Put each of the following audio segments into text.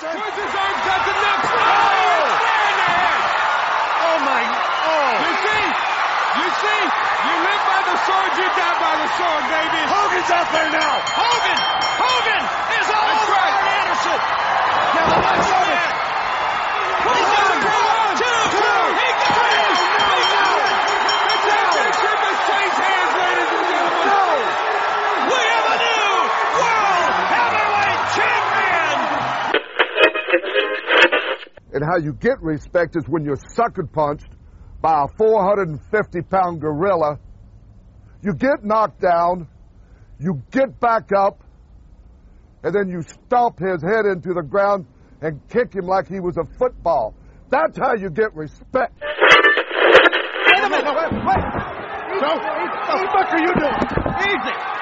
Puts his out to knock. Oh! Oh my, oh. You see? You see? You live by the sword, you die by the sword, baby. Hogan's out there now. Hogan! Hogan is all That's over right. Anderson! Now the lights on it. He's got And how you get respect is when you're sucker punched by a 450 pound gorilla. You get knocked down, you get back up, and then you stomp his head into the ground and kick him like he was a football. That's how you get respect. Wait a minute. Wait, wait. Joe, what the fuck are you doing? Easy!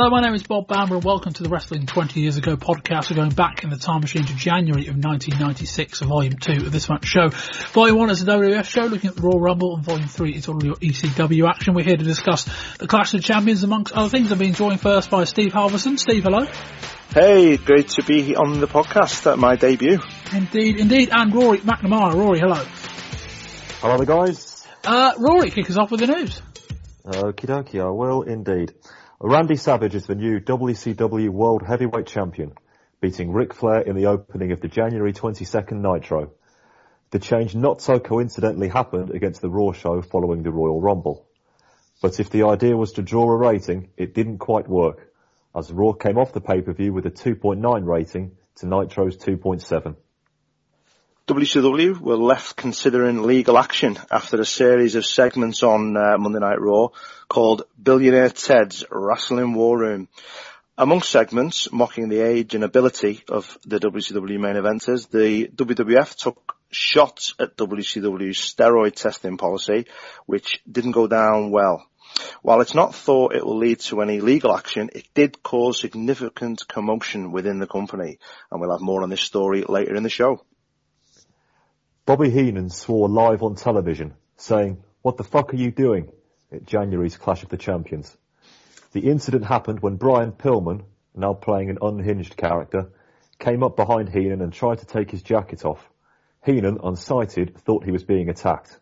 Hello, my name is Bob Bamber and welcome to the Wrestling 20 Years Ago podcast. We're going back in the time machine to January of 1996, volume 2 of this month's show. Volume 1 is the WWF show looking at the Royal Rumble and volume 3 is all your ECW action. We're here to discuss the Clash of Champions amongst other things. I'm being joined first by Steve Halverson. Steve, hello. Hey, great to be on the podcast at my debut. Indeed, indeed. And Rory McNamara. Rory, hello. Hello, the guys. Uh, Rory, kick us off with the news. Okie dokie, I will indeed. Randy Savage is the new WCW World Heavyweight Champion, beating Ric Flair in the opening of the January 22nd Nitro. The change not so coincidentally happened against the Raw show following the Royal Rumble. But if the idea was to draw a rating, it didn't quite work, as Raw came off the pay-per-view with a 2.9 rating to Nitro's 2.7. WCW were left considering legal action after a series of segments on uh, Monday Night Raw called Billionaire Ted's Wrestling War Room. Among segments mocking the age and ability of the WCW main eventers, the WWF took shots at WCW's steroid testing policy, which didn't go down well. While it's not thought it will lead to any legal action, it did cause significant commotion within the company, and we'll have more on this story later in the show. Bobby Heenan swore live on television, saying, what the fuck are you doing? At January's Clash of the Champions. The incident happened when Brian Pillman, now playing an unhinged character, came up behind Heenan and tried to take his jacket off. Heenan, unsighted, thought he was being attacked.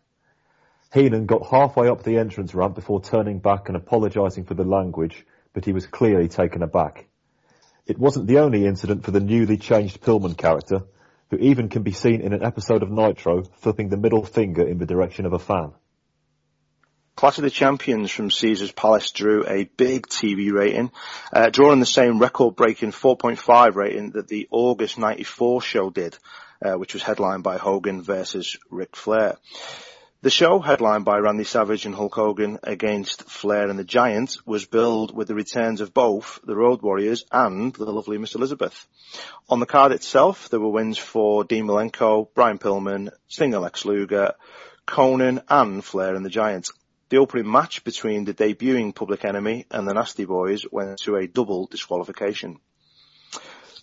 Heenan got halfway up the entrance ramp before turning back and apologising for the language, but he was clearly taken aback. It wasn't the only incident for the newly changed Pillman character, who even can be seen in an episode of Nitro flipping the middle finger in the direction of a fan. Clash of the Champions from Caesar's Palace drew a big TV rating, uh, drawing the same record-breaking 4.5 rating that the August 94 show did, uh, which was headlined by Hogan versus Ric Flair. The show, headlined by Randy Savage and Hulk Hogan against Flair and the Giant, was billed with the returns of both the Road Warriors and the lovely Miss Elizabeth. On the card itself, there were wins for Dean Malenko, Brian Pillman, Stinger Lex Luger, Konnan and Flair and the Giant. The opening match between the debuting Public Enemy and the Nasty Boys went to a double disqualification.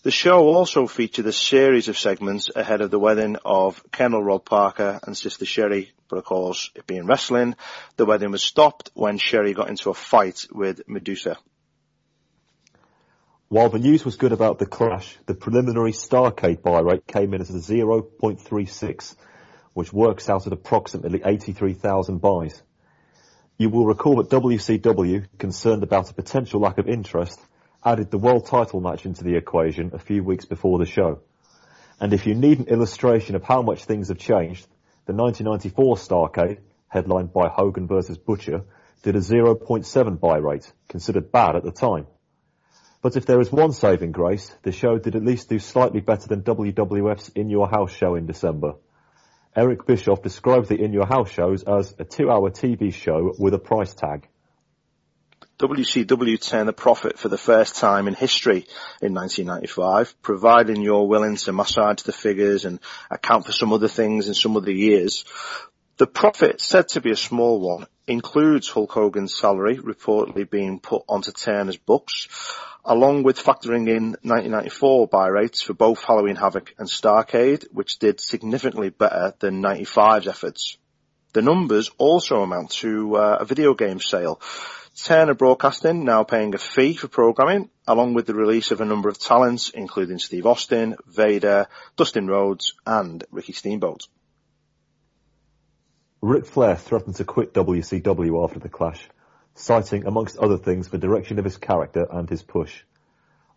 The show also featured a series of segments ahead of the wedding of Colonel Rod Parker and Sister Sherri, but of course, it being wrestling, the wedding was stopped when Sherri got into a fight with Medusa. While the news was good about the clash, the preliminary Starcade buy rate came in as a 0.36, which works out at approximately 83,000 buys. You will recall that WCW, concerned about a potential lack of interest, added the world title match into the equation a few weeks before the show. And if you need an illustration of how much things have changed, the 1994 Starcade, headlined by Hogan versus Butcher, did a 0.7 buy rate, considered bad at the time. But if there is one saving grace, the show did at least do slightly better than WWF's In Your House show in December. Eric Bischoff described the In Your House shows as a two-hour TV show with a price tag. WCW turned a profit for the first time in history in 1995, providing you're willing to massage the figures and account for some other things in some other years. The profit, said to be a small one, includes Hulk Hogan's salary reportedly being put onto Turner's books, along with factoring in 1994 buy rates for both Halloween Havoc and Starcade, which did significantly better than 95's efforts. The numbers also amount to uh, a video game sale. Turner Broadcasting now paying a fee for programming, along with the release of a number of talents, including Steve Austin, Vader, Dustin Rhodes, and Ricky Steamboat. Ric Flair threatened to quit WCW after the clash, citing, amongst other things, the direction of his character and his push.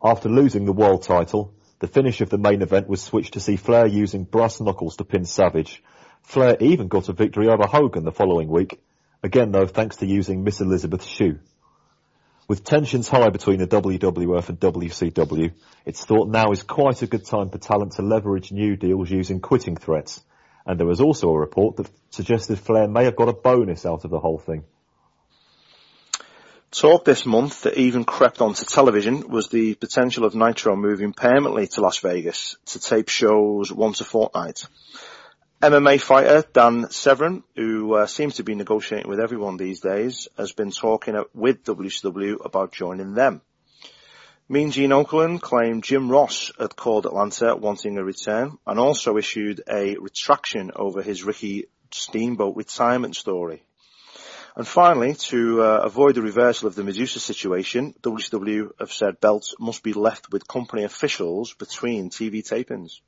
After losing the world title, the finish of the main event was switched to see Flair using brass knuckles to pin Savage. Flair even got a victory over Hogan the following week, again though thanks to using Miss Elizabeth's shoe. With tensions high between the WWF and WCW, it's thought now is quite a good time for talent to leverage new deals using quitting threats and there was also a report that suggested Flair may have got a bonus out of the whole thing. Talk this month that even crept onto television was the potential of Nitro moving permanently to Las Vegas to tape shows once a fortnight. MMA fighter Dan Severn, who uh, seems to be negotiating with everyone these days, has been talking with WCW about joining them. Mean Gene Okerlund claimed Jim Ross had called Atlanta wanting a return and also issued a retraction over his Ricky Steamboat retirement story. And finally, to uh, avoid the reversal of the Medusa situation, WCW have said belts must be left with company officials between TV tapings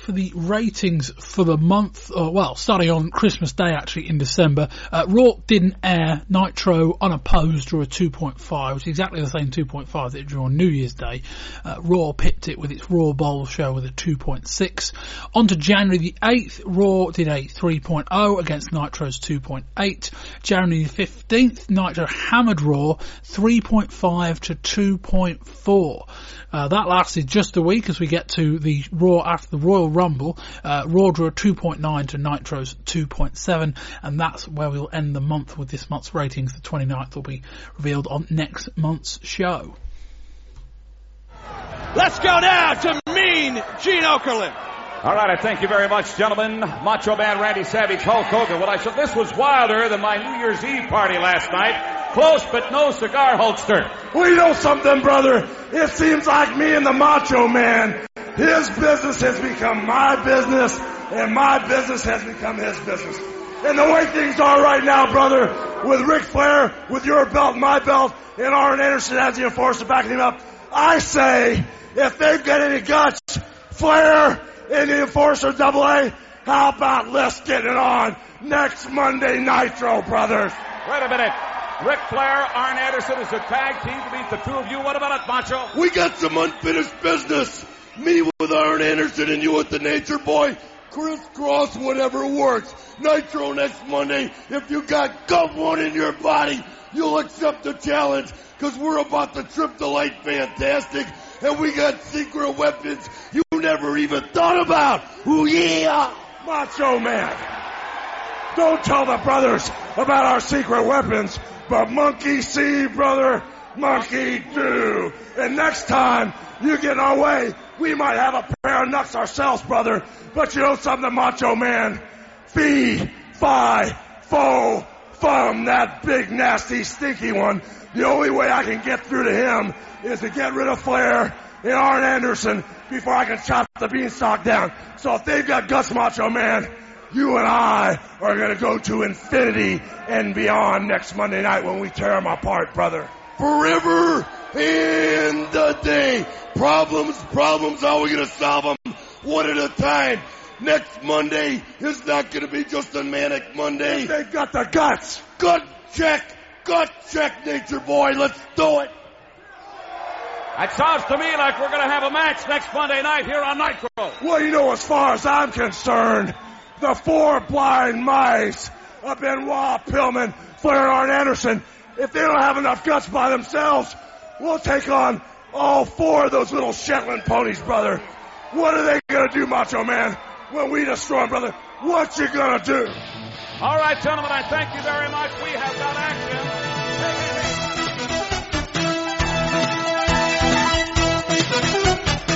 for the ratings for the month, uh, well, starting on Christmas Day actually in December, uh, Raw didn't air. Nitro unopposed drew a 2.5, which is exactly the same 2.5 that it drew on New Year's Day. Uh, Raw pipped it with its Raw Bowl show with a 2.6. On to January the 8th, Raw did a 3.0 against Nitro's 2.8. January the 15th, Nitro hammered Raw 3.5 to 2.4. Uh, that lasted just a week as we get to the Raw after the Royal Rumble. Uh, Raw drew a 2.9 to Nitro's 2.7, and that's where we'll end the month with this month's ratings. The 29th will be revealed on next month's show. Let's go now to Mean Gene Okerlund. All right, I thank you very much, gentlemen. Macho Man Randy Savage, Hulk Hogan. What I said, this was wilder than my New Year's Eve party last night. Close, but no cigar, Hulkster. We know something, brother. It seems like me and the Macho Man, his business has become my business, and my business has become his business. And the way things are right now, brother, with Ric Flair, with your belt, my belt, and Arn Anderson as the enforcer backing him up, I say, if they've got any guts, Flair, in the Enforcer Double A. How about let's get it on next Monday Nitro, brothers? Wait a minute. Ric Flair, Arn Anderson is a tag team to beat the two of you. What about it, Macho? We got some unfinished business. Me with Arn Anderson and you with the Nature Boy. Crisscross whatever works. Nitro next Monday. If you got gut one in your body, you'll accept the challenge because we're about to trip the light fantastic and we got secret weapons you never even thought about. Ooh yeah! Macho Man! Don't tell the brothers about our secret weapons, but monkey see, brother, monkey do. And next time you get in our way, we might have a pair of nuts ourselves, brother. But you know something, Macho Man? Fee, fi, fo, fum, that big, nasty, stinky one. The only way I can get through to him is to get rid of Flair and Arn Anderson before I can chop the beanstalk down. So if they've got Gus Macho Man, you and I are going to go to infinity and beyond next Monday night when we tear them apart, brother. Forever and a day. Problems, problems, how are we going to solve them? One at a time. Next Monday is not going to be just a manic Monday. They got the guts. Gut check. Gut check, nature boy. Let's do it. That sounds to me like we're going to have a match next Monday night here on Nitro. Well, you know, as far as I'm concerned, the four blind mice of Benoit Pillman, Flair Arn Anderson, if they don't have enough guts by themselves, we'll take on all four of those little Shetland ponies, brother. What are they gonna do, Macho Man, when we destroy them, brother? What you gonna do? All right, gentlemen, I thank you very much. We have got action.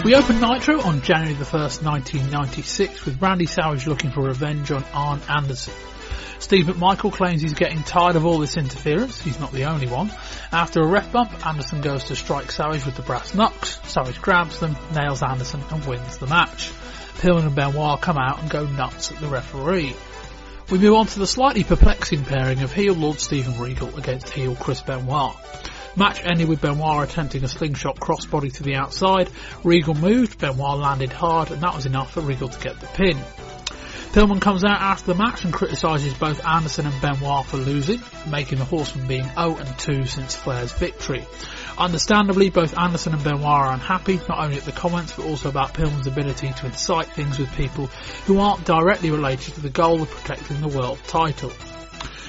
We opened Nitro on January the 1st, 1996, with Randy Savage looking for revenge on Arn Anderson. Steve McMichael claims he's getting tired of all this interference. He's not the only one. After a ref bump, Anderson goes to strike Savage with the brass knucks. Savage grabs them, nails Anderson and wins the match. Pillman and Benoit come out and go nuts at the referee. We move on to the slightly perplexing pairing of heel Lord Steven Regal against heel Chris Benoit. Match ended with Benoit attempting a slingshot crossbody to the outside. Regal moved, Benoit landed hard, and that was enough for Regal to get the pin. Pillman comes out after the match and criticises both Anderson and Benoit for losing, making the Horsemen being 0 and 2 since Flair's victory. Understandably, both Anderson and Benoit are unhappy, not only at the comments, but also about Pillman's ability to incite things with people who aren't directly related to the goal of protecting the world title.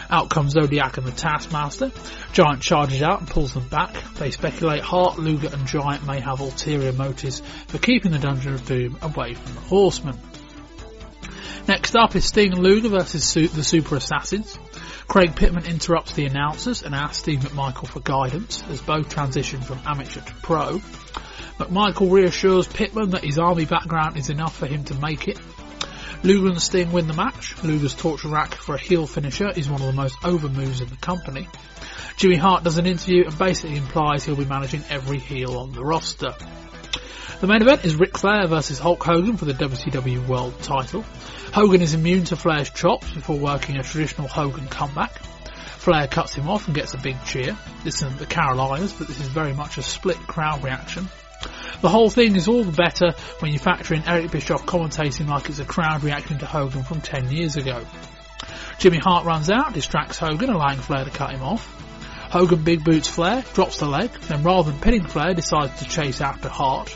Out comes Zodiac and the Taskmaster. Giant charges out and pulls them back. They speculate Hart, Luger and Giant may have ulterior motives for keeping the Dungeon of Doom away from the Horsemen. Next up is Sting and Luger versus the Super Assassins. Craig Pittman interrupts the announcers and asks Steve McMichael for guidance as both transition from amateur to pro. McMichael reassures Pittman that his army background is enough for him to make it Luger and Sting win the match. Luger's torture rack for a heel finisher is one of the most over moves in the company. Jimmy Hart does an interview and basically implies he'll be managing every heel on the roster. The main event is Ric Flair versus Hulk Hogan for the WCW World title. Hogan is immune to Flair's chops before working a traditional Hogan comeback. Flair cuts him off and gets a big cheer. This isn't the Carolinas, but this is very much a split crowd reaction. The whole thing is all the better when you factor in Eric Bischoff commentating like it's a crowd reacting to Hogan from 10 years ago. Jimmy Hart runs out, distracts Hogan, allowing Flair to cut him off. Hogan big boots Flair, drops the leg, then rather than pinning Flair, decides to chase after Hart.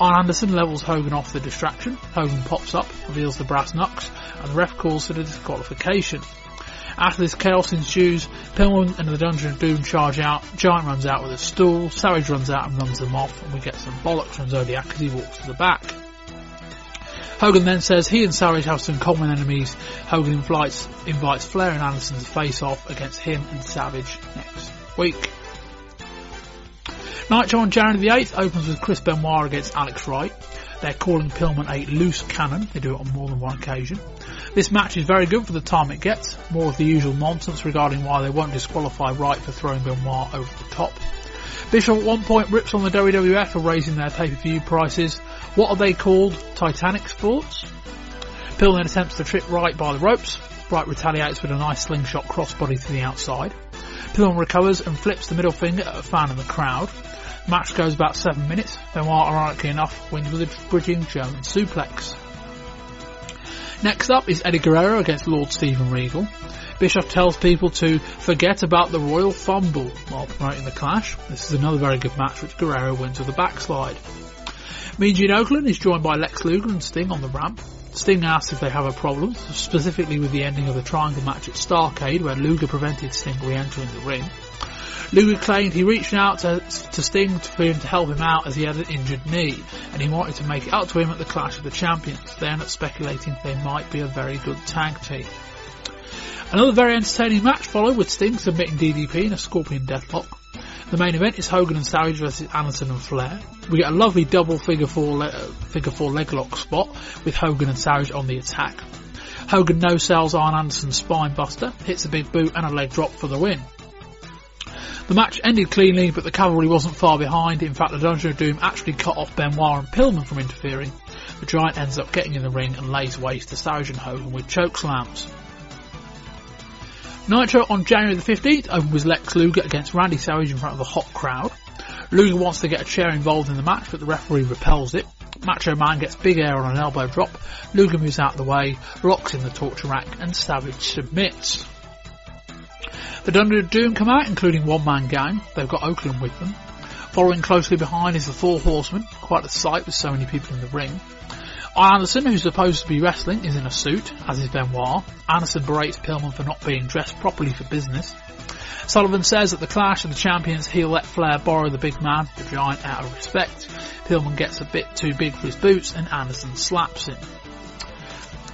Arn Anderson levels Hogan off the distraction. Hogan pops up, reveals the brass knucks, and the ref calls for the disqualification. After this chaos ensues, Pillman and the Dungeon of Doom charge out, Giant runs out with a stool, Savage runs out and runs them off, and we get some bollocks from Zodiac as he walks to the back. Hogan then says he and Savage have some common enemies. Hogan invites Flair and Anderson to face off against him and Savage next week. Nitro on January the 8th opens with Chris Benoit against Alex Wright. They're calling Pillman a loose cannon. They do it on more than one occasion. This match is very good for the time it gets. More of the usual nonsense regarding why they won't disqualify Wright for throwing Benoit over the top. Bischoff at one point rips on the WWF for raising their pay-per-view prices. What are they called? Titanic Sports? Pillman attempts to trip Wright by the ropes. Wright retaliates with a nice slingshot crossbody to the outside. Pillman recovers and flips the middle finger at a fan in the crowd. Match goes about seven minutes. Benoit, ironically enough, wins with a bridging German suplex. Next up is Eddie Guerrero against Lord Steven Regal. Bischoff tells people to forget about the Royal Fumble while promoting the clash. This is another very good match which Guerrero wins with a backslide. Mean Gene Okerlund is joined by Lex Luger and Sting on the ramp. Sting asks if they have a problem, specifically with the ending of the triangle match at Starcade where Luger prevented Sting re-entering the ring. Luger claimed he reached out to, to Sting for him to help him out as he had an injured knee, and he wanted to make it up to him at the Clash of the Champions. End up speculating they might be a very good tag team. Another very entertaining match followed with Sting submitting DDP in a Scorpion Deathlock. The main event is Hogan and Savage versus Anderson and Flair. We get a lovely double figure four, le- figure four leg lock spot with Hogan and Savage on the attack. Hogan no sells Arn Anderson's spine buster, hits a big boot and a leg drop for the win. The match ended cleanly, but the cavalry wasn't far behind. In fact, the Dungeon of Doom actually cut off Benoit and Pillman from interfering. The Giant ends up getting in the ring and lays waste to Savage and Hogan with choke slams. Nitro on January the 15th opened with Lex Luger against Randy Savage in front of a hot crowd. Luger wants to get a chair involved in the match, but the referee repels it. Macho Man gets big air on an elbow drop. Luger moves out of the way, locks in the torture rack, and Savage submits. The of Doom come out, including One Man Gang. They've got Oakland with them. Following closely behind is the Four Horsemen. Quite a sight with so many people in the ring. Anderson, who's supposed to be wrestling, is in a suit, as is Benoit. Anderson berates Pillman for not being dressed properly for business. Sullivan says at the Clash of the Champions he'll let Flair borrow the big man, the Giant, out of respect. Pillman gets a bit too big for his boots and Anderson slaps him.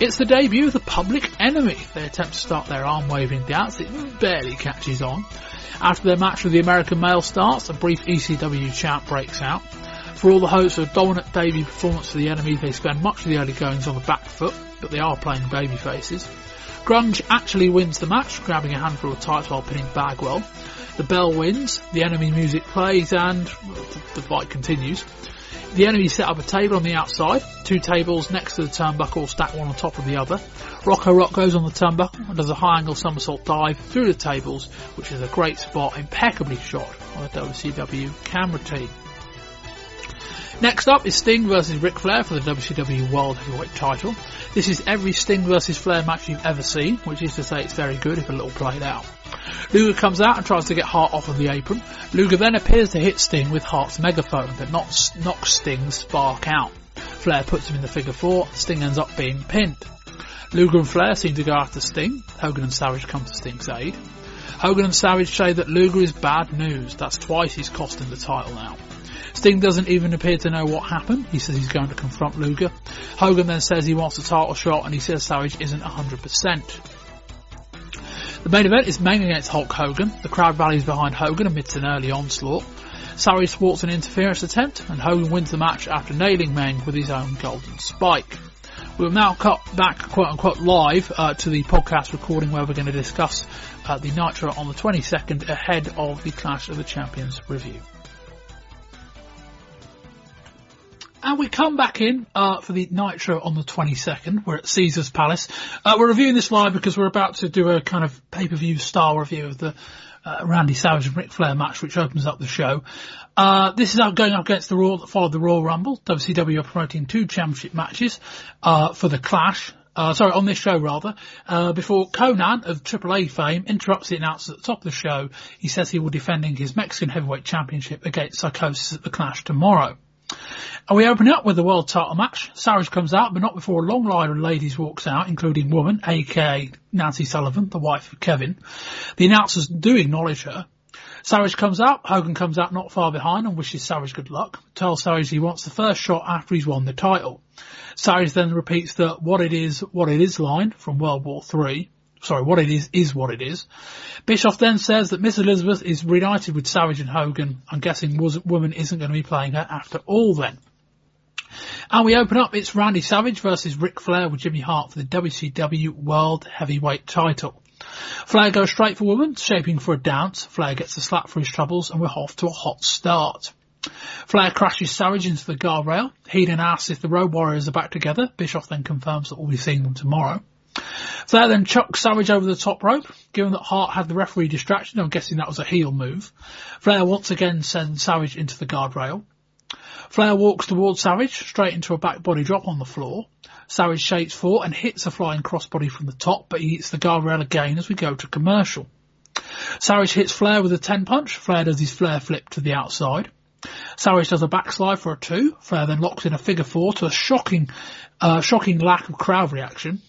It's the debut of the Public Enemy. They attempt to start their arm waving dance. It barely catches on. After their match with the American male starts, a brief ECW chant breaks out. For all the hopes of a dominant debut performance for the enemy, they spend much of the early goings on the back foot, but they are playing baby faces. Grunge actually wins the match, grabbing a handful of titles while pinning Bagwell. The bell wins, the enemy music plays, and the fight continues. The enemy set up a table on the outside, two tables next to the turnbuckle stacked one on top of the other. Rocco Rock goes on the turnbuckle and does a high angle somersault dive through the tables, which is a great spot, impeccably shot on the WCW camera team. Next up is Sting versus Ric Flair for the WCW World Heavyweight title. This is every Sting versus Flair match you've ever seen, which is to say it's very good if a little played out. Luger comes out and tries to get Hart off of the apron. Luger then appears to hit Sting with Hart's megaphone that knocks, knocks Sting's spark out. Flair puts him in the figure four, Sting ends up being pinned. Luger and Flair seem to go after Sting, Hogan and Savage come to Sting's aid. Hogan and Savage say that Luger is bad news, that's twice he's costing the title now. Sting doesn't even appear to know what happened. He says he's going to confront Luger. Hogan then says he wants a title shot and he says Savage isn't 100%. The main event is Meng against Hulk Hogan. The crowd rallies behind Hogan amidst an early onslaught. Savage thwarts an interference attempt and Hogan wins the match after nailing Meng with his own golden spike. We'll now cut back, quote unquote, live uh, to the podcast recording where we're going to discuss uh, the Nitro on the 22nd ahead of the Clash of the Champions review. And we come back in uh, for the Nitro on the 22nd. We're at Caesar's Palace. Uh, we're reviewing this live because we're about to do a kind of pay-per-view style review of the uh, Randy Savage and Ric Flair match, which opens up the show. Uh, this is going up against the Raw that followed the Royal Rumble. WCW are promoting two championship matches uh, for the Clash. Uh, sorry, on this show rather, uh, before Konnan of AAA fame interrupts the announcer at the top of the show. He says he will be defending his Mexican Heavyweight Championship against Psychosis at the Clash tomorrow. And we open up with the world title match. Savage comes out, but not before a long line of ladies walks out, including Woman, aka Nancy Sullivan, the wife of Kevin. The announcers do acknowledge her. Savage comes out, Hogan comes out not far behind and wishes Savage good luck. Tells Savage he wants the first shot after he's won the title. Savage then repeats the what it is, what it is line from World War Three. Sorry, what it is, is what it is. Bischoff then says that Miss Elizabeth is reunited with Savage and Hogan. I'm guessing Woman isn't going to be playing her after all then. And we open up, it's Randy Savage versus Ric Flair with Jimmy Hart for the WCW World Heavyweight title. Flair goes straight for Woman, shaping for a dance. Flair gets a slap for his troubles and we're off to a hot start. Flair crashes Savage into the guardrail. He then asks if the Road Warriors are back together. Bischoff then confirms that we'll be seeing them tomorrow. Flair then chucks Savage over the top rope. Given that Hart had the referee distracted, I'm guessing that was a heel move. Flair once again sends Savage into the guardrail. Flair walks towards Savage, straight into a back body drop on the floor. Savage shakes for and hits a flying crossbody from the top, but he hits the guardrail again as we go to commercial. Savage hits Flair with a 10 punch. Flair does his Flair flip to the outside. Savage does a backslide for a two. Flair then locks in a figure four to a shocking, uh, shocking lack of crowd reaction.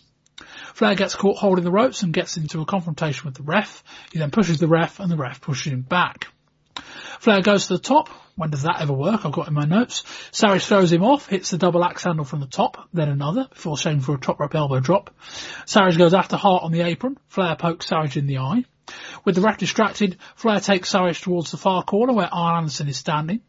Flair gets caught holding the ropes and gets into a confrontation with the ref. He then pushes the ref and the ref pushes him back. Flair goes to the top. When does that ever work? I've got in my notes. Savage throws him off, hits the double axe handle from the top, then another, before showing for a top rope elbow drop. Savage goes after Hart on the apron. Flair pokes Savage in the eye. With the ref distracted, Flair takes Savage towards the far corner where Arn Anderson is standing.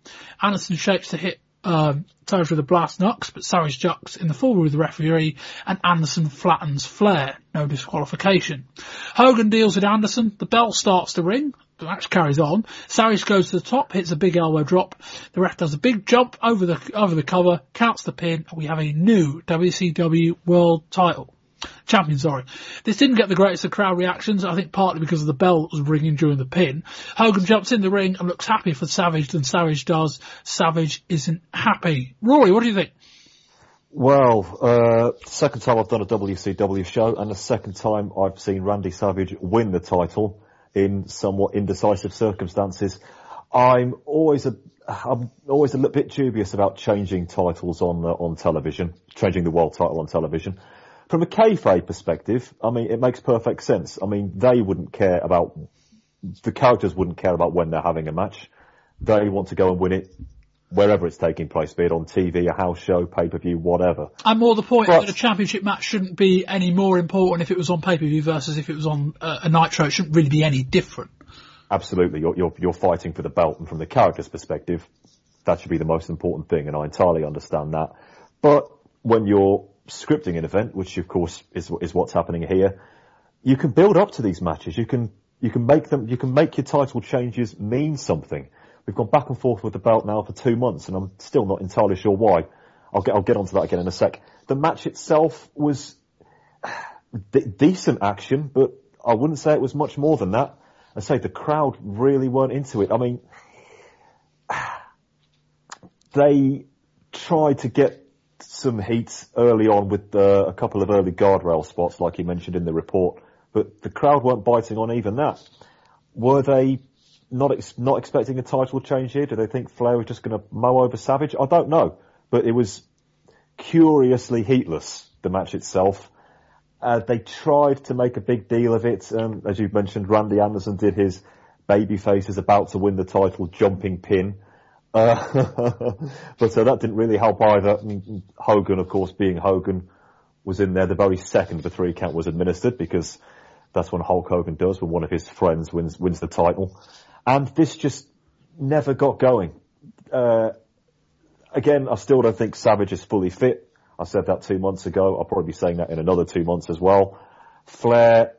Anderson shapes to hit um, with a brass knucks, but Savage ducks in the fall with the referee, and Anderson flattens Flair. No disqualification. Hogan deals with Anderson. The bell starts to ring. The match carries on. Savage goes to the top, hits a big elbow drop. The ref does a big jump over the over the cover, counts the pin, and we have a new WCW World Title. Champion, sorry. This didn't get the greatest of crowd reactions, I think partly because of the bell that was ringing during the pin. Hogan jumps in the ring and looks happy for Savage than Savage does. Savage isn't happy. Rory, what do you think? Well, uh, second time I've done a WCW show, and the second time I've seen Randy Savage win the title in somewhat indecisive circumstances. I'm always a I'm always a little bit dubious about changing titles on uh, on television, changing the world title on television. From a kayfabe perspective, I mean, it makes perfect sense. I mean, they wouldn't care about the characters wouldn't care about when they're having a match. They want to go and win it wherever it's taking place, be it on TV, a house show, pay-per-view, whatever. I'm more the point But- that a championship match shouldn't be any more important if it was on pay-per-view versus if it was on uh, a Nitro. It shouldn't really be any different. Absolutely, you're, you're, you're fighting for the belt, and from the character's perspective, That should be the most important thing, and I entirely understand that. But when you're scripting an event, which of course is is what's happening here, you can build up to these matches. You can you can make them. You can make your title changes mean something. We've gone back and forth with the belt now for two months, and I'm still not entirely sure why. I'll get I'll get onto that again in a sec. The match itself was decent action, but I wouldn't say it was much more than that. I say the crowd really weren't into it. I mean, they tried to get some heat early on with uh, a couple of early guardrail spots, like you mentioned in the report, but the crowd weren't biting on even that. Were they not ex- not expecting a title change here? Do they think Flair was just going to mow over Savage? I don't know, but it was curiously heatless. The match itself. Uh, they tried to make a big deal of it. Um, as you've mentioned, Randy Anderson did his babyface is about to win the title jumping pin. Uh, but uh, that didn't really help either. Hogan, of course, being Hogan, was in there the very second the three count was administered because that's when Hulk Hogan does when one of his friends wins wins the title. And this just never got going. Uh, again, I still don't think Savage is fully fit. I said that two months ago. I'll probably be saying that in another two months as well. Flair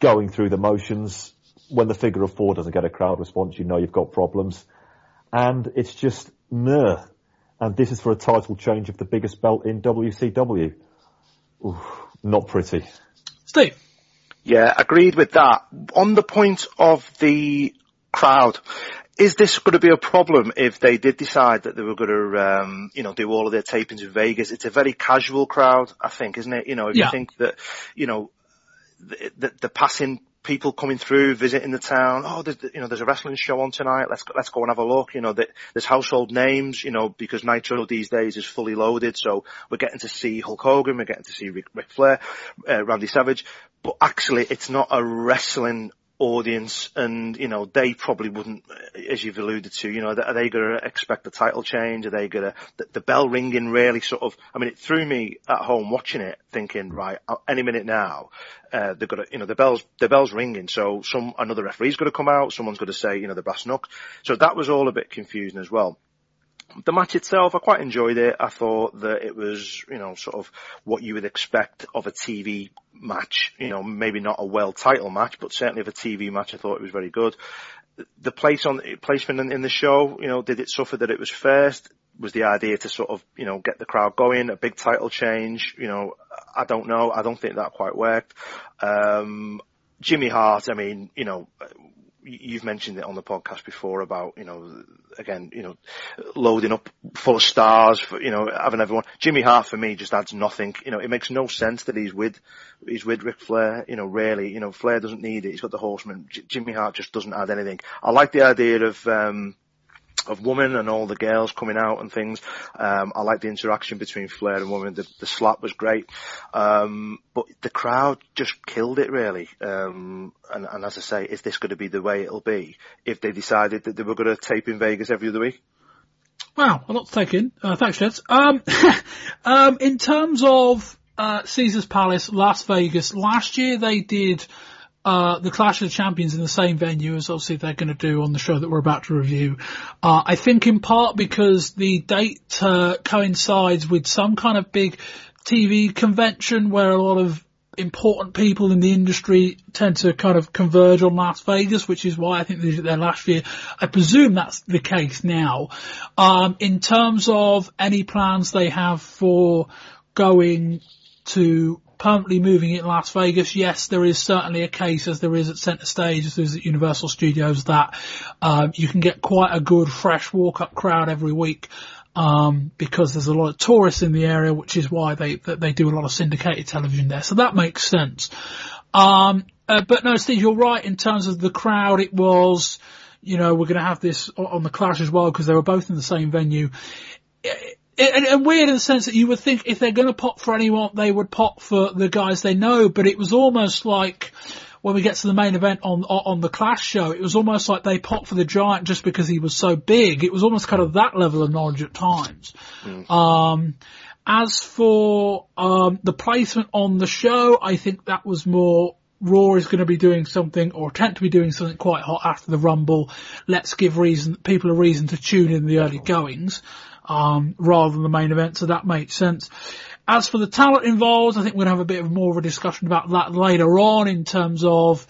going through the motions. When the figure of four doesn't get a crowd response, you know you've got problems. And it's just meh. And this is for a title change of the biggest belt in WCW. Oof, not pretty. Steve. Yeah, agreed with that. On the point of the crowd, is this going to be a problem if they did decide that they were going to, um, you know, do all of their tapings in Vegas? It's a very casual crowd, I think, isn't it? You know, if Yeah. you think that, you know, the, the, the passing people coming through, visiting the town. Oh, there's, you know, there's a wrestling show on tonight. Let's let's go and have a look. You know, there's household names. You know, because Nitro these days is fully loaded, so we're getting to see Hulk Hogan, we're getting to see Ric, Ric Flair, uh, Randy Savage. But actually, it's not a wrestling audience and you know they probably wouldn't as you've alluded to you know are they going to expect a title change? Are they going to the, the bell ringing really sort of i mean it threw me at home watching it thinking right uh, any minute now uh, they've got to, you know the bells the bells ringing so some another referee's going to come out someone's going to say you know the brass knuck. So that was all a bit confusing as well the match itself, I quite enjoyed it. I thought that it was, you know, sort of what you would expect of a TV match. You know, maybe not a world title match, but certainly of a TV match, I thought it was very good. The place on placement in, in the show, you know, did it suffer that it was first? Was the idea to sort of, you know, get the crowd going, a big title change? You know, I don't know. I don't think that quite worked. Um, Jimmy Hart, I mean, you know, you've mentioned it on the podcast before about, you know, again, you know, loading up full of stars for, you know, having everyone. Jimmy Hart for me just adds nothing. You know, it makes no sense that he's with, he's with Ric Flair, you know, really, you know, Flair doesn't need it. He's got the horseman. J- Jimmy Hart just doesn't add anything. I like the idea of, um, of woman and all the girls coming out and things. Um, I like the interaction between Flair and woman. The, the slap was great. Um, but the crowd just killed it really. Um, and, and as I say, is this going to be the way it'll be if they decided that they were going to tape in Vegas every other week? Wow, a lot to take in. Uh, thanks, Jets. Um, um, in terms of uh, Caesar's Palace, Las Vegas, last year they did uh, the Clash of the Champions in the same venue as obviously they're going to do on the show that we're about to review. Uh, I think in part because the date uh, coincides with some kind of big TV convention where a lot of important people in the industry tend to kind of converge on Las Vegas, which is why I think they did there last year. I presume that's the case now. Um, in terms of any plans they have for going to permanently moving it in Las Vegas, yes, there is certainly a case, as there is at Centre Stage, as there is at Universal Studios, that um, you can get quite a good fresh walk-up crowd every week. Um, because there's a lot of tourists in the area, which is why they they do a lot of syndicated television there. So that makes sense. Um, uh, but no, Steve, you're right in terms of the crowd. It was, you know, we're going to have this on the Clash as well because they were both in the same venue. It- and, and weird in the sense that you would think if they're going to pop for anyone, they would pop for the guys they know. But it was almost like when we get to the main event on on the Clash show, it was almost like they popped for the Giant just because he was so big. It was almost kind of that level of knowledge at times. Um, as for um, the placement on the show, I think that was more Raw is going to be doing something or attempt to be doing something quite hot after the Rumble. Let's give reason people a reason to tune in the early goings um, rather than the main event. So that makes sense. As for the talent involved, I think we're going to have a bit of more of a discussion about that later on in terms of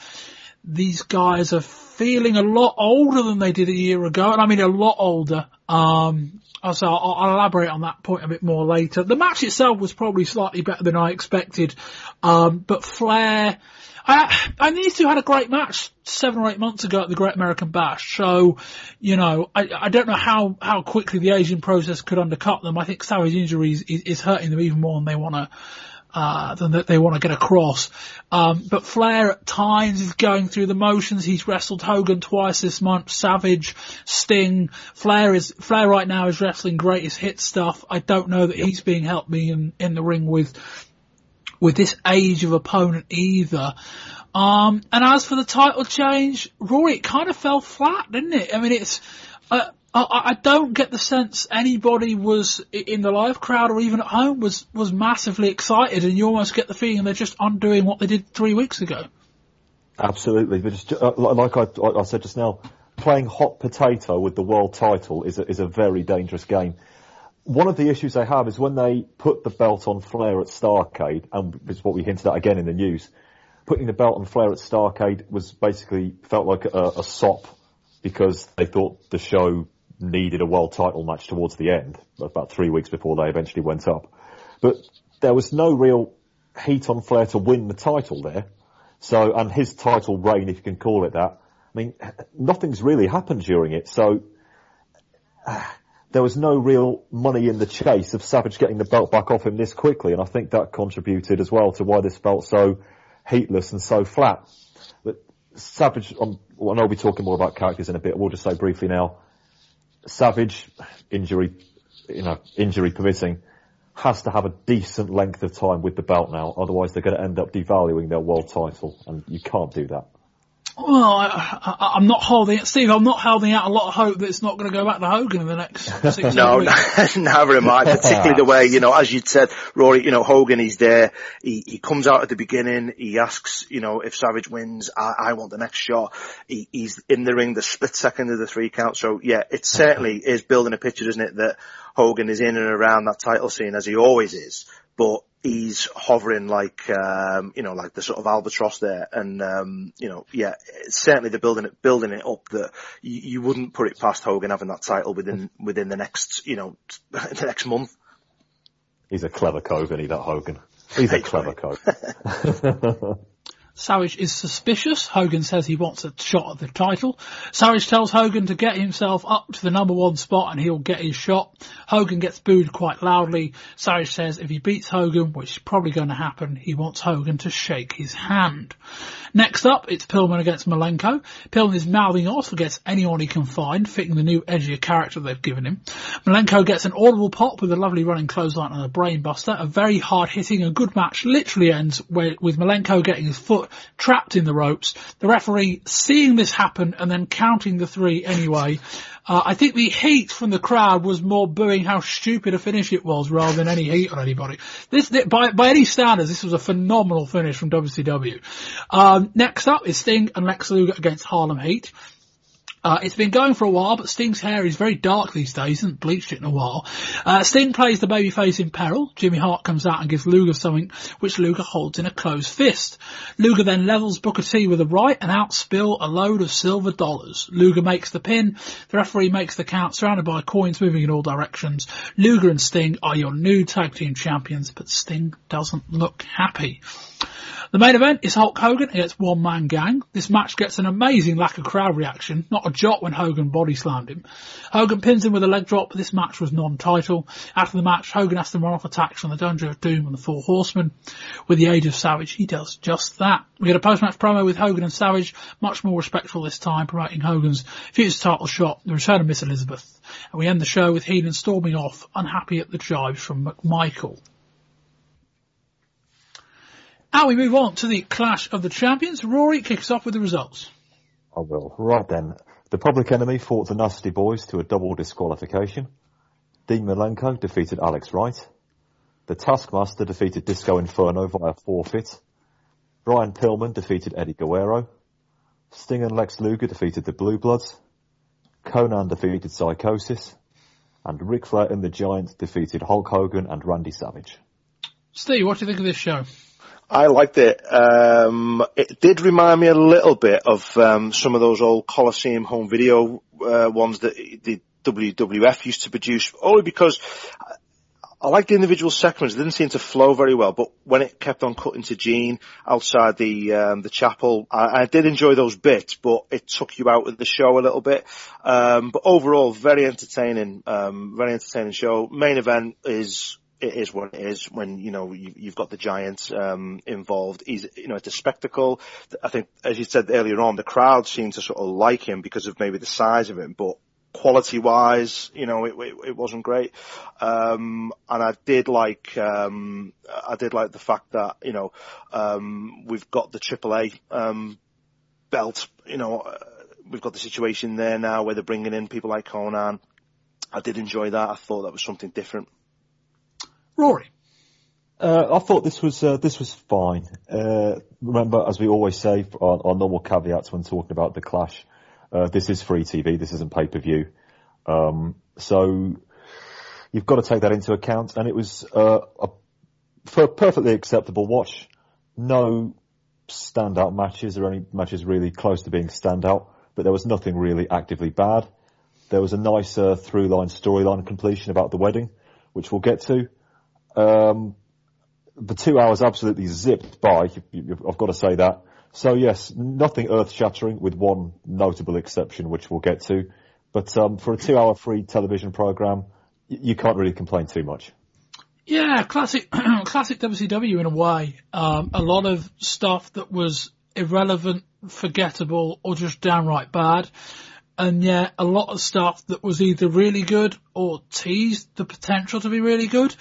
these guys are feeling a lot older than they did a year ago, and I mean a lot older. Um, so I'll, I'll, elaborate on that point a bit more later. The match itself was probably slightly better than I expected, um, but Flair, I, and these two had a great match seven or eight months ago at the Great American Bash. So, you know, I, I don't know how, how quickly the aging process could undercut them. I think Savage injuries is, is hurting them even more than they want to, uh, than that they want to get across. Um, but Flair at times is going through the motions. He's wrestled Hogan twice this month. Savage, Sting, Flair is Flair right now is wrestling greatest hit stuff. I don't know that he's being helped me in in the ring with with this age of opponent either. Um, and as for the title change, Rory, it kind of fell flat, didn't it? I mean, it's, uh, I, I don't get the sense anybody was in the live crowd or even at home was, was massively excited and you almost get the feeling they're just undoing what they did three weeks ago. Absolutely. But just, uh, like I, I said just now, playing hot potato with the world title is a, is a very dangerous game one of the issues they have is when they put the belt on Flair at Starcade, and is what we hinted at again in the news, putting the belt on Flair at Starcade was basically felt like a, a sop because they thought the show needed a world title match towards the end, about three weeks before they eventually went up. But there was no real heat on Flair to win the title there. So, and his title reign, if you can call it that, I mean, nothing's really happened during it. So, there was no real money in the chase of Savage getting the belt back off him this quickly, and I think that contributed as well to why this felt so heatless and so flat. But Savage, um, well, I know we'll be talking more about characters in a bit. We'll just say briefly now, Savage, injury, you know, injury permitting, has to have a decent length of time with the belt now. Otherwise, they're going to end up devaluing their world title, and you can't do that. Well, I, am not holding Steve. I'm not holding out a lot of hope that it's not going to go back to Hogan in the next six no, weeks. No, never mind. Particularly the way you know, as you said, Rory. You know, Hogan. He's there. He he comes out at the beginning. He asks, you know, if Savage wins, I, I want the next shot. He, he's in the ring the split second of the three count. So yeah, it certainly is building a picture, isn't it, that Hogan is in and around that title scene as he always is. But he's hovering like um, you know like the sort of albatross there. And um, you know yeah certainly they're building it building it up that you, you, wouldn't put it past Hogan having that title within within the next you know the next month. He's a clever cove isn't he that Hogan. He's a clever cove Savage is suspicious. Hogan says he wants a shot at the title. Savage tells Hogan to get himself up to the number one spot and he'll get his shot. Hogan gets booed quite loudly. Savage says if he beats Hogan, which is probably going to happen, he wants Hogan to shake his hand. Next up, it's Pillman against Malenko. Pillman is mouthing off against anyone he can find, fitting the new edgier character they've given him. Malenko gets an audible pop with a lovely running clothesline and a brainbuster. A very hard hitting, a good match literally ends with Malenko getting his foot trapped in the ropes. The referee seeing this happen and then counting the three anyway. Uh, I think the heat from the crowd was more booing how stupid a finish it was rather than any heat on anybody. This, by, by any standards, this was a phenomenal finish from WCW. Um, next up is Sting and Lex Luger against Harlem Heat. Uh, it's been going for a while, but Sting's hair is very dark these days. He hasn't bleached it in a while. Uh, Sting plays the babyface in peril. Jimmy Hart comes out and gives Luger something which Luger holds in a closed fist. Luger then levels Booker T with a right and out spill a load of silver dollars. Luger makes the pin. The referee makes the count surrounded by coins moving in all directions. Luger and Sting are your new tag team champions, but Sting doesn't look happy. The main event is Hulk Hogan against One Man Gang. This match gets an amazing lack of crowd reaction, not a jot when Hogan body slammed him. Hogan pins him with a leg drop, but this match was non-title. After the match, Hogan has to run off attacks from the Dungeon of Doom and the Four Horsemen. With the Age of Savage, he does just that. We get a post-match promo with Hogan and Savage, much more respectful this time, promoting Hogan's future title shot, the return of Miss Elizabeth. And we end the show with Heenan storming off, unhappy at the jibes from McMichael. Now we move on to the Clash of the Champions. Rory kicks off with the results. I will. Right then. The Public Enemy fought the Nasty Boys to a double disqualification. Dean Malenko defeated Alex Wright. The Taskmaster defeated Disco Inferno via forfeit. Brian Pillman defeated Eddie Guerrero. Sting and Lex Luger defeated the Blue Bloods. Konnan defeated Psychosis. And Ric Flair and the Giants defeated Hulk Hogan and Randy Savage. Steve, what do you think of this show? I liked it. Um, it did remind me a little bit of um, some of those old Coliseum home video uh, ones that the WWF used to produce, only because I like the individual segments. It didn't seem to flow very well, but when it kept on cutting to Gene outside the um, the chapel, I, I, did enjoy those bits, but it took you out of the show a little bit. Um, but overall, very entertaining, um, very entertaining show. Main event is it is what it is when you know you, have got the Giants um, involved. He's you know it's a spectacle. I think as you said earlier on, the crowd seemed to sort of like him because of maybe the size of him, but quality wise, you know, it, it, it wasn't great. Um, and I did like, um, I did like the fact that, you know, um, we've got the AAA, um, belt, you know, uh, we've got the situation there now where they're bringing in people like Konnan. I did enjoy that. I thought that was something different. Rory. Uh, I thought this was uh, this was fine. Uh, remember, as we always say, our, our normal caveats when talking about the clash, uh, this is free TV. This isn't pay per view. Um, so you've got to take that into account. And it was uh, a, a perfectly acceptable watch. No standout matches or any matches really close to being standout, but there was nothing really actively bad. There was a nice uh, through line storyline completion about the wedding, which we'll get to. Um, the two hours absolutely zipped by. I've got to say that. So yes, nothing earth-shattering with one notable exception, which we'll get to. But um, for a two-hour free television program, you can't really complain too much. Yeah, classic, classic WCW in a way. Um, a lot of stuff that was irrelevant, forgettable, or just downright bad. And yet a lot of stuff that was either really good or teased the potential to be really good,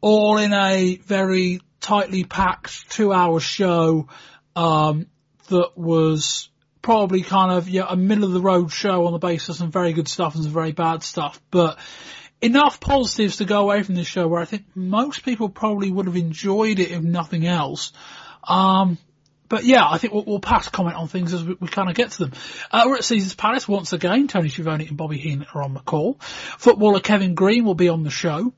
all in a very tightly packed two hour show um, that was probably kind of yeah a middle of the road show on the basis of some very good stuff and some very bad stuff, but enough positives to go away from this show where I think most people probably would have enjoyed it if nothing else. Um, but yeah, I think we'll, we'll, pass comment on things as we, we kind of get to them. Uh, we're at Caesar's Palace once again. Tony Schiavone and Bobby Heenan are on the call. Footballer Kevin Greene will be on the show.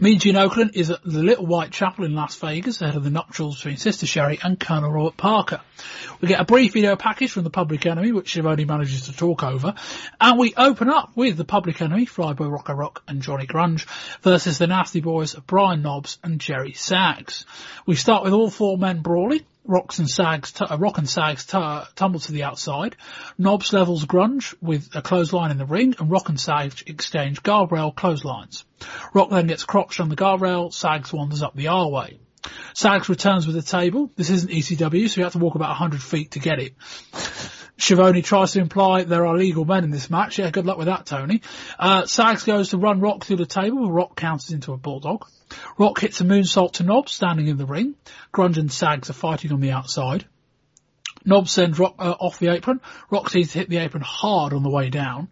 Meet in Okerlund is at the Little White Chapel in Las Vegas ahead of the nuptials between Sister Sherri and Colonel Robert Parker. We get a brief video package from the Public Enemy, which Schiavone manages to talk over, and we open up with the Public Enemy, Flyboy Rocco Rock and Johnny Grunge versus the Nasty Boys Brian Knobbs and Jerry Sags. We start with all four men brawling, Rocks and Sags, t- Rock and Sags t- tumble to the outside. Knobbs levels Grunge with a clothesline in the ring, and Rock and Sags exchange guardrail clotheslines. Rock then gets crotched on the guardrail. Sags wanders up the R-way. Sags returns with a table. This isn't ECW, so you have to walk about 100 feet to get it. Schiavone tries to imply there are legal men in this match. Yeah, good luck with that, Tony. Uh, Sags goes to run Rock through the table, Rock counters into a bulldog. Rock hits a moonsault to Knobbs standing in the ring. Grunge and Sags are fighting on the outside. Knobbs sends Rock uh, off the apron. Rock seems to hit the apron hard on the way down.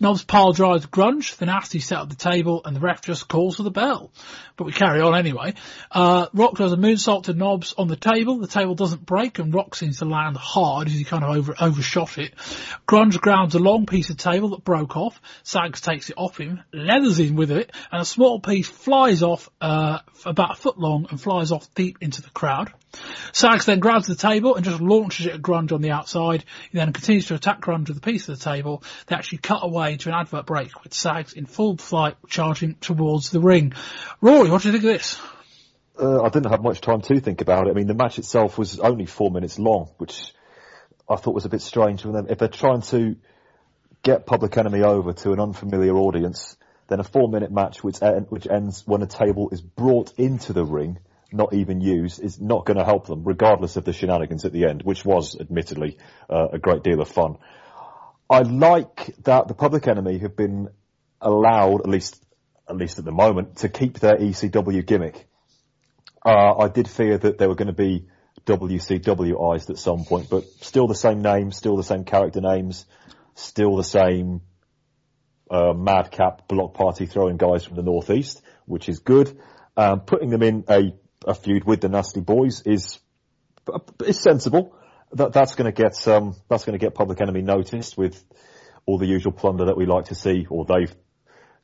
Knobbs pile drives Grunge, the nasty set up the table, and the ref just calls for the bell. But we carry on anyway. Uh, Rock does a moonsault to Knobbs on the table. The table doesn't break, and Rock seems to land hard as he kind of over, overshot it. Grunge grounds a long piece of table that broke off. Sags takes it off him, leathers him with it, and a small piece flies off, uh, about a foot long and flies off deep into the crowd. Sags then grabs the table and just launches it at Grunge on the outside. He then continues to attack Grunge with a piece of the table. They actually cut away to an advert break with Sags in full flight charging towards the ring. Rory, what do you think of this? Uh, I didn't have much time to think about it. I mean, the match itself was only four minutes long, which I thought was a bit strange. If they're trying to get Public Enemy over to an unfamiliar audience, then a four-minute match which, which ends when a table is brought into the ring – not even used is not going to help them, regardless of the shenanigans at the end, which was admittedly uh, a great deal of fun. I like that the Public Enemy have been allowed, at least at least at the moment, to keep their ECW gimmick. Uh, I did fear that they were going to be WCWized at some point, but still the same name, still the same character names, still the same uh, madcap block party throwing guys from the northeast, which is good. Um, putting them in a a feud with the Nasty Boys is it's sensible. That that's going to get um, that's going to get Public Enemy noticed with all the usual plunder that we like to see, or they've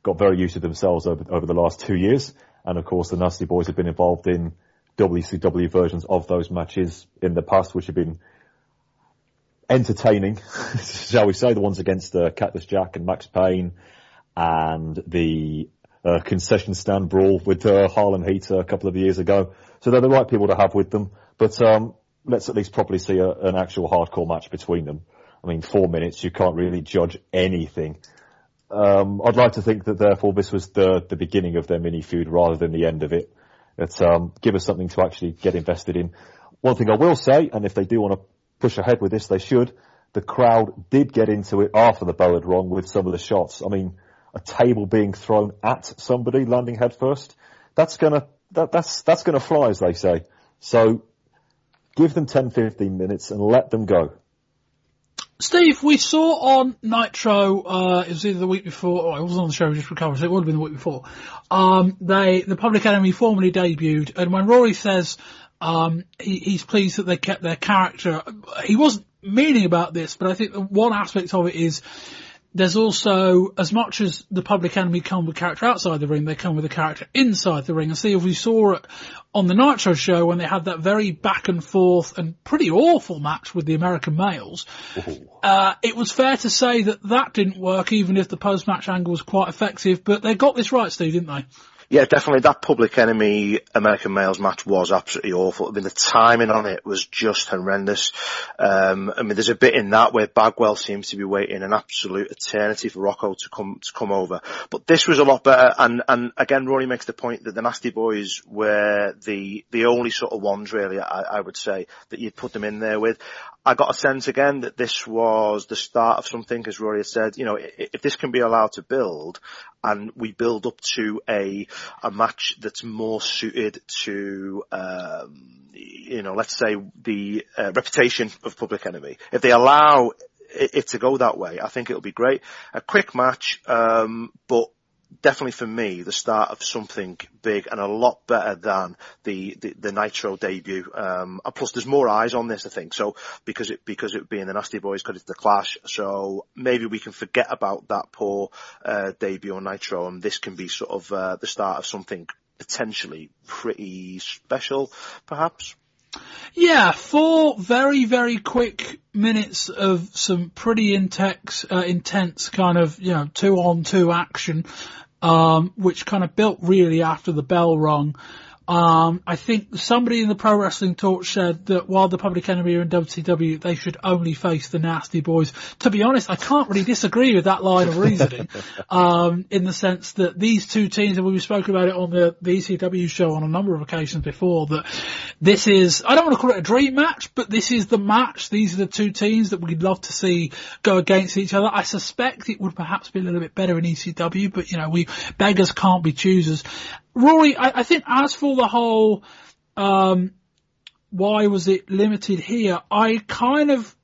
got very used to themselves over over the last two years. And of course, the Nasty Boys have been involved in WCW versions of those matches in the past, which have been entertaining, shall we say, the ones against uh, Cactus Jack and Max Payne, and the uh, concession stand brawl with uh, Harlem Heat a couple of years ago. So they're the right people to have with them. But um, let's at least properly see a, an actual hardcore match between them. I mean, four minutes, you can't really judge anything. Um, I'd like to think that therefore this was the, the beginning of their mini feud rather than the end of it. It's, um, give us something to actually get invested in. One thing I will say, and if they do want to push ahead with this, they should. The crowd did get into it after the bow had rung with some of the shots. I mean, a table being thrown at somebody landing headfirst, that's gonna, that, that's, that's gonna fly as they say. So give them 10, 15 minutes and let them go. Steve, we saw on Nitro, uh, it was either the week before, or it wasn't on the show, we just recovered, so it would have been the week before. Um, they, the Public Enemy formally debuted, and when Rory says, um, he, he's pleased that they kept their character, he wasn't meaning about this, but I think one aspect of it is, there's also, as much as the public enemy come with character outside the ring, they come with a character inside the ring. And see, if we saw it on the Nitro show when they had that very back and forth and pretty awful match with the American males, uh, it was fair to say that that didn't work, even if the post-match angle was quite effective. But they got this right, Steve, didn't they? Yeah, definitely. That Public Enemy American Males match was absolutely awful. I mean, the timing on it was just horrendous. Um, I mean, there's a bit in that where Bagwell seems to be waiting an absolute eternity for Rocco to come to come over. But this was a lot better. And and again, Rory makes the point that the Nasty Boys were the the only sort of ones really, I, I would say, that you'd put them in there with. I got a sense again that this was the start of something, as Rory has said. You know, if this can be allowed to build, and we build up to a a match that's more suited to, um, you know, let's say the uh, reputation of Public Enemy. If they allow it, it, to go that way, I think it'll be great. A quick match, um, but definitely for me the start of something big and a lot better than the the, the Nitro debut. Um, and plus, there's more eyes on this, I think. So because it because it being the Nasty Boys, because it's the Clash, so maybe we can forget about that poor uh, debut on Nitro, and this can be sort of uh, the start of something potentially pretty special, perhaps. Yeah, four very, very quick minutes of some pretty intense, uh, intense kind of, you know, two on two action, um, which kind of built really after the bell rung. Um, I think somebody in the Pro Wrestling Talk said that while the Public Enemy are in WCW, they should only face the Nasty Boys. To be honest, I can't really disagree with that line of reasoning, um, in the sense that these two teams, and we've spoken about it on the, the ECW show on a number of occasions before, that this is, I don't want to call it a dream match, but this is the match. These are the two teams that we'd love to see go against each other. I suspect it would perhaps be a little bit better in ECW, but you know, we, beggars can't be choosers. Rory, I, I think as for the whole, um, why was it limited here? I kind of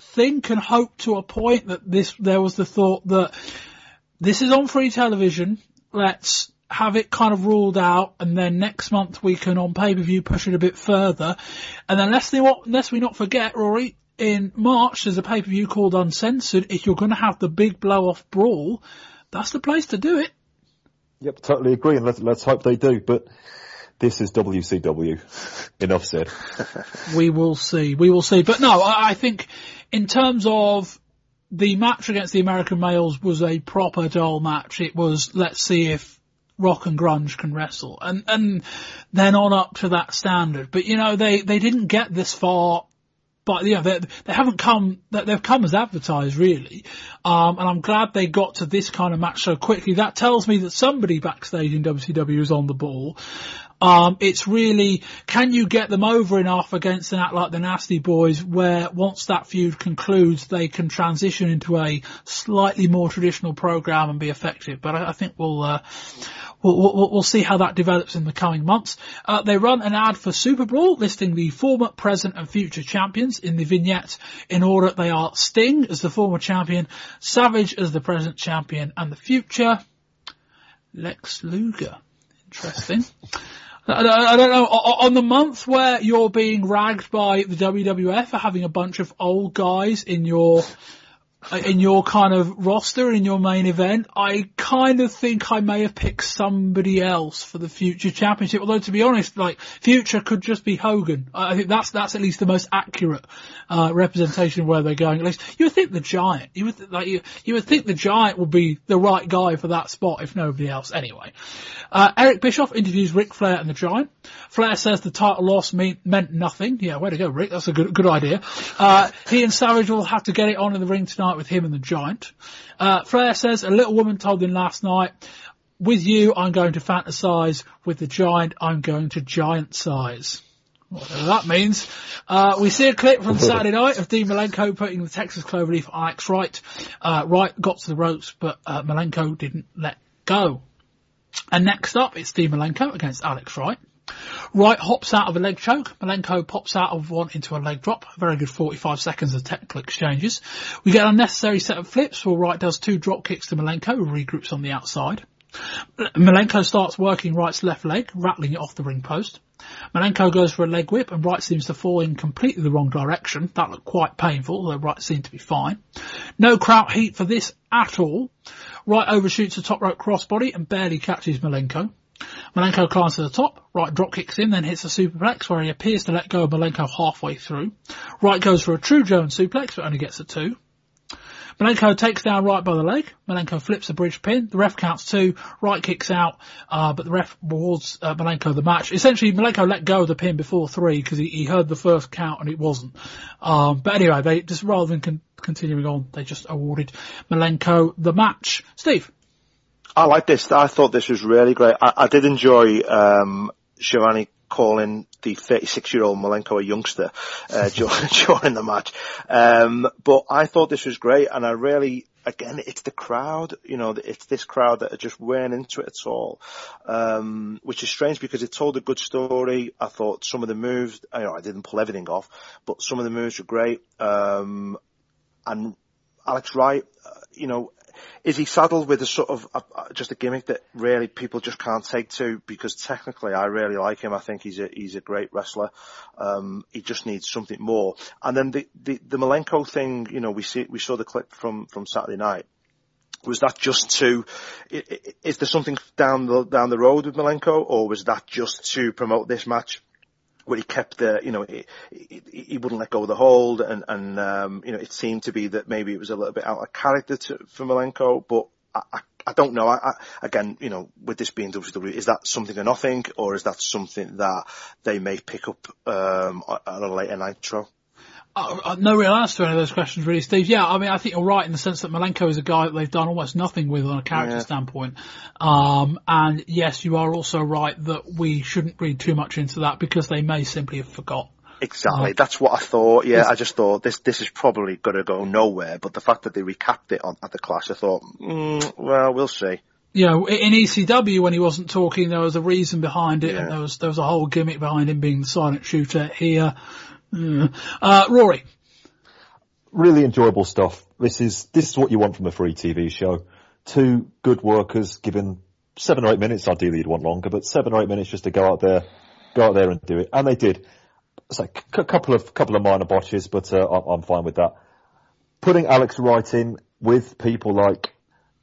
think and hope to a point that this, there was the thought that this is on free television. Let's have it kind of ruled out and then next month we can on pay-per-view push it a bit further. And then unless we not forget, Rory, in March there's a pay-per-view called Uncensored. If you're going to have the big blow-off brawl, that's the place to do it. Yep, totally agree, and let's, let's hope they do. But this is WCW. Enough said. we will see. We will see. But no, I, I think in terms of the match against the American males was a proper dull match. It was let's see if rock and grunge can wrestle and and then on up to that standard but you know they they didn't get this far but know, they, they haven't come, they've come as advertised really. Um, and I'm glad they got to this kind of match so quickly. That tells me that somebody backstage in WCW is on the ball. Um, it's really, can you get them over enough against an act like the Nasty Boys where once that feud concludes, they can transition into a slightly more traditional program and be effective. But I, I think we'll, uh, we'll, we'll, we'll, see how that develops in the coming months. Uh, they run an ad for Super Brawl listing the former, present and future champions in the vignette in order they are Sting as the former champion, Savage as the present champion and the future Lex Luger. Interesting. I, don't know. On the month where you're being ragged by the WWF for having a bunch of old guys in your in your kind of roster in your main event, I kind of think I may have picked somebody else for the future championship. Although to be honest, like future could just be Hogan. I think that's that's at least the most accurate uh, representation of where they're going. At least you would think the Giant. You would th- like you you would think the Giant would be the right guy for that spot if nobody else. Anyway, uh, Eric Bischoff interviews Ric Flair and the Giant. Flair says the title loss mean, meant nothing. Yeah, way to go, Ric. That's a good good idea. Uh, he and Savage will have to get it on in the ring tonight with him and the Giant. Uh, Flair says a little woman told him last night, with you, I'm going to fantasize. With the Giant, I'm going to giant size. Whatever that means. Uh, we see a clip from Saturday night of Dean Malenko putting the Texas Cloverleaf on Alex Wright. Uh, Wright got to the ropes, but uh, Malenko didn't let go. And next up, it's Dean Malenko against Alex Wright. Wright hops out of a leg choke. Malenko pops out of one into a leg drop. Very good 45 seconds of technical exchanges. We get an unnecessary set of flips where Wright does two drop kicks to Malenko, who regroups on the outside. Malenko starts working Wright's left leg, rattling it off the ring post. Malenko goes for a leg whip and Wright seems to fall in completely the wrong direction. That looked quite painful, although Wright seemed to be fine. No Kraut heat for this at all. Wright overshoots a top rope crossbody and barely catches Malenko. Malenko climbs to the top, Wright drop kicks in, then hits a superplex where he appears to let go of Malenko halfway through. Wright goes for a true German suplex but only gets a two. Malenko takes down Wright by the leg. Malenko flips a bridge pin. The ref counts two. Wright kicks out, uh, but the ref rewards uh, Malenko the match. Essentially, Malenko let go of the pin before three because he, he, heard the first count and it wasn't. Um, but anyway, they just rather than con- continuing on, they just awarded Malenko the match. Steve. I like this. I thought this was really great. I, I did enjoy um, Schiavone calling the 36 year old Malenko a youngster uh, during, the match. Um, but I thought this was great, and I really, again, it's the crowd. You know, it's this crowd that are just weren't into it at all, um, which is strange because it told a good story. I thought some of the moves, you know, I didn't pull everything off, but some of the moves were great. Um, and Alex Wright, uh, you know, is he saddled with a sort of a, just a gimmick that really people just can't take to? Because technically, I really like him. I think he's a he's a great wrestler. Um, he just needs something more. And then the, the the Malenko thing, you know, we see we saw the clip from from Saturday night. Was that just to? Is there something down the down the road with Malenko, or was that just to promote this match? Where he kept the, you know, he, he, he, wouldn't let go of the hold, and and um, you know, it seemed to be that maybe it was a little bit out of character to, for Malenko, but I, I, I don't know. I, I, again, you know, with this being WWE, is that something or nothing, or is that something that they may pick up um, at a later nitro? Uh, uh, no real answer to any of those questions, really, Steve. Yeah, I mean, I think you're right in the sense that Malenko is a guy that they've done almost nothing with on a character yeah. standpoint. Um, and yes, you are also right that we shouldn't read too much into that because they may simply have forgot. Exactly. Uh, That's what I thought. Yeah, I just thought this this is probably going to go nowhere. But the fact that they recapped it on, at the clash, I thought, mm, well, we'll see. You know, in ECW when he wasn't talking, there was a reason behind it, yeah. and there was there was a whole gimmick behind him being the silent shooter. Here. Uh, Rory. Really enjoyable stuff. This is, this is what you want from a free TV show. Two good workers given seven or eight minutes. Ideally you'd want longer, but seven or eight minutes just to go out there, go out there and do it. And they did. So a couple of, couple of minor botches, but, uh, I'm fine with that. Putting Alex Wright in with people like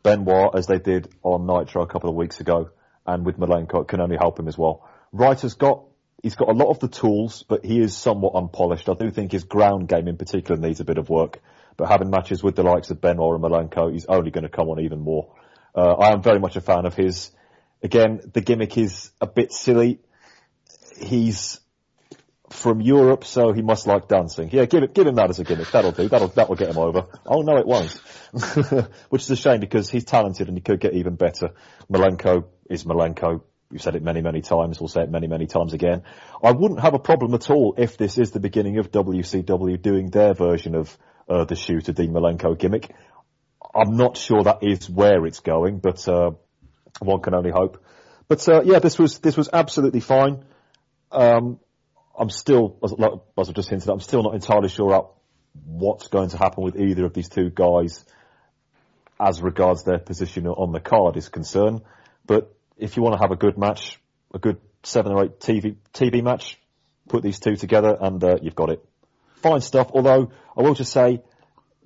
Benoit as they did on Nitro a couple of weeks ago and with Malenko can only help him as well. Wright has got he's got a lot of the tools, but he is somewhat unpolished. I do think his ground game in particular needs a bit of work. But having matches with the likes of Benoit and Malenko, he's only going to come on even more. Uh, I am very much a fan of his. Again, the gimmick is a bit silly. He's from Europe, so he must like dancing. Yeah, give it, give him that as a gimmick. That'll do. That'll, that'll get him over. Oh no, it won't. Which is a shame because he's talented and he could get even better. Malenko is Malenko. We've said it many, many times. We'll say it many, many times again. I wouldn't have a problem at all if this is the beginning of WCW doing their version of uh, the shooter Dean Malenko gimmick. I'm not sure that is where it's going, but uh, one can only hope. But uh, yeah, this was this was absolutely fine. Um, I'm still, as, as I've just hinted, I'm still not entirely sure what's going to happen with either of these two guys as regards their position on the card is concerned. But if you want to have a good match, a good seven or eight TV TV match. Put these two together, and uh, you've got it. Fine stuff. Although I will just say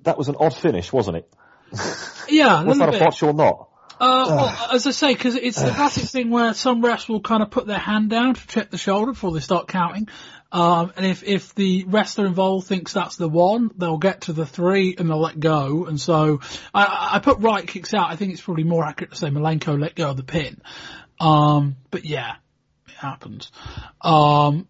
that was an odd finish, wasn't it? Yeah, a Was that a bit. botch or not? Uh, well, as I say, because it's the classic thing where some refs will kind of put their hand down to check the shoulder before they start counting. Um, and if, if the wrestler involved thinks that's the one, they'll get to the three and they'll let go. And so I, I put right kicks out. I think it's probably more accurate to say Malenko let go of the pin. Um, but yeah, it happens. Um,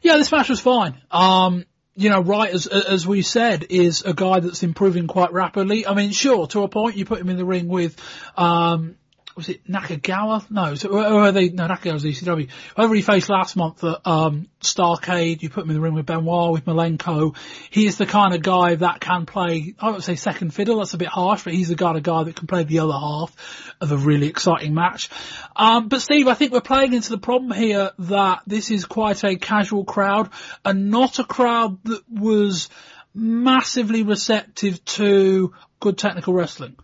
yeah, this match was fine. Um, you know, Wright, as, as we said, is a guy that's improving quite rapidly. I mean, sure, to a point, you put him in the ring with, um, was it Nakagawa? No, so, or are they, no, Nakagawa's ECW. Whoever he faced last month at, um, Starcade, you put him in the ring with Benoit, with Malenko. He is the kind of guy that can play, I would say second fiddle, that's a bit harsh, but he's the kind of guy that can play the other half of a really exciting match. Um, but Steve, I think we're playing into the problem here that this is quite a casual crowd and not a crowd that was massively receptive to good technical wrestling.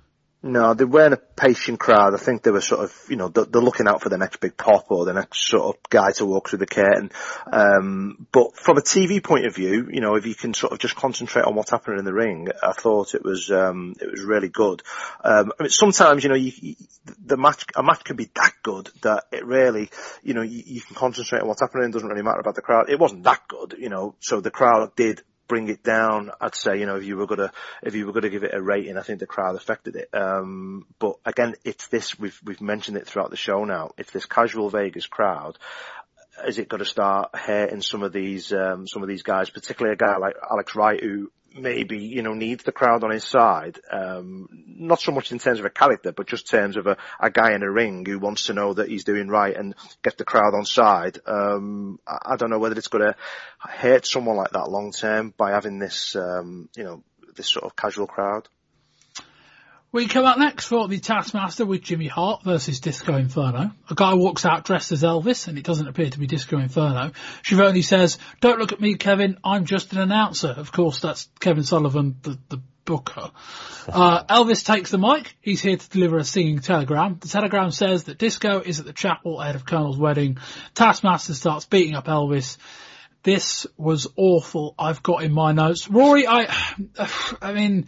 No, they weren't a patient crowd. I think they were sort of, you know, they're, they're looking out for the next big pop or the next sort of guy to walk through the curtain. Um, but from a TV point of view, you know, if you can sort of just concentrate on what's happening in the ring, I thought it was, um, it was really good. Um, I mean, sometimes, you know, you, the match, a match can be that good that it really, you know, you, you can concentrate on what's happening. It doesn't really matter about the crowd. It wasn't that good, you know, so the crowd did bring it down. I'd say, you know, if you were gonna, if you were gonna give it a rating, I think the crowd affected it. Um, but again, it's this, we've, we've mentioned it throughout the show now. It's this casual Vegas crowd. Is it going to start hurting some of these, um, some of these guys, particularly a guy like Alex Wright who maybe, you know, needs the crowd on his side. Um, not so much in terms of a character, but just in terms of a, a guy in a ring who wants to know that he's doing right and get the crowd on side. Um, I, I don't know whether it's going to hurt someone like that long term by having this, um, you know, this sort of casual crowd. We come up next for the Taskmaster with Jimmy Hart versus Disco Inferno. A guy walks out dressed as Elvis, and it doesn't appear to be Disco Inferno. Schiavone says, "Don't look at me, Kevin. I'm just an announcer." Of course, that's Kevin Sullivan, the, the booker. Uh, Elvis takes the mic. He's here to deliver a singing telegram. The telegram says that Disco is at the chapel ahead of Colonel's wedding. Taskmaster starts beating up Elvis. This was awful. I've got in my notes. Rory, I, I mean,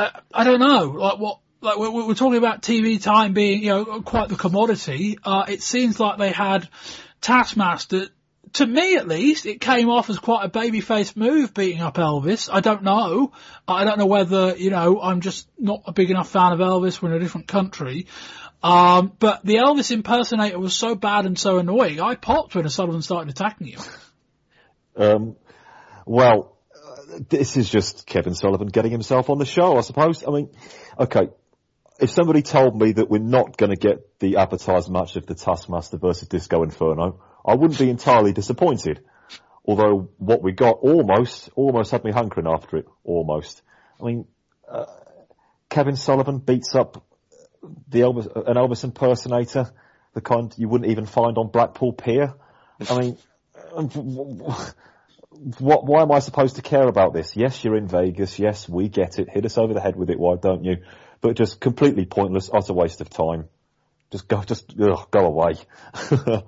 uh, I don't know, like what, like we're, we're talking about TV time being, you know, quite the commodity. Uh, it seems like they had Taskmaster, to me at least, it came off as quite a babyface move beating up Elvis. I don't know. I don't know whether, you know, I'm just not a big enough fan of Elvis. We're in a different country. Um, but the Elvis impersonator was so bad and so annoying. I popped when Sullivan started attacking him. Um, well, this is just Kevin Sullivan getting himself on the show, I suppose. I mean, okay, if somebody told me that we're not going to get the advertised match of the Taskmaster versus Disco Inferno, I wouldn't be entirely disappointed. Although what we got almost, almost had me hunkering after it. Almost. I mean, uh, Kevin Sullivan beats up the Elvis, an Elvis impersonator, the kind you wouldn't even find on Blackpool Pier. I mean, what, why am I supposed to care about this? Yes, you're in Vegas. Yes, we get it. Hit us over the head with it. Why don't you? But just completely pointless, utter waste of time. Just go, just ugh, go away.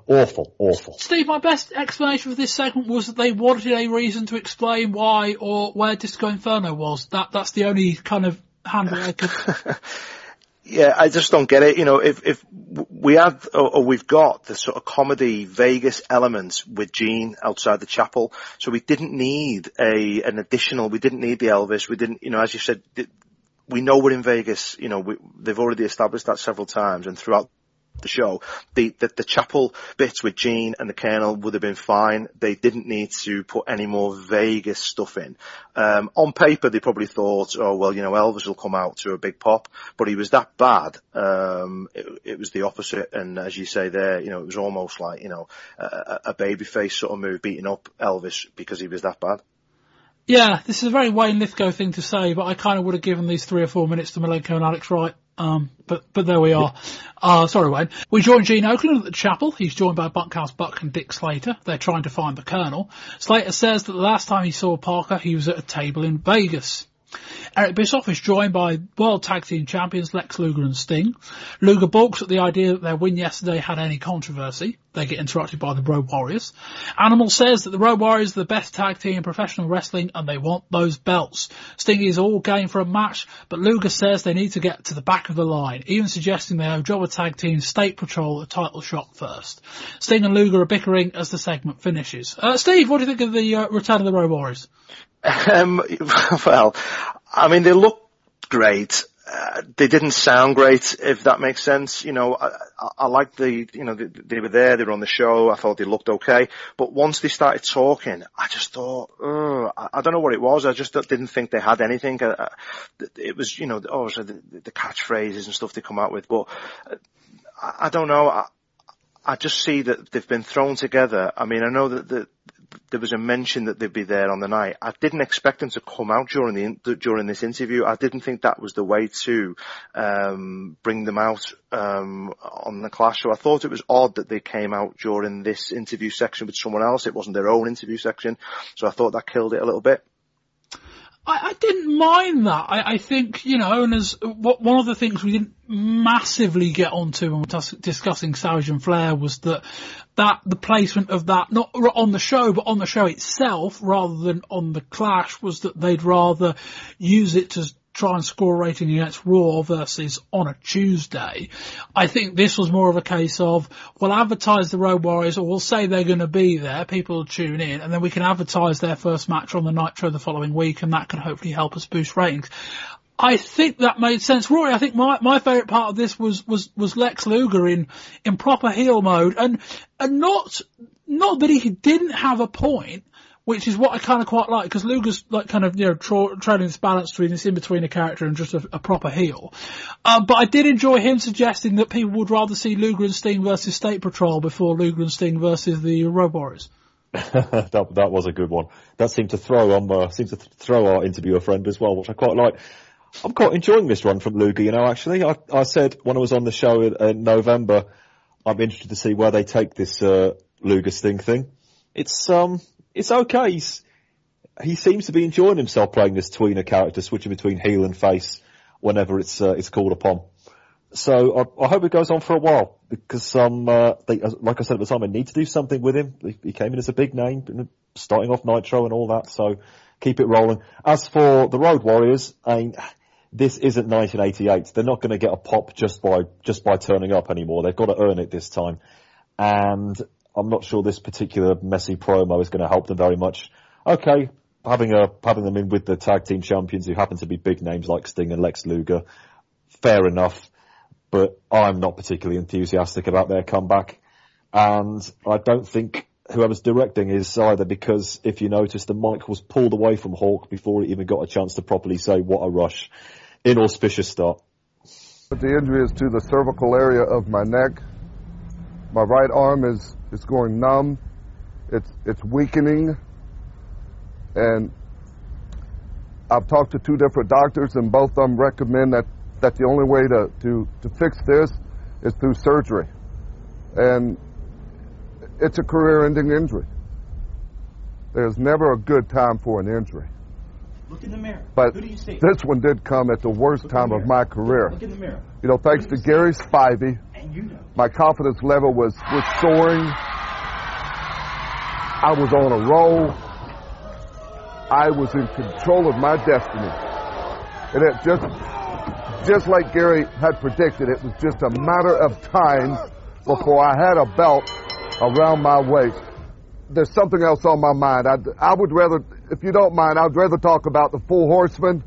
awful, awful. Steve, my best explanation for this segment was that they wanted a reason to explain why or where Disco Inferno was. That that's the only kind of handle I could. Yeah, I just don't get it. You know, if if we have or, or we've got the sort of comedy Vegas elements with Gene outside the chapel, so we didn't need a an additional. We didn't need the Elvis. We didn't, you know, as you said, we know we're in Vegas. You know, we, they've already established that several times, and throughout the show, the, the the chapel bits with Gene and the Colonel would have been fine. They didn't need to put any more Vegas stuff in. Um, on paper, they probably thought, oh well, you know, Elvis will come out to a big pop, but he was that bad. Um, it, it was the opposite, and as you say there, you know, it was almost like you know a, a babyface sort of move, beating up Elvis because he was that bad. Yeah, this is a very Wayne Lithgow thing to say, but I kind of would have given these three or four minutes to Malenko and Alex Wright. Um, but, but there we are. Uh, sorry Wayne. We join Gene Okerlund at the chapel. He's joined by Bunkhouse Buck and Dick Slater. They're trying to find the Colonel. Slater says that the last time he saw Parker, he was at a table in Vegas. Eric Bischoff is joined by World Tag Team Champions Lex Luger and Sting. Luger balks at the idea that their win yesterday had any controversy. They get interrupted by the Road Warriors. Animal says that the Road Warriors are the best tag team in professional wrestling and they want those belts. Sting is all game for a match, but Luger says they need to get to the back of the line, even suggesting they owe Jobber Tag Team State Patrol a title shot first. Sting and Luger are bickering as the segment finishes. Uh, Steve, what do you think of the uh, return of the Road Warriors? Um, well, I mean, they look great. Uh, they didn't sound great, if that makes sense. You know, I, I, I like the, you know, they, they, were there, they were on the show, I thought they looked okay. But once they started talking, I just thought, oh, I, I don't know what it was, I just didn't think they had anything. Uh, it was, you know, obviously the, the catchphrases and stuff they come out with, but uh, I, don't know, I, I just see that they've been thrown together. I mean, I know that the, there was a mention that they'd be there on the night. I didn't expect them to come out during the during this interview. I didn't think that was the way to um, bring them out um, on the clash. So I thought it was odd that they came out during this interview section with someone else. It wasn't their own interview section, so I thought that killed it a little bit. I, I didn't mind that. I, I think, you know, and as one of the things we didn't massively get onto when we were discussing Savage and Flair was that that the placement of that not on the show but on the show itself rather than on the clash was that they'd rather use it to try and score a rating against Raw versus on a Tuesday. I think this was more of a case of, we'll advertise the Road Warriors or we'll say they're going to be there, people will tune in, and then we can advertise their first match on the Nitro the following week and that can hopefully help us boost ratings. I think that made sense. Rory, I think my, my favourite part of this was, was, was Lex Luger in, in proper heel mode and, and not, not that he didn't have a point, which is what I kind of quite like because Luger's like kind of you know tra- trading this balance between this in between a character and just a, a proper heel. Um, but I did enjoy him suggesting that people would rather see Luger and Sting versus State Patrol before Luger and Sting versus the Road Warriors. that that was a good one. That seemed to throw on uh, seemed to th- throw our interviewer friend as well, which I quite like. I'm quite enjoying this run from Luger. You know, actually, I, I said when I was on the show in, in November, I'm interested to see where they take this uh, Luger Sting thing. It's um it's okay. He's, he seems to be enjoying himself playing this tweener character, switching between heel and face whenever it's uh, it's called upon. So I, I, hope it goes on for a while because um uh, they, like I said at the time, I need to do something with him. He, he came in as a big name, starting off Nitro and all that. So keep it rolling. As for the Road Warriors, I mean, this isn't 1988. They're not going to get a pop just by just by turning up anymore. They've got to earn it this time. And I'm not sure this particular messy promo is going to help them very much. Okay, having a having them in with the tag team champions who happen to be big names like Sting and Lex Luger, fair enough. But I'm not particularly enthusiastic about their comeback, and I don't think whoever's directing is either because if you notice the mic was pulled away from Hawk before he even got a chance to properly say what a rush. Inauspicious start. But the injury is to the cervical area of my neck. My right arm is it's going numb. It's it's weakening. And I've talked to two different doctors, and both of them recommend that, that the only way to, to, to fix this is through surgery. And it's a career ending injury. There's never a good time for an injury. Look in the mirror. But Who do you see? this one did come at the worst Look time of my career. Look in the mirror. You know, thanks to Gary Spivey, my confidence level was, was soaring. I was on a roll. I was in control of my destiny. And it just, just like Gary had predicted, it was just a matter of time before I had a belt around my waist. There's something else on my mind. I, I would rather, if you don't mind, I'd rather talk about the Four Horsemen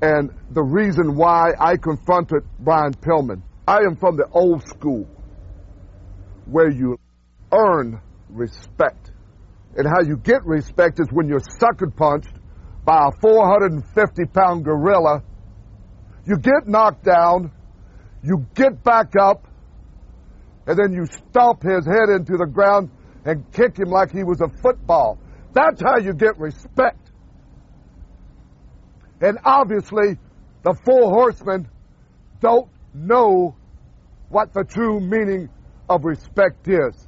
and the reason why I confronted Brian Pillman. I am from the old school where you earn respect. And how you get respect is when you're sucker punched by a 450 pound gorilla. You get knocked down, you get back up, and then you stomp his head into the ground and kick him like he was a football. That's how you get respect. And obviously, the four horsemen don't know what the true meaning of respect is.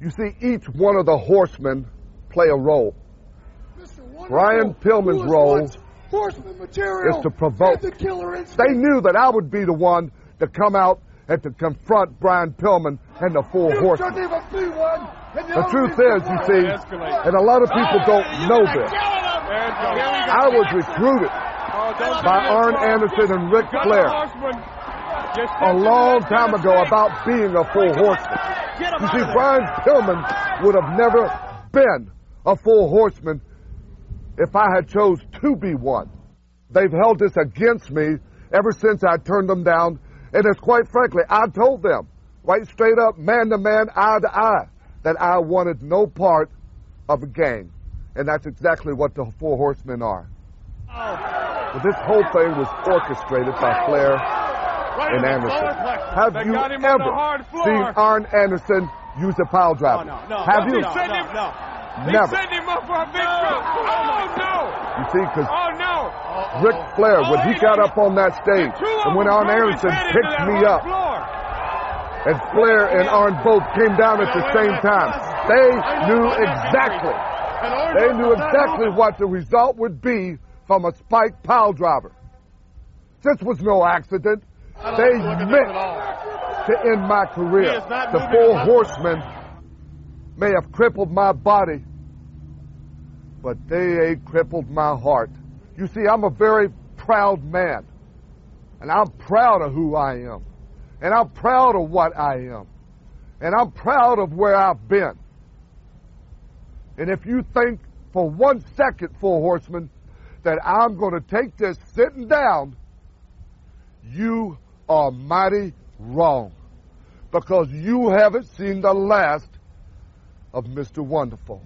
You see, each one of the horsemen play a role. Brian Pillman's role material is to provoke. The killer They knew that I would be the one to come out and to confront Brian Pillman and the Four You Horsemen. even be one. and The you truth is, be you see, and a lot of people oh, don't know this. I was recruited by Arn Anderson and Ric Flair a long time ago about being a Four Horseman. You see, Brian Pillman would have never been a Four Horseman if I had chose to be one. They've held this against me ever since I turned them down, and it's quite frankly, I told them, right straight up, man to man, eye to eye, that I wanted no part of a gang. And that's exactly what the Four Horsemen are. But this whole thing was orchestrated by Flair and Anderson. Have They you got him on the ever hard floor. seen Arn Anderson use a pile driver? Have you? They sent him, Never. They him up for a big truck. Oh, no. You see, because Oh, no. Ric Flair, when he oh, got up on that stage, and when them Arn drove his Anderson picked me up, floor. and Flair and Arn both came down at the same time, they knew exactly, they knew exactly what the result would be from a spiked pile driver. This was no accident. They meant to end my career. The four horsemen may have crippled my body, but they ain't crippled my heart. You see, I'm a very proud man, and I'm proud of who I am, and I'm proud of what I am, and I'm proud of where I've been. And if you think for one second, Four Horsemen, that I'm going to take this sitting down, you are mighty wrong. Because you haven't seen the last of Mr. Wonderful.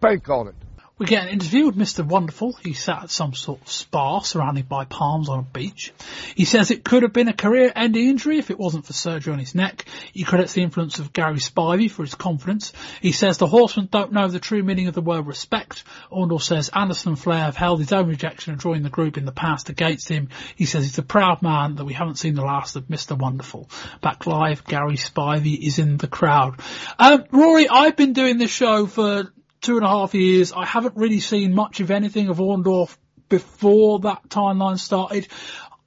Bank on it. We get an interview with Mr. Wonderful. He sat at some sort of spa surrounded by palms on a beach. He says it could have been a career-ending injury if it wasn't for surgery on his neck. He credits the influence of Gary Spivey for his confidence. He says the horsemen don't know the true meaning of the word respect. Orndorff says Anderson and Flair have held his own rejection of joining the group in the past against him. He says he's a proud man that we haven't seen the last of Mr. Wonderful. Back live, Gary Spivey is in the crowd. Um, Rory, I've been doing this show for two and a half years. I haven't really seen much of anything of Orndorff before that timeline started.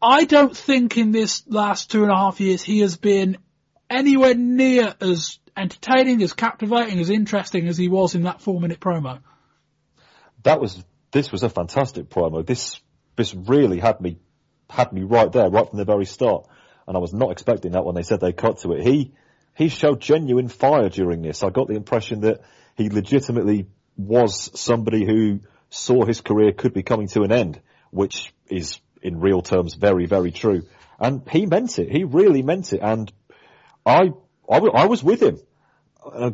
I don't think in this last two and a half years he has been anywhere near as entertaining, as captivating, as interesting as he was in that four minute promo. that was this was a fantastic promo. This this really had me had me right there, right from the very start. And I was not expecting that when they said they cut to it. He he showed genuine fire during this. I got the impression that he legitimately was somebody who saw his career could be coming to an end, which is in real terms very, very true. And he meant it. He really meant it. And I, I, was with him. Uh,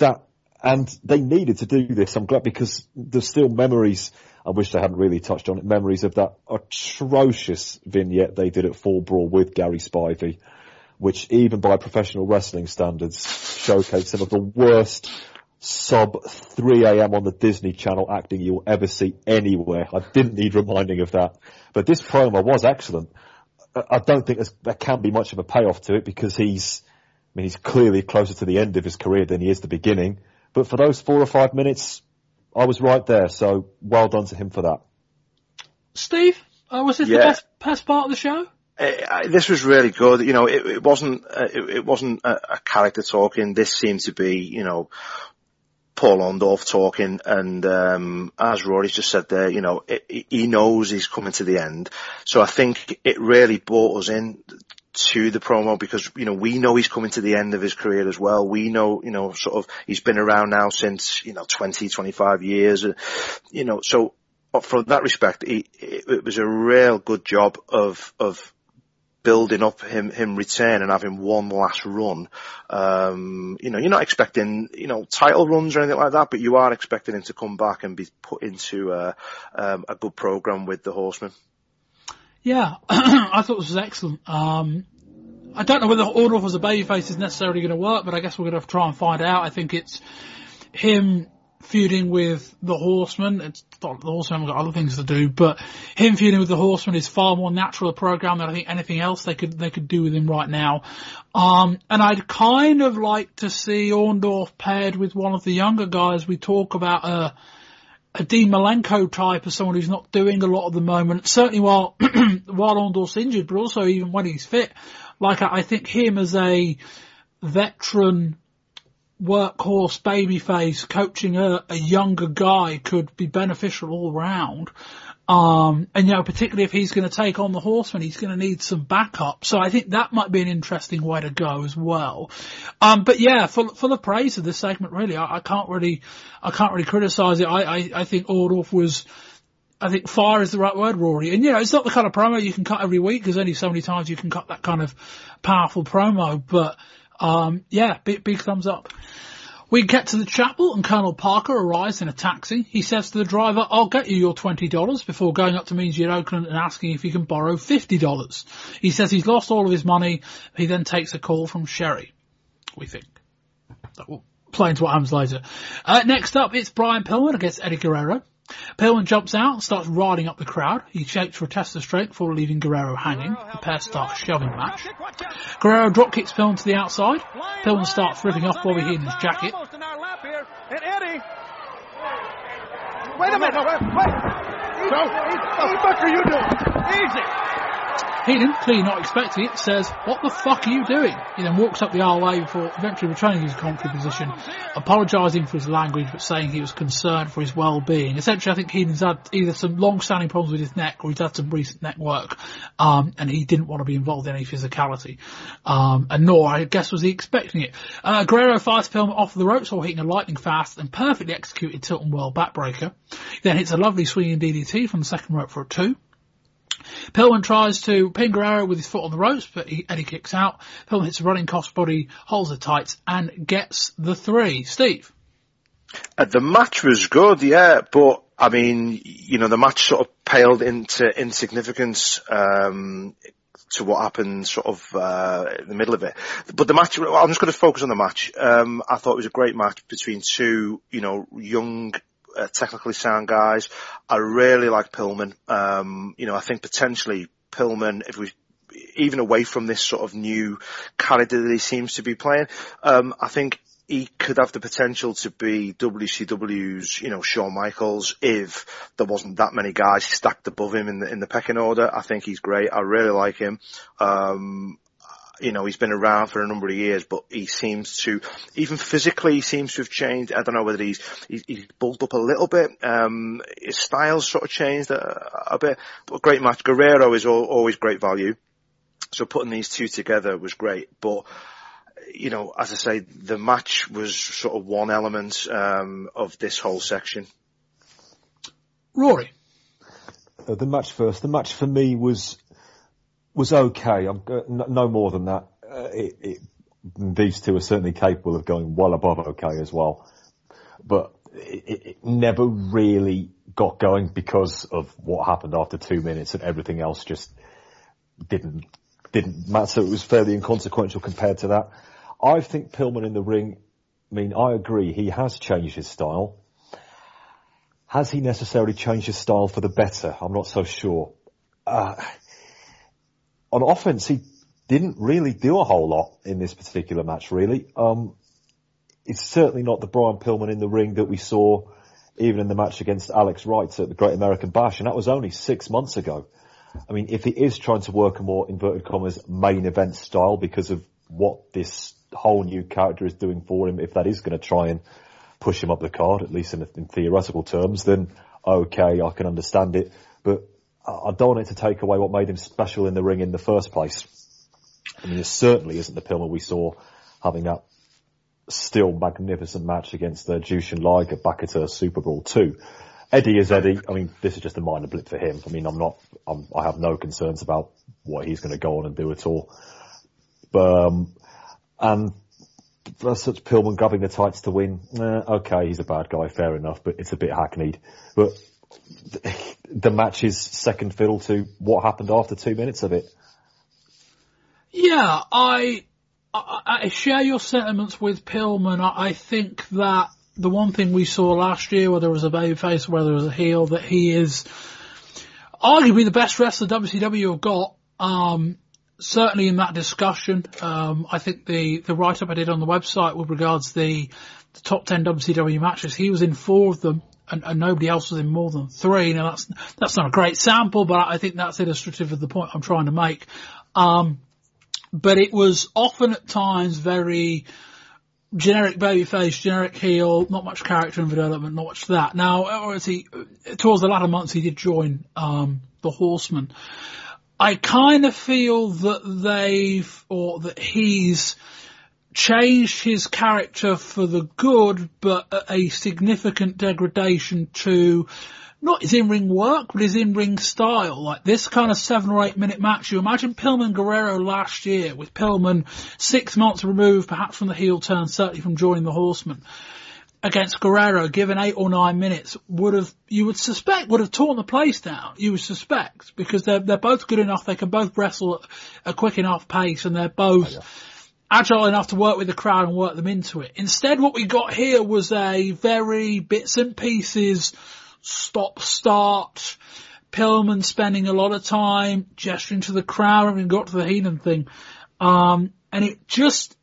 that, and they needed to do this. I'm glad because there's still memories. I wish they hadn't really touched on it. Memories of that atrocious vignette they did at Fall Brawl with Gary Spivey, which even by professional wrestling standards showcased some of the worst sub 3 a.m. on the Disney Channel acting you'll ever see anywhere. I didn't need reminding of that. But this promo was excellent. I I don't think there can be much of a payoff to it because he's, I mean, he's clearly closer to the end of his career than he is the beginning. But for those four or five minutes, I was right there. So well done to him for that. Steve, uh, was this the best, best part of the show? Uh, this was really good. You know, it, it wasn't uh, it, it wasn't a, a character talking. This seemed to be, you know, Paul Orndorff talking, and um, as Rory's just said there, you know, it, he knows he's coming to the end. So I think it really brought us in to the promo because you know we know he's coming to the end of his career as well. We know, you know, sort of he's been around now since you know 20, 25 years, uh, you know. So uh, from that respect, he, it, it was a real good job of of building up him him return and having one last run. Um, you know, you're not expecting you know title runs or anything like that, but you are expecting him to come back and be put into a, um, a good program with the Horsemen. Yeah, I thought this was excellent. Um, I don't know whether Orndorff as a babyface is necessarily going to work, but I guess we're going to try and find out. I think it's him feuding with the Horseman. It's not, the Horsemen have got other things to do, but him feuding with the Horseman is far more natural a program than I think anything else they could they could do with him right now. Um, and I'd kind of like to see Orndorff paired with one of the younger guys. We talk about uh, a Dean Malenko type as someone who's not doing a lot at the moment, certainly while, while Orndorff's injured, but also even when he's fit. Like I, I think him as a veteran workhorse babyface coaching a, a younger guy could be beneficial all round. Um, and you know, particularly if he's going to take on the horseman, he's going to need some backup. So I think that might be an interesting way to go as well. Um, but yeah, for, for the praise of this segment, really, I, I can't really, I can't really criticize it. I, I, I think Orndorff was, I think fire is the right word, Rory. And you know, it's not the kind of promo you can cut every week. There's only so many times you can cut that kind of powerful promo. But, um, yeah, big, big thumbs up. We get to the chapel and Colonel Parker arrives in a taxi. He says to the driver, I'll get you your $20 before going up to Means at Okerlund and asking if he can borrow $50. He says he's lost all of his money. He then takes a call from Sherri. We think. That will play into what happens later. Uh, next up, it's Brian Pillman against Eddie Guerrero. Pillman jumps out and starts riding up the crowd. He shakes for a test of strength before leaving Guerrero hanging. The pair start a shoving match. Guerrero drop kicks Pillman to the outside. Pillman starts ripping off Bobby Heenan's jacket. And Eddie. Wait a minute. Wait. wait. No, what the fuck are you doing? Easy. Heenan, clearly not expecting it, says, what the fuck are you doing? He then walks up the aisle before eventually returning to his commentary position, apologising for his language but saying he was concerned for his well-being. Essentially, I think Heenan's had either some long-standing problems with his neck or he's had some recent neck work, um, and he didn't want to be involved in any physicality. Um, and nor, I guess, was he expecting it. Uh, Guerrero fires film off the ropes while hitting a lightning fast and perfectly executed Tilt-a-Whirl backbreaker. He then hits a lovely swinging DDT from the second rope for a two. Pillman tries to pin Guerrero with his foot on the ropes, but he, Eddie kicks out. Pillman hits a running crossbody, holds the tights, and gets the three. Steve? Uh, the match was good, yeah, but I mean, you know, the match sort of paled into insignificance um, to what happened sort of uh, in the middle of it. But the match, I'm just going to focus on the match. Um, I thought it was a great match between two, you know, young uh, technically sound guys. I really like Pillman. Um, you know, I think potentially Pillman, if we even away from this sort of new character that he seems to be playing, um, I think he could have the potential to be WCW's, you know, Shawn Michaels if there wasn't that many guys stacked above him in the in the pecking order. I think he's great. I really like him. Um, you know, he's been around for a number of years, but he seems to, even physically, he seems to have changed. I don't know whether he's, he's, he's bulked up a little bit. Um, his style's sort of changed a, a bit, but great match. Guerrero is all, always great value. So putting these two together was great, but, you know, as I say, the match was sort of one element, um, of this whole section. Rory. Uh, the match first. The match for me was was okay. I'm no more than that. Uh, it, it, these two are certainly capable of going well above okay as well, but it, it, never really got going because of what happened after two minutes, and everything else just didn't didn't matter. It was fairly inconsequential compared to that. I think Pillman in the ring. I mean, I agree. He has changed his style. Has he necessarily changed his style for the better? I'm not so sure. Uh, on offense, he didn't really do a whole lot in this particular match, really. Um, it's certainly not the Brian Pillman in the ring that we saw even in the match against Alex Wright at the Great American Bash, and that was only six months ago. I mean, if he is trying to work a more inverted commas main event style because of what this whole new character is doing for him, if that is going to try and push him up the card, at least in, in theoretical terms, then okay, I can understand it. But I don't want it to take away what made him special in the ring in the first place. I mean, it certainly isn't the Pillman we saw having that still magnificent match against uh, Jushin Liger back at uh, SuperBrawl 2. Eddie is Eddie. I mean, this is just a minor blip for him. I mean, I'm not, I'm, i have no concerns about what he's going to go on and do at all. But, um, and for such Pillman grabbing the tights to win, eh, okay, he's a bad guy, fair enough, but it's a bit hackneyed. But the match is second fiddle to what happened after two minutes of it. Yeah, I, I, I share your sentiments with Pillman. I, I, think that the one thing we saw last year, whether it was a babyface whether it was a heel, that he is arguably the best wrestler WCW have got. Um, certainly in that discussion, um, I think the, the write-up I did on the website with regards the, the top 10 WCW matches, he was in four of them and, and nobody else was in more than three. Now that's that's not a great sample, but I think that's illustrative of the point I'm trying to make. Um, but it was often at times very generic babyface, generic heel, not much character and development, not much that. Now, obviously, towards the latter months, he did join um, the Horsemen. I kind of feel that they've, or that he's changed his character for the good, but a significant degradation to not his in-ring work, but his in-ring style. Like this kind of seven or eight minute match, you imagine Pillman Guerrero last year with Pillman six months removed perhaps from the heel turn, certainly from joining the Horsemen against Guerrero, given eight or nine minutes, would have, you would suspect, would have torn the place down. You would suspect, because they're, they're both good enough, they can both wrestle at a quick enough pace, and they're both oh, yeah. Agile enough to work with the crowd and work them into it. Instead, what we got here was a very bits and pieces, stop start, Pillman spending a lot of time gesturing to the crowd, having got to the Heenan thing. Um, and it just,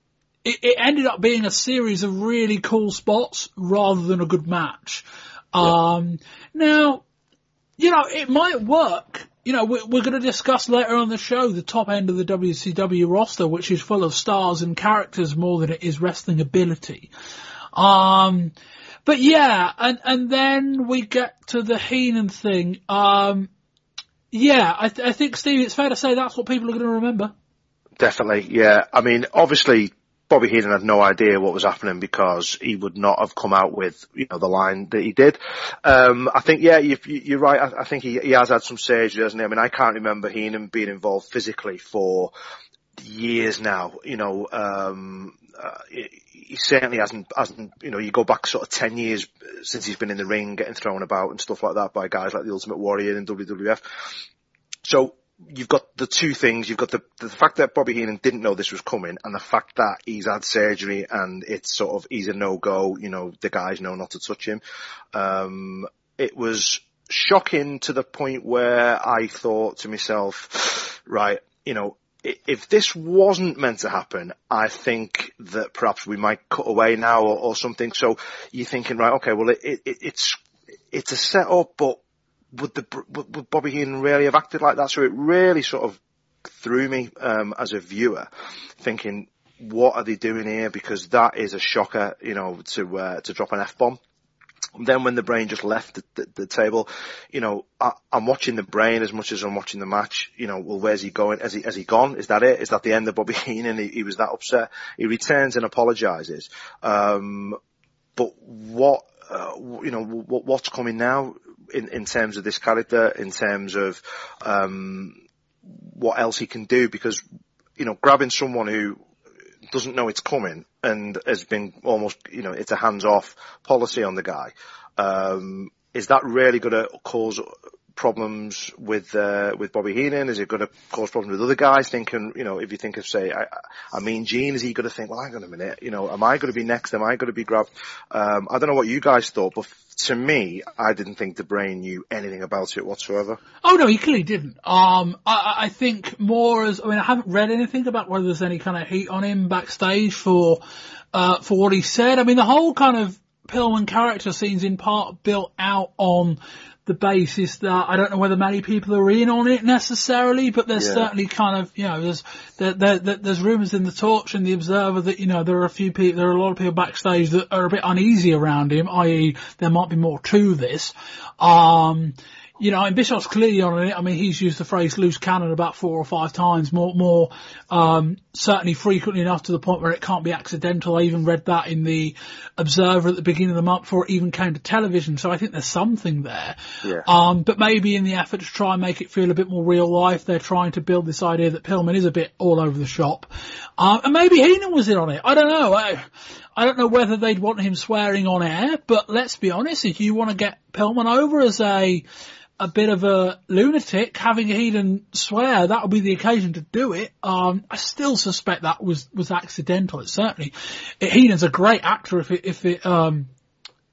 it, it, ended up being a series of really cool spots rather than a good match. Yeah. Um, now, you know, it might work. You know, we're, we're going to discuss later on the show the top end of the WCW roster, which is full of stars and characters more than it is wrestling ability. Um, but yeah, and, and then we get to the Heenan thing. Um, yeah, I, th- I think Steve, it's fair to say that's what people are going to remember. Definitely, yeah. I mean, obviously, Bobby Heenan had no idea what was happening because he would not have come out with, you know, the line that he did. Um, I think, yeah, you, are right. I, I think he, he, has had some surgery, hasn't he? I mean, I can't remember Heenan being involved physically for years now. You know, um, uh, he certainly hasn't, hasn't, you know, you go back sort of 10 years since he's been in the ring, getting thrown about and stuff like that by guys like the Ultimate Warrior and WWF. So you've got the two things. You've got the, the fact that Bobby Heenan didn't know this was coming and the fact that he's had surgery and it's sort of, he's a no-go, you know, the guys know not to touch him. Um, it was shocking to the point where I thought to myself, right, you know, if this wasn't meant to happen, I think that perhaps we might cut away now or, or something. So you're thinking, right, okay, well, it, it, it's, it's a setup, but would the would Bobby Heenan really have acted like that? So it really sort of threw me um, as a viewer, thinking, what are they doing here? Because that is a shocker, you know, to uh, to drop an f bomb. Then when the brain just left the, the, the table, you know, I, am watching the brain as much as I'm watching the match. You know, well, where's he going? Has he, has he gone? Is that it? Is that the end of Bobby Heenan? He, he was that upset. He returns and apologizes. Um, but what, uh, you know, what, what's coming now? In, in terms of this character, in terms of um, what else he can do, because you know, grabbing someone who doesn't know it's coming and has been almost, you know, it's a hands-off policy on the guy. Um, is that really going to cause problems with uh, with Bobby Heenan? Is it going to cause problems with other guys? Thinking, you know, if you think of say, I, I mean, Gene, is he going to think, well, hang on a minute, you know, am I going to be next? Am I going to be grabbed? Um, I don't know what you guys thought, but to me, I didn't think the brain knew anything about it whatsoever. Oh no, he clearly didn't. Um, I, I think more as I mean, I haven't read anything about whether there's any kind of heat on him backstage for uh, for what he said. I mean, the whole kind of Pillman character seems in part built out on the basis that I don't know whether many people are in on it necessarily, but there's yeah. certainly kind of, you know, there's, there, there, there's rumours in the Torch and the Observer that, you know, there are a few people, there are a lot of people backstage that are a bit uneasy around him, i.e. there might be more to this. Um, you know, and Bischoff's clearly on it. I mean, he's used the phrase loose cannon about four or five times, more, more, um, certainly frequently enough to the point where it can't be accidental. I even read that in the Observer at the beginning of the month before it even came to television. So I think there's something there. Yeah. Um, but maybe in the effort to try and make it feel a bit more real life, they're trying to build this idea that Pillman is a bit all over the shop. Um, and maybe Heenan was in on it. I don't know. I, I don't know whether they'd want him swearing on air, but let's be honest, if you want to get Pillman over as a, a bit of a lunatic, having Heenan swear, that would be the occasion to do it. Um, I still suspect that was, was accidental. It certainly, it, a great actor if it, if it, um,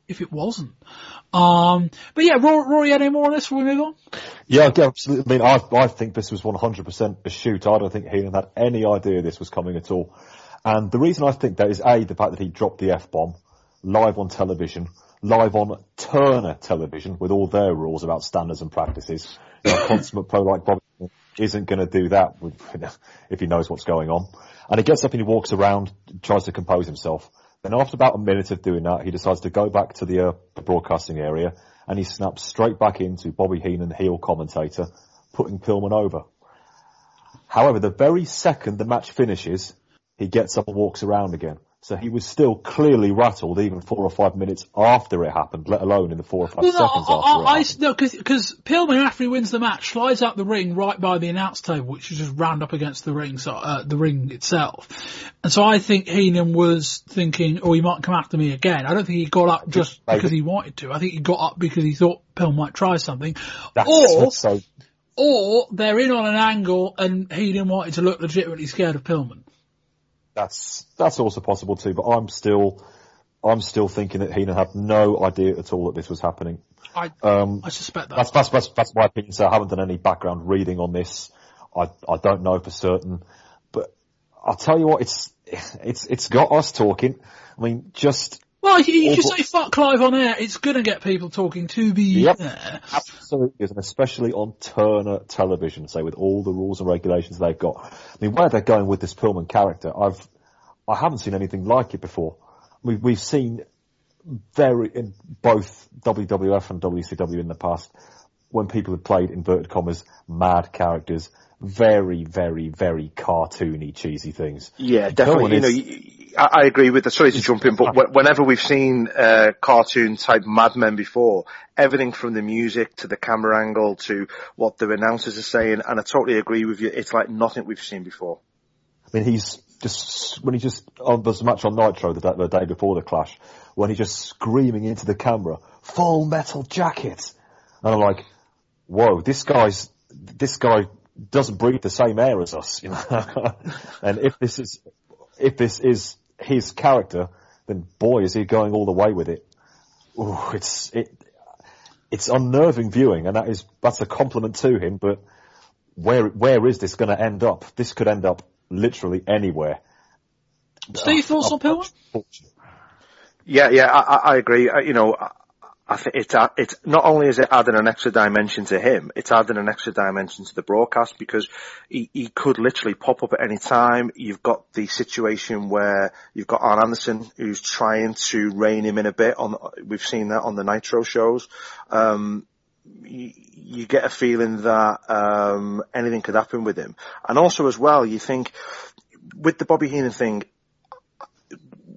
if it wasn't. Um, but yeah, Rory, Rory, any more on this before we move on? Yeah, absolutely. I mean, I, I think this was 100% a shoot. I don't think Heenan had any idea this was coming at all. And the reason I think that is A, the fact that he dropped the F-bomb live on television live on Turner television with all their rules about standards and practices. A consummate pro like Bobby isn't going to do that with, if he knows what's going on. And he gets up and he walks around, tries to compose himself. Then after about a minute of doing that, he decides to go back to the, uh, the broadcasting area and he snaps straight back into Bobby Heenan, heel commentator, putting Pillman over. However, the very second the match finishes, he gets up and walks around again. So he was still clearly rattled even four or five minutes after it happened, let alone in the four or five no, seconds I, after I, it I, no, because Pillman after he wins the match flies out the ring right by the announce table, which is just round up against the ring, so uh, the ring itself. And so I think Heenan was thinking, "Oh, he might come after me again." I don't think he got up just Maybe. because he wanted to. I think he got up because he thought Pill might try something, That's or so or they're in on an angle and Heenan wanted to look legitimately scared of Pillman. That's that's also possible too. But I'm still I'm still thinking that Heenan had no idea at all that this was happening. I Um, I suspect that. that's, that's that's that's my opinion. So I haven't done any background reading on this. I I don't know for certain, but I'll tell you what, it's it's it's got us talking. I mean, just well, you, you just Awful. say fuck Clive on air. It's going to get people talking. To be Yep. fair. Absolutely and especially on Turner television, say with all the rules and regulations they've got. I mean, where they're going with this Pillman character, I've, I haven't seen anything like it before. We, we've seen very, in both WWF and WCW in the past, when people have played inverted commas, mad characters, very, very, very cartoony, cheesy things. Yeah, definitely. one you know, is- y- I, I agree with the. Sorry to jump in, but whenever we've seen uh, cartoon type Mad Men before, everything from the music to the camera angle to what the announcers are saying, and I totally agree with you. It's like nothing we've seen before. I mean, he's just when he just on there's a match on Nitro the day, the day before the clash when he's just screaming into the camera, "Full Metal Jacket," and I'm like, "Whoa, this guy's this guy doesn't breathe the same air as us," you know. and if this is if this is his character, then boy, is he going all the way with it. Ooh, it's it it's unnerving viewing, and that is that's a compliment to him, but where where is this going to end up? This could end up literally anywhere. Steve, thoughts on Pillman? Yeah, yeah, I, I I agree. Uh, you know, I, think it's it's not only is it adding an extra dimension to him, it's adding an extra dimension to the broadcast because he, he could literally pop up at any time. You've got the situation where you've got Arn Anderson who's trying to rein him in a bit. On we've seen that on the Nitro shows. Um, you, you get a feeling that um, anything could happen with him, and also as well, you think with the Bobby Heenan thing,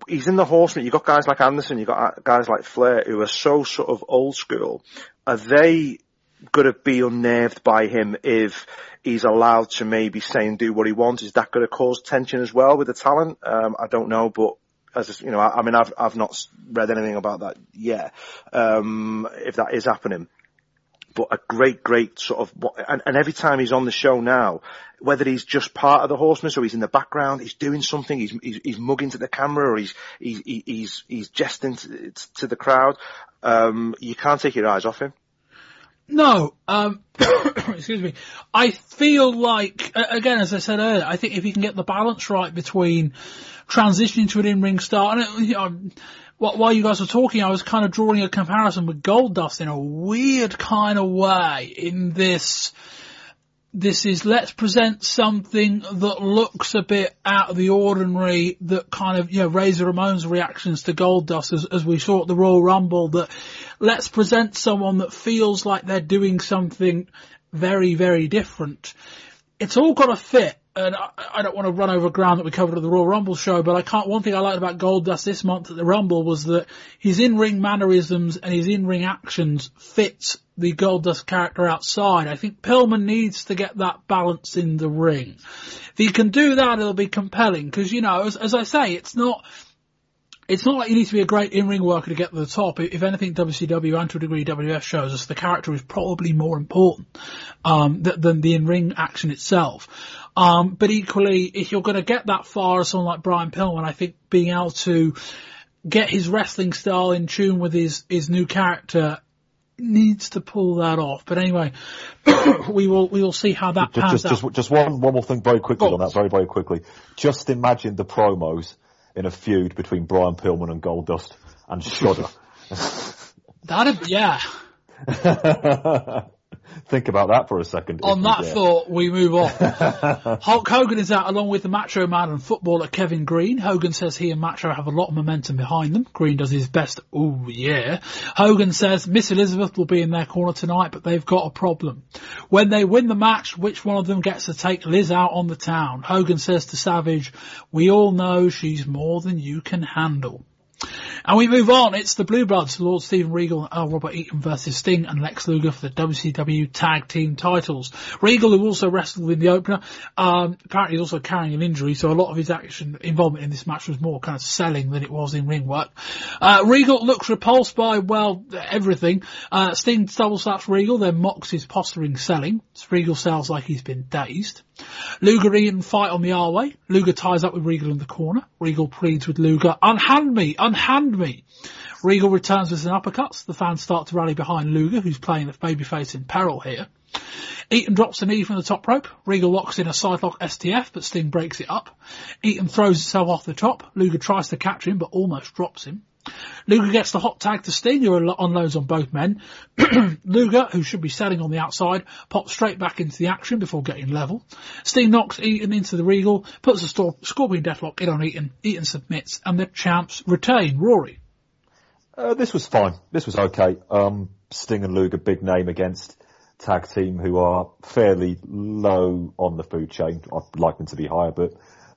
he's in the horseman. You've got guys like Anderson, you've got uh, guys like Flair who are so sort of old school. Are they going to be unnerved by him if he's allowed to maybe say and do what he wants? Is that going to cause tension as well with the talent? Um, I don't know, but as you know, I, I mean, I've I've not read anything about that yet. Um, if that is happening but a great, great sort of, and, and every time he's on the show now, whether he's just part of the horsemen, so he's in the background, he's doing something, he's, he's, he's mugging to the camera or he's, he's, he's, he's jesting to, to the crowd, um, you can't take your eyes off him. No, um, excuse me. I feel like, again, as I said earlier, I think if you can get the balance right between transitioning to an in-ring star, and you know, while you guys were talking, I was kind of drawing a comparison with Goldust in a weird kind of way in this, this is let's present something that looks a bit out of the ordinary that kind of, you know, Razor Ramon's reactions to Goldust as, as we saw at the Royal Rumble that let's present someone that feels like they're doing something very, very different. It's all got to fit. And I, I don't want to run over ground that we covered at the Royal Rumble show, but I can't, one thing I liked about Goldust this month at the Rumble was that his in-ring mannerisms and his in-ring actions fit the Goldust character outside. I think Pillman needs to get that balance in the ring. If he can do that, it'll be compelling. Cause, you know, as, as I say, it's not, it's not like you need to be a great in-ring worker to get to the top. If anything, WCW and to a degree WF shows us the character is probably more important um, than the in-ring action itself. Um, but equally, if you're going to get that far as someone like Brian Pillman, I think being able to get his wrestling style in tune with his his new character needs to pull that off. But anyway, we will we will see how that Just, pans just, just, just one, one more thing very quickly Go on that, very, very quickly. Just imagine the promos in a feud between Brian Pillman and Goldust and Shudder. That'd yeah. Think about that for a second. On that thought, we move on. Hulk Hogan is out along with the Macho Man and footballer Kevin Greene. Hogan says he and Macho have a lot of momentum behind them. Greene does his best. Oh yeah. Hogan says Miss Elizabeth will be in their corner tonight, but they've got a problem. When they win the match, which one of them gets to take Liz out on the town? Hogan says to Savage, we all know she's more than you can handle. And we move on. It's the Blue Bloods, Lord Steven Regal and Robert Eaton versus Sting and Lex Luger for the WCW Tag Team titles. Regal, who also wrestled in the opener, um, apparently is also carrying an injury, so a lot of his action involvement in this match was more kind of selling than it was in ring work. Uh, Regal looks repulsed by, well, everything. Uh, Sting double slaps Regal, then mocks his posturing selling. Regal sells like he's been dazed. Luger and fight on the R way. Luger ties up with Regal in the corner. Regal pleads with Luger, unhand me, unhand me. Regal returns with some uppercuts. The fans start to rally behind Luger, who's playing the babyface in peril here. Eaton drops a knee from the top rope. Regal locks in a sidelock STF, but Sting breaks it up. Eaton throws himself off the top. Luger tries to catch him, but almost drops him. Luger gets the hot tag to Sting, who unloads on both men. Luger, who should be selling on the outside, pops straight back into the action before getting level. Sting knocks Eaton into the Regal, puts a stor- Scorpion Deathlock in on Eaton. Eaton submits, and the champs retain. Rory. Uh, this was fine. This was okay. Um, Sting and Luger, big name against tag team who are fairly low on the food chain. I'd like them to be higher, but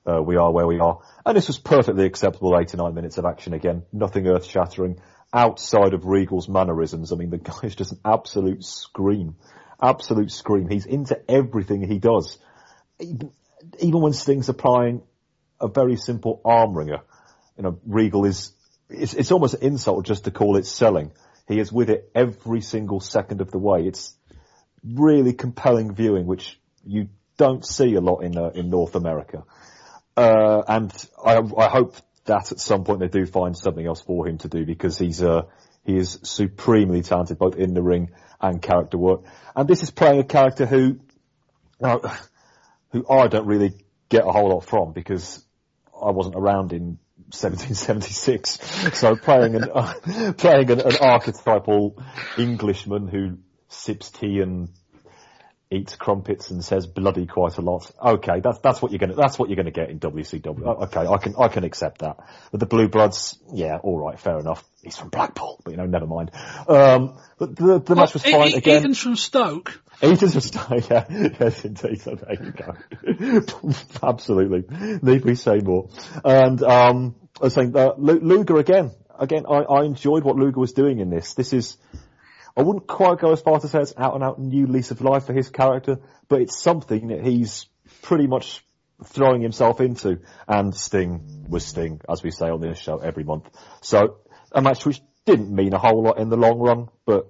uh, we are where we are. And this was perfectly acceptable eight to nine minutes of action again. Nothing earth shattering outside of Regal's mannerisms. I mean, the guy's just an absolute scream. Absolute scream. He's into everything he does. Even, when Sting's applying a very simple arm wringer, you know, Regal is, it's, it's almost an insult just to call it selling. He is with it every single second of the way. It's really compelling viewing, which you don't see a lot in uh, in North America. Uh, and I, I hope that at some point they do find something else for him to do because he's uh, he is supremely talented both in the ring and character work. And this is playing a character who, uh, who I don't really get a whole lot from because I wasn't around in 1776. So playing an uh, playing an, an archetypal Englishman who sips tea and eats crumpets and says bloody quite a lot. Okay, that's that's what you're gonna that's what you're gonna get in WCW. Okay, I can I can accept that. But the Blue Bloods, yeah, all right, fair enough. He's from Blackpool, but you know, never mind. Um, but the the match was fine E- again. Eaton's from Stoke. Eaton's was yeah, yes indeed. So there you go. Absolutely. Need we say more? And um, I was saying uh, Luger again. Again, I, I enjoyed what Luger was doing in this. This is, I wouldn't quite go as far to say it's out and out new lease of life for his character, but it's something that he's pretty much throwing himself into. And Sting was Sting, as we say on this show every month. So a match which didn't mean a whole lot in the long run, but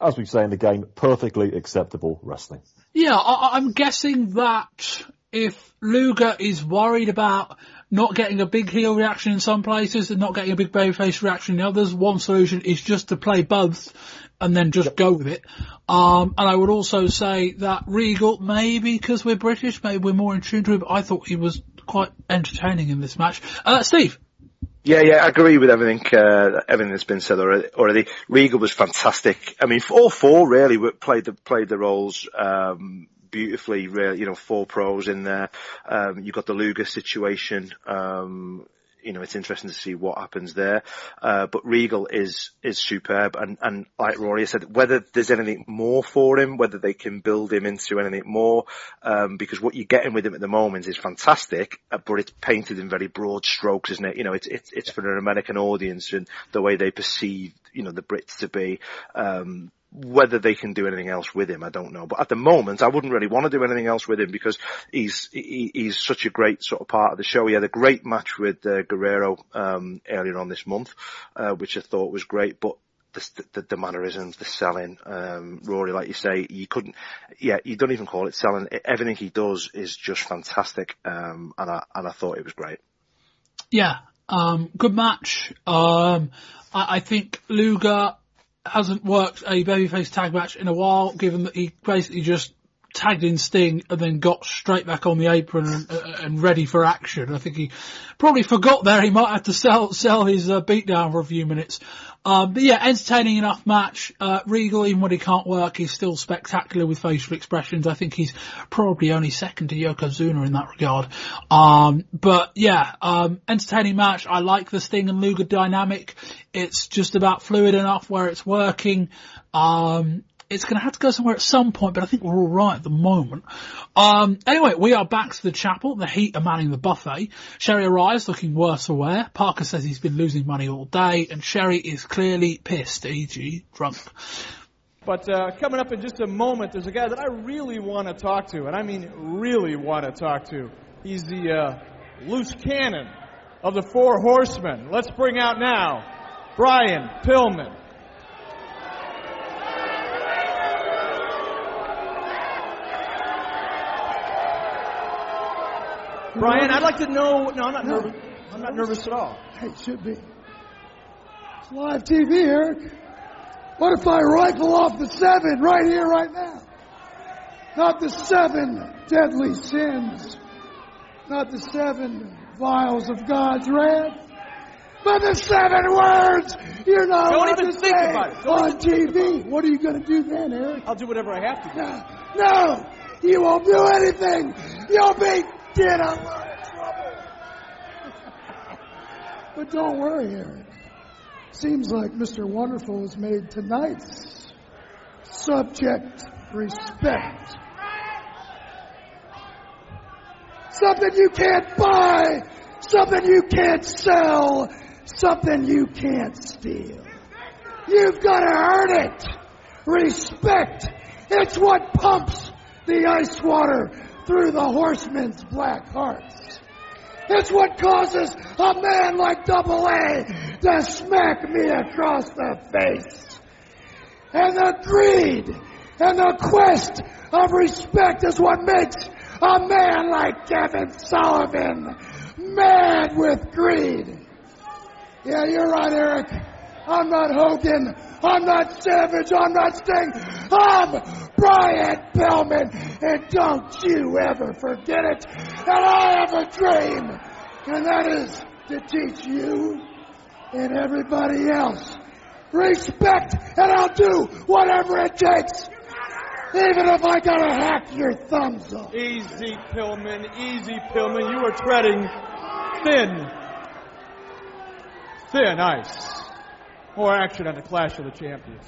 as we say in the game, perfectly acceptable wrestling. Yeah, I, I'm guessing that if Luger is worried about not getting a big heel reaction in some places and not getting a big babyface reaction in others, one solution is just to play both and then just go with it. Um, and I would also say that Regal, maybe because we're British, maybe we're more in tune to him, I thought he was quite entertaining in this match. Uh, Steve. Yeah, yeah, I agree with everything, uh, everything that's been said already. already. Regal was fantastic. I mean, all four really played the, played the roles, um, beautifully, really, you know, four pros in there. Um, you've got the Luger situation, um, you know, it's interesting to see what happens there. Uh, but Regal is, is superb and, and like Rory said, whether there's anything more for him, whether they can build him into anything more, um, because what you're getting with him at the moment is fantastic, uh, but it's painted in very broad strokes, isn't it? You know, it's, it's, it's for an American audience and the way they perceive, you know, the Brits to be, um, whether they can do anything else with him, I don't know. But at the moment, I wouldn't really want to do anything else with him because he's he, he's such a great sort of part of the show. He had a great match with uh, Guerrero um, earlier on this month, uh, which I thought was great. But the, the, the mannerisms, the selling, um, Rory, like you say, you couldn't, yeah, you don't even call it selling. Everything he does is just fantastic, um, and I and I thought it was great. Yeah, um, good match. Um, I, I think Luger hasn't worked a babyface tag match in a while, given that he basically just tagged in Sting and then got straight back on the apron and, uh, and ready for action. I think he probably forgot there he might have to sell sell his uh, beatdown for a few minutes. Um, but yeah, entertaining enough match. Uh, Regal, even when he can't work, he's still spectacular with facial expressions. I think he's probably only second to Yokozuna in that regard. Um, but yeah, um, entertaining match. I like the Sting and Luger dynamic. It's just about fluid enough where it's working. Um, it's going to have to go somewhere at some point, but I think we're all right at the moment. Um, anyway, we are back to the chapel. The Heat are manning the buffet. Sherri arrives looking worse for wear. Parker says he's been losing money all day, and Sherri is clearly pissed, e.g. drunk. But uh, coming up in just a moment, there's a guy that I really want to talk to, and I mean really want to talk to. He's the uh, loose cannon of the Four Horsemen. Let's bring out now Brian Pillman. Brian, I'd like to know. No, I'm not nervous. I'm not nervous at all. It should be. It's live TV, Eric. What if I rifle off the seven right here, right now? Not the seven deadly sins. Not the seven vials of God's wrath. But the seven words you're not Don't allowed even to think say about it. Don't on TV. What are you going to do then, Eric? I'll do whatever I have to do. No, no, you won't do anything. You'll be dead on trouble. but don't worry, Eric. Seems like Mr. Wonderful has made tonight's subject respect. Something you can't buy, something you can't sell, something you can't steal. You've got to earn it. Respect. It's what pumps the ice water through the horsemen's black hearts. It's what causes a man like Double A to smack me across the face. And the greed and the quest of respect is what makes a man like Kevin Sullivan mad with greed. Yeah, you're right, Eric. I'm not Hogan. I'm not Savage. I'm not Sting. I'm Brian Pillman. And don't you ever forget it. And I have a dream. And that is to teach you and everybody else respect. And I'll do whatever it takes. Even if I gotta hack your thumbs off. Easy, Pillman. Easy, Pillman. You are treading thin, thin ice. More action on the Clash of the Champions.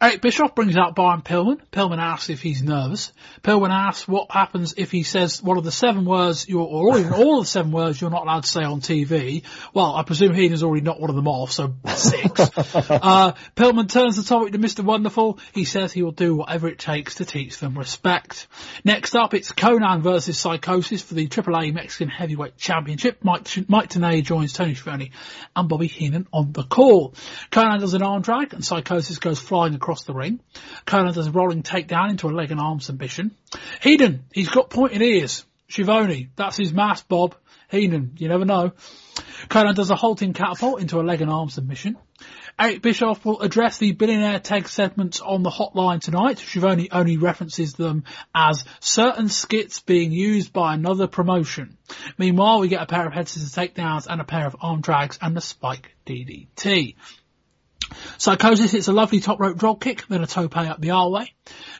Eric Bischoff brings out Brian Pillman. Pillman asks if he's nervous. Pillman asks what happens if he says one of the seven words, you're, or even all of the seven words you're not allowed to say on TV. Well, I presume he has already knocked one of them off, so six. uh, Pillman turns the topic to Mr. Wonderful. He says he will do whatever it takes to teach them respect. Next up, it's Konnan versus Psychosis for the AAA Mexican Heavyweight Championship. Mike, Mike Tenay joins Tony Schiavone and Bobby Heenan on the call. Konnan does an arm drag and Psychosis goes flying across the ring. Konnan does a rolling takedown into a leg and arm submission. Heenan, he's got pointed ears. Schiavone, that's his mask, Bob. Heenan, you never know. Konnan does a halting catapult into a leg and arm submission. Eric Bischoff will address the Billionaire Ted segments on the hotline tonight. Schiavone only references them as certain skits being used by another promotion. Meanwhile, we get a pair of head scissors takedowns and a pair of arm drags and a spike DDT. Psychosis hits a lovely top rope drop kick, then a tope up the R way.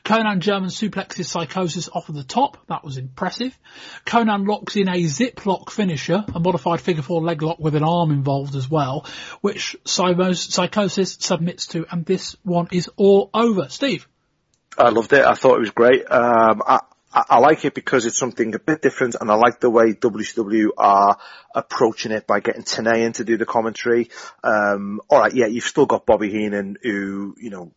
Konnan German suplexes Psychosis off of the top. That was impressive. Konnan locks in a zip lock finisher, a modified figure four leg lock with an arm involved as well, which Psychosis submits to, and this one is all over. Steve? I loved it. I thought it was great. Um, I, I like it because it's something a bit different, and I like the way WCW are approaching it by getting Tenay in to do the commentary. Um, all right, yeah, you've still got Bobby Heenan, who you know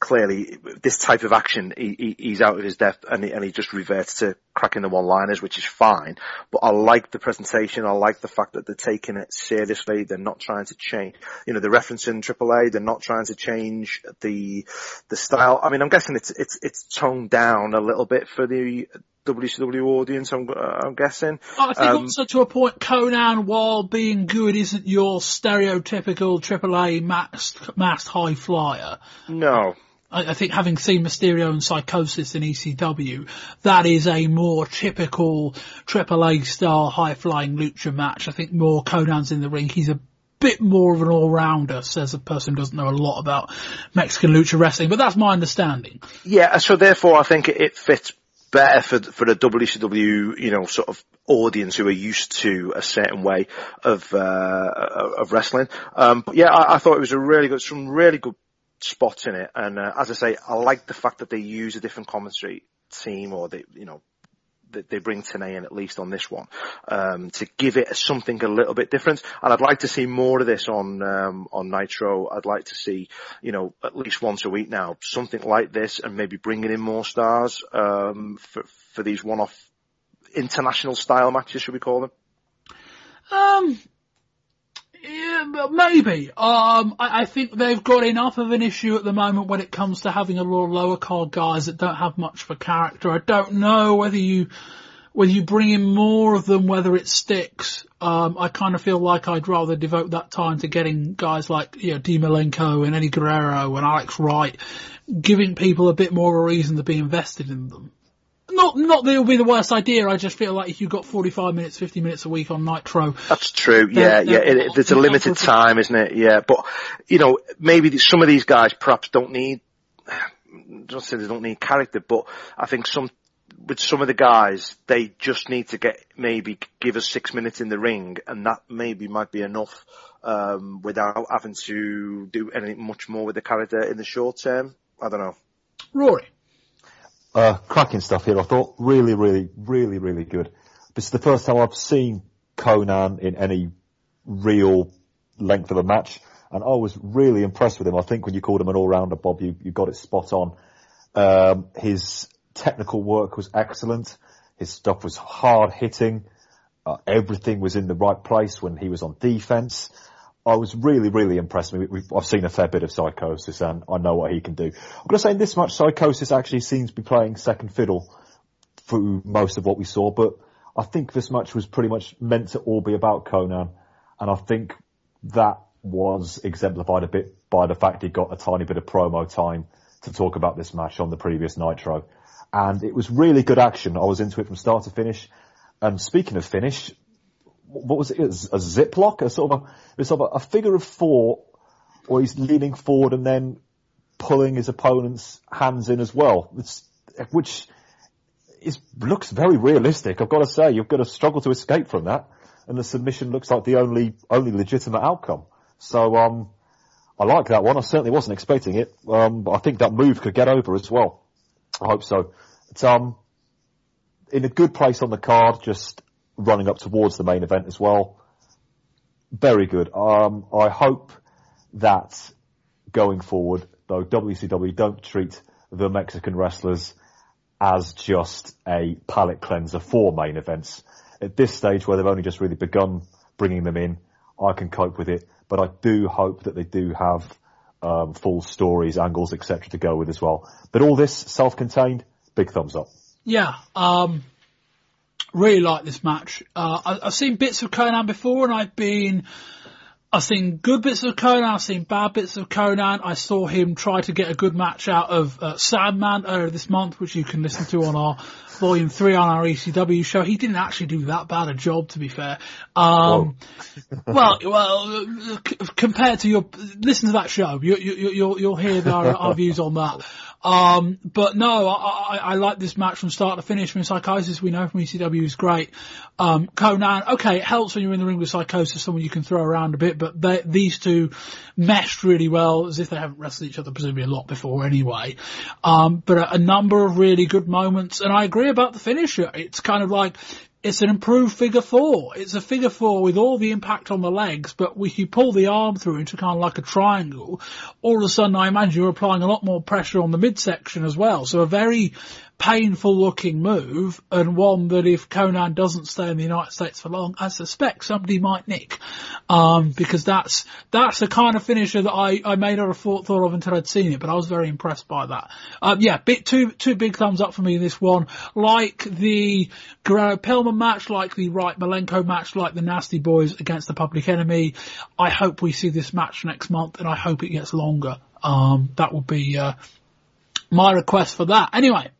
clearly this type of action, he, he, he's out of his depth and he, and he just reverts to cracking the one-liners, which is fine. But I like the presentation. I like the fact that they're taking it seriously. They're not trying to change, you know, they're referencing AAA. They're not trying to change the, the style. I mean, I'm guessing it's, it's, it's toned down a little bit for the WCW audience, I'm, uh, I'm guessing. I think um, also to a point, Konnan, while being good, isn't your stereotypical AAA masked, masked high flyer. No, I, I think having seen Mysterio and Psychosis in ECW, that is a more typical AAA style high flying lucha match. I think more Konnan's in the ring. He's a bit more of an all-rounder, says a person who doesn't know a lot about Mexican lucha wrestling, but that's my understanding. Yeah, so therefore I think it fits better for for the WCW, you know, sort of audience who are used to a certain way of uh, of wrestling. Um, but yeah, I, I, thought it was a really good, some really good spots in it, and uh, as I say, I like the fact that they use a different commentary team or they, you know, that they bring Tenay in at least on this one um, to give it something a little bit different. And I'd like to see more of this on um, on Nitro. I'd like to see, you know, at least once a week now, something like this, and maybe bringing in more stars um, for for these one-off international style matches, should we call them? Um, yeah, maybe. Um, I, I, think they've got enough of an issue at the moment when it comes to having a lot of lower card guys that don't have much for character. I don't know whether you whether you bring in more of them, whether it sticks. Um, I kind of feel like I'd rather devote that time to getting guys like you know Dean Malenko and Eddie Guerrero and Alex Wright, giving people a bit more of a reason to be invested in them. Not, not that it will be the worst idea. I just feel like if you've got 45 minutes, 50 minutes a week on Nitro. That's true. Yeah, yeah. It, it, there's a limited time, isn't it? Yeah. But, you know, maybe some of these guys perhaps don't need, not say they don't need character, but I think some, with some of the guys, they just need to get, maybe give us six minutes in the ring and that maybe might be enough, um, without having to do anything much more with the character in the short term. I don't know. Rory. Uh, cracking stuff here. I thought really, really, really, really good. This is the first time I've seen Konnan in any real length of a match, and I was really impressed with him. I think when you called him an all-rounder, Bob, you, you got it spot on. Um, his technical work was excellent. His stuff was hard hitting. Uh, everything was in the right place when he was on defense. I was really, really impressed. We, I've seen a fair bit of Psychosis and I know what he can do. I'm going to say this much, Psychosis actually seems to be playing second fiddle through most of what we saw, but I think this match was pretty much meant to all be about Konnan. And I think that was exemplified a bit by the fact he got a tiny bit of promo time to talk about this match on the previous Nitro. And it was really good action. I was into it from start to finish. And speaking of finish, what was it? A ziplock, a sort of a, sort of a, a figure of four, where he's leaning forward and then pulling his opponent's hands in as well, it's, which is looks very realistic. I've got to say, you've got to struggle to escape from that, and the submission looks like the only only legitimate outcome. So, um, I like that one. I certainly wasn't expecting it, um, but I think that move could get over as well. I hope so. It's um in a good place on the card, just running up towards the main event as well. Very good. Um, I hope that going forward, though, WCW don't treat the Mexican wrestlers as just a palate cleanser for main events. At this stage where they've only just really begun bringing them in, I can cope with it, but I do hope that they do have um, full stories, angles, etc. to go with as well. But all this self-contained, big thumbs up. Yeah, um, really like this match. Uh, I, have seen bits of Konnan before, and I've been. I've seen good bits of Konnan, I've seen bad bits of Konnan. I saw him try to get a good match out of uh, Sandman earlier this month, which you can listen to on our volume three on our ECW show. He didn't actually do that bad a job, to be fair. Um, well, well, c- compared to your, listen to that show. You, you, you'll, you'll hear our, our views on that. Um, but no, I, I, I, like this match from start to finish. From Psychosis, we know from ECW is great. Um, Konnan, okay, it helps when you're in the ring with Psychosis, someone you can throw around a bit, but they, these two meshed really well, as if they haven't wrestled each other presumably a lot before anyway. Um, but a, a number of really good moments, and I agree about the finisher. It's kind of like it's an improved figure four. It's a figure four with all the impact on the legs, but if you pull the arm through into kind of like a triangle, all of a sudden I imagine you're applying a lot more pressure on the midsection as well. So a very painful looking move and one that if Konnan doesn't stay in the United States for long, I suspect somebody might nick. Um, because that's, that's the kind of finisher that I, I may not have thought, thought of until I'd seen it, but I was very impressed by that. Um, yeah, bit, two, two big thumbs up for me in this one. Like the Guerrero Pillman match, like the Wright Malenko match, like the Nasty Boys against the Public Enemy. I hope we see this match next month and I hope it gets longer. Um, that would be, uh, my request for that. Anyway,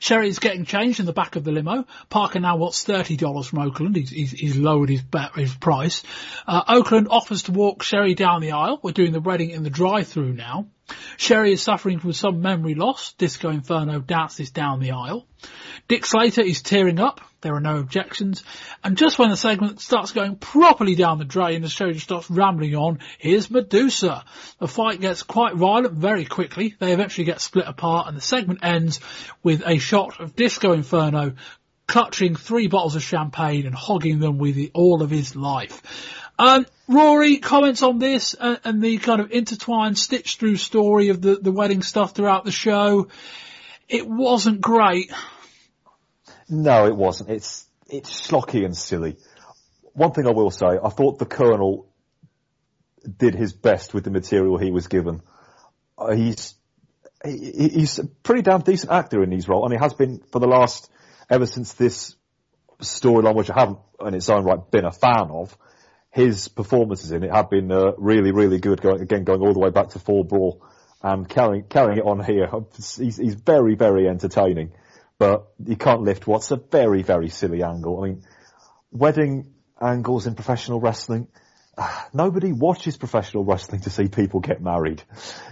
Sherri's getting changed in the back of the limo. Parker now wants $30 from Okerlund. He's, he's, he's lowered his, his price. Uh, Okerlund offers to walk Sherri down the aisle. We're doing the wedding in the drive-through now. Sherri is suffering from some memory loss. Disco Inferno dances down the aisle. Dick Slater is tearing up. There are no objections. And just when the segment starts going properly down the drain, the show just starts rambling on, here's Medusa. The fight gets quite violent very quickly. They eventually get split apart and the segment ends with a shot of Disco Inferno clutching three bottles of champagne and hogging them with all of his life. Um, Rory, comments on this and, and, the kind of intertwined, stitch through story of the, the wedding stuff throughout the show. It wasn't great. No, it wasn't. It's it's schlocky and silly. One thing I will say, I thought the Colonel did his best with the material he was given. Uh, he's he, he's a pretty damn decent actor in these roles, and he has been for the last ever since this storyline, which I haven't in its own right been a fan of his performances in it have been uh, really, really good. Going again, going all the way back to Fall Brawl and carrying carrying it on here. He's, he's very, very entertaining, but he can't lift what's a very, very silly angle. I mean, wedding angles in professional wrestling. Nobody watches professional wrestling to see people get married.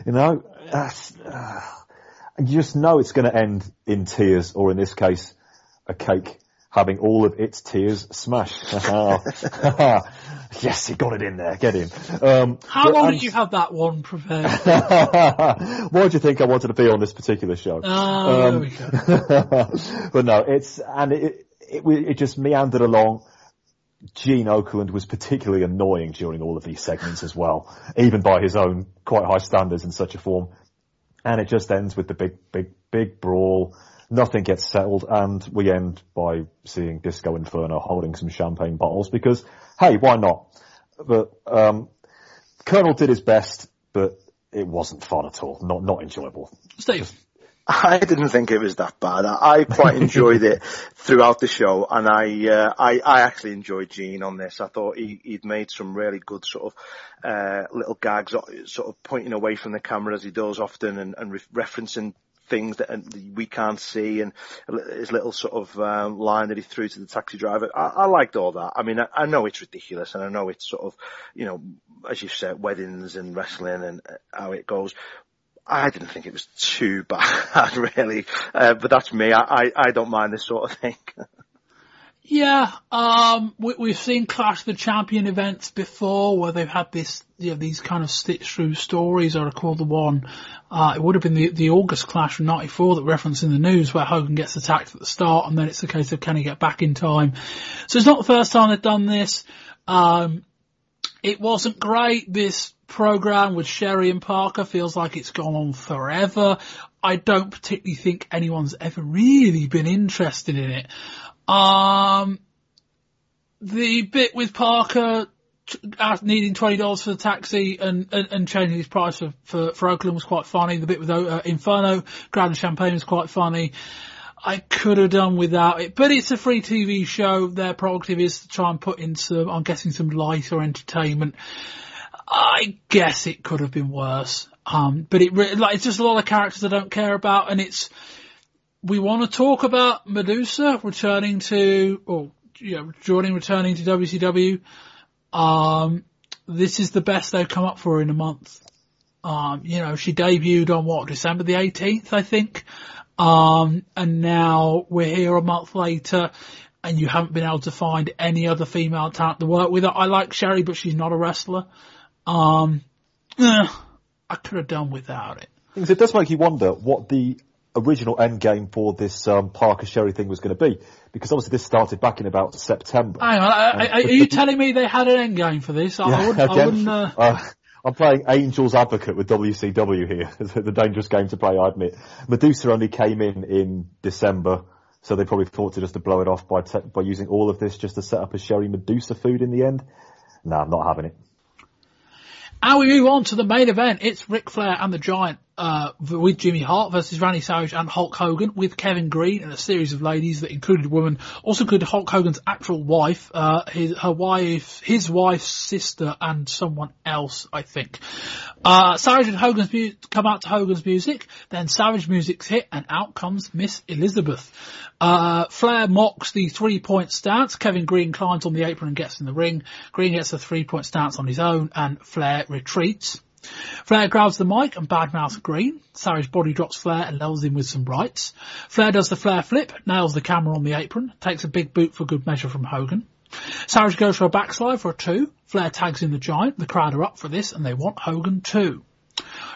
You know, uh, you just know it's going to end in tears, or in this case, a cake having all of its tears smashed. yes, he got it in there. Get him. Um, How long did you have that one prepared? Why do you think I wanted to be on this particular show? Oh, um, but no, it's and it, it it just meandered along. Gene Okerlund was particularly annoying during all of these segments as well, even by his own quite high standards in such a form. And it just ends with the big, big, big brawl nothing gets settled, and we end by seeing Disco Inferno holding some champagne bottles because, hey, why not? But um, Colonel did his best, but it wasn't fun at all. Not not enjoyable. Steve. I didn't think it was that bad. I quite enjoyed it throughout the show, and I, uh, I, I actually enjoyed Gene on this. I thought he, he'd made some really good sort of uh, little gags, sort of pointing away from the camera as he does often, and, and re- referencing things that we can't see and his little sort of um, line that he threw to the taxi driver. I, I liked all that. I mean, I, I, know it's ridiculous and I know it's sort of, you know, as you said, weddings and wrestling and uh, how it goes. I didn't think it was too bad, really. Uh, but that's me. I, I, I don't mind this sort of thing. Yeah, um, we, have seen Clash the Champion events before where they've had this, you know, these kind of stitch through stories. I recall the one, uh, it would have been the, the August Clash from 94 that referenced in the news where Hogan gets attacked at the start and then it's a case of can he get back in time. So it's not the first time they've done this. Um, it wasn't great. This program with Sherri and Parker feels like it's gone on forever. I don't particularly think anyone's ever really been interested in it. Um, the bit with Parker needing twenty dollars for the taxi and, and, and, changing his price for, for, for Okerlund was quite funny. The bit with uh, Inferno grabbing champagne was quite funny. I could have done without it, but it's a free TV show. Their prerogative is to try and put in some, I'm guessing some light or entertainment. I guess it could have been worse. Um, but it like it's just a lot of characters I don't care about, and it's we want to talk about Medusa returning to, or know, Jordan returning to WCW. Um, this is the best they've come up for in a month. Um, you know, she debuted on what, December the 18th, I think. Um, and now we're here a month later and you haven't been able to find any other female talent to work with. I like Sherri, but she's not a wrestler. Um, eh, I could have done without it. It does make you wonder what the original end game for this um, Parker Sherri thing was going to be, because obviously this started back in about September. Hang on, uh, are, you telling me they had an end game for this? I, yeah, I wouldn't. Again, wouldn't uh... Uh, I'm playing Angel's Advocate with WCW here. the dangerous game to play, I admit. Medusa only came in in December, so they probably thought to just to blow it off by te- by using all of this just to set up a Sherri Medusa feud in the end. No, I'm not having it. And we move on to the main event. It's Ric Flair and the Giant uh, with Jimmy Hart versus Randy Savage and Hulk Hogan with Kevin Greene and a series of ladies that included women, also included Hulk Hogan's actual wife, uh, his, her wife, his wife's sister and someone else, I think. Uh, Savage and Hogan's mu- come out to Hogan's music, then Savage music's hit and out comes Miss Elizabeth. Uh, Flair mocks the three point stance. Kevin Greene climbs on the apron and gets in the ring. Greene gets the three point stance on his own and Flair retreats. Flair grabs the mic and badmouths Greene. Savage body drops Flair and levels him with some rights. Flair does the Flair flip, nails the camera on the apron, takes a big boot for good measure from Hogan. Savage goes for a backslide for a two. Flair tags in the Giant. The crowd are up for this and they want Hogan too.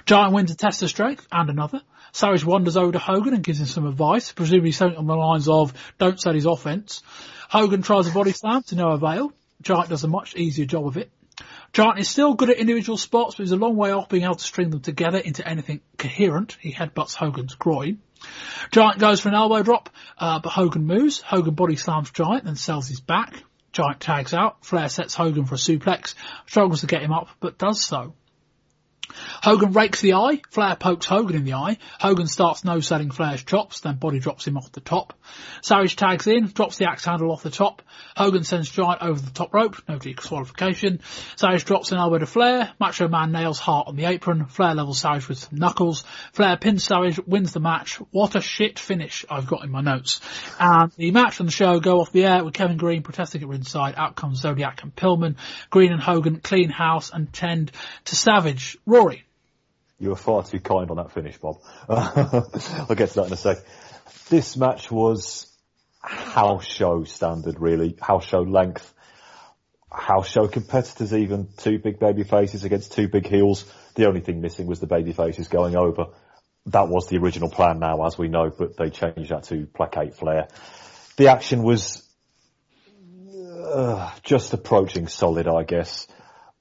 Giant wins a test of strength and another. Savage wanders over to Hogan and gives him some advice, presumably something on the lines of, don't set his offense. Hogan tries a body slam to no avail. Giant does a much easier job of it. Giant is still good at individual spots, but he's a long way off being able to string them together into anything coherent. He headbutts Hogan's groin. Giant goes for an elbow drop, uh, but Hogan moves. Hogan body slams Giant, then sells his back. Giant tags out. Flair sets Hogan for a suplex, struggles to get him up, but does so. Hogan rakes the eye. Flair pokes Hogan in the eye. Hogan starts no selling Flair's chops, then body drops him off the top. Savage tags in, drops the axe handle off the top. Hogan sends Giant over the top rope, no disqualification. Savage drops an elbow to Flair. Macho Man nails Hart on the apron. Flair levels Savage with some knuckles. Flair pins Savage, wins the match. What a shit finish I've got in my notes. And the match and the show go off the air with Kevin Greene protesting at ringside. Out comes Zodiac and Pillman. Greene and Hogan clean house and tend to Savage. Rory. You were far too kind on that finish, Bob. I'll get to that in a sec. This match was house show standard, really. House show length. House show competitors, even two big baby faces against two big heels. The only thing missing was the baby faces going over. That was the original plan now, as we know, but they changed that to placate Flair. The action was uh, just approaching solid, I guess.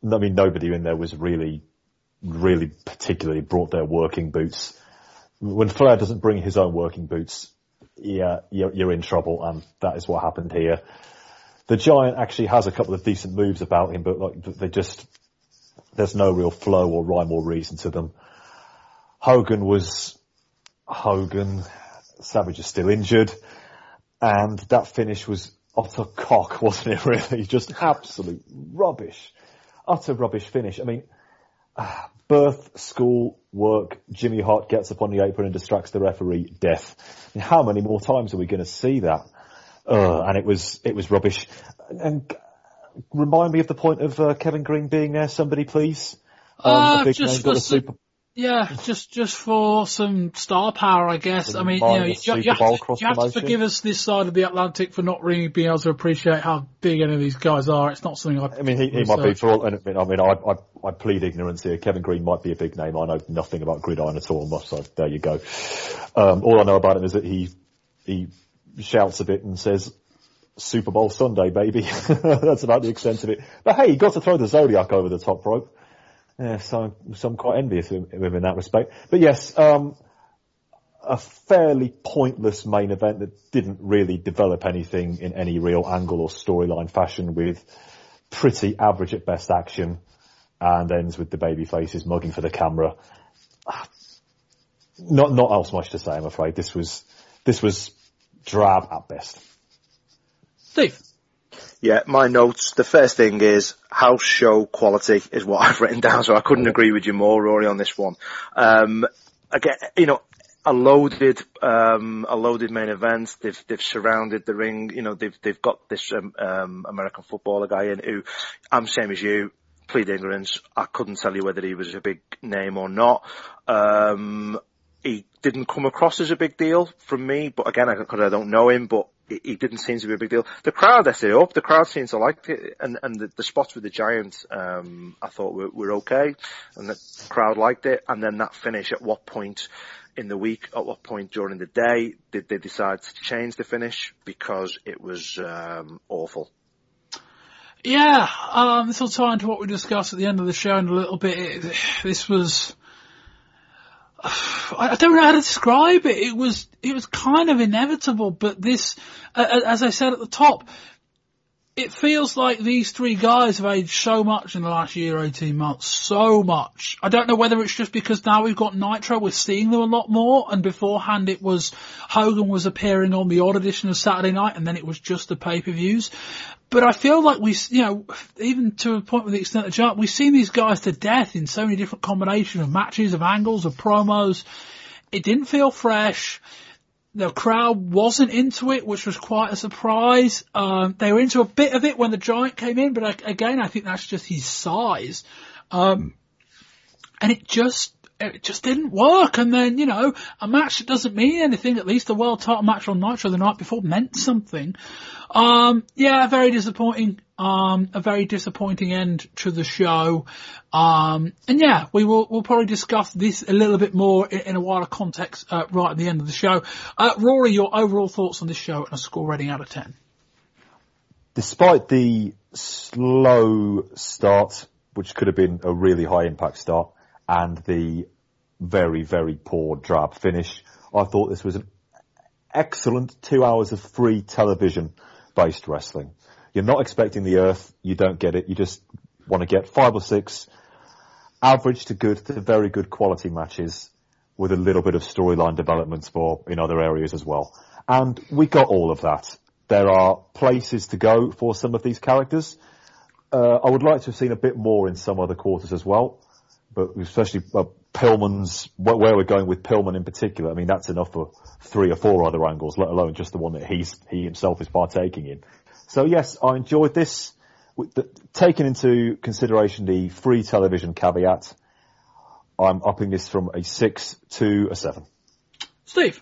I mean, nobody in there was really really particularly brought their working boots. When Flair doesn't bring his own working boots, yeah, you're, you're in trouble, and that is what happened here. The Giant actually has a couple of decent moves about him, but like they just there's no real flow or rhyme or reason to them. Hogan was Hogan. Savage is still injured, and that finish was utter cock, wasn't it? Really, just absolute rubbish, utter rubbish finish. I mean birth, school, work, Jimmy Hart gets up on the apron and distracts the referee, death. And how many more times are we going to see that? Uh, and it was, it was rubbish. And remind me of the point of uh, Kevin Greene being there, somebody please. Um, uh, just a super, yeah, just just for some star power, I guess. I mean, you know, you, you, have, to, you have to forgive us this side of the Atlantic for not really being able to appreciate how big any of these guys are. It's not something I. I mean, he, he might be for all. I mean, I, I, I plead ignorance here. Kevin Greene might be a big name. I know nothing about gridiron at all. So there you go. Um, all I know about him is that he he shouts a bit and says, Super Bowl Sunday, baby. That's about the extent of it. But hey, he got to throw the Zodiac over the top rope. Yeah, so, so I'm quite envious of him in that respect. But yes, um, a fairly pointless main event that didn't really develop anything in any real angle or storyline fashion with pretty average at best action and ends with the baby faces mugging for the camera. Not, not else much to say, I'm afraid. This was, this was drab at best. Steve. Yeah, my notes. The first thing is house show quality is what I've written down, so I couldn't agree with you more, Rory, on this one. Um, again, you know, a loaded, um, a loaded main event. They've they've surrounded the ring. You know, they've they've got this um, um, American footballer guy in who, I'm same as you. Plead ignorance. I couldn't tell you whether he was a big name or not. Um, he didn't come across as a big deal from me, but again, I, I don't know him, but he didn't seem to be a big deal. The crowd ate it up. The crowd seemed to like it, and and the, the spots with the Giants, um, I thought were, were okay, and the crowd liked it. And then that finish. At what point in the week? At what point during the day did they decide to change the finish because it was um, awful? Yeah, um, this will tie into what we discussed at the end of the show in a little bit. This was I don't know how to describe it. It was it was kind of inevitable, but this, uh, as I said at the top, it feels like these three guys have aged so much in the last year, 18 months. So much. I don't know whether it's just because now we've got Nitro, we're seeing them a lot more, and beforehand it was Hogan was appearing on the odd edition of Saturday night, and then it was just the pay-per-views. But I feel like we, you know, even to a point with the extent of the chart, we've seen these guys to death in so many different combinations of matches, of angles, of promos. It didn't feel fresh the crowd wasn't into it, which was quite a surprise. Um, they were into a bit of it when the Giant came in, but I, again, I think that's just his size. Um, and it just, it just didn't work. And then, you know, a match that doesn't mean anything, at least the world title match on Nitro the night before meant something. Um, yeah, very disappointing. Um, a very disappointing end to the show. Um, and yeah, we will, we'll probably discuss this a little bit more in, in a wider context, uh, right at the end of the show. Uh, Rory, your overall thoughts on this show and a score rating out of 10? Despite the slow start, which could have been a really high impact start, and the very, very poor drab finish, I thought this was an excellent two hours of free television based wrestling. You're not expecting the earth, you don't get it, you just want to get five or six average to good to very good quality matches with a little bit of storyline developments for in other areas as well. And we got all of that. There are places to go for some of these characters. Uh, I would like to have seen a bit more in some other quarters as well, but especially uh, Pillman's, where we're going with Pillman in particular. I mean, that's enough for three or four other angles, let alone just the one that he's, he himself is partaking in. So yes, I enjoyed this. Taking into consideration the free television caveat, I'm upping this from a six to a seven. Steve.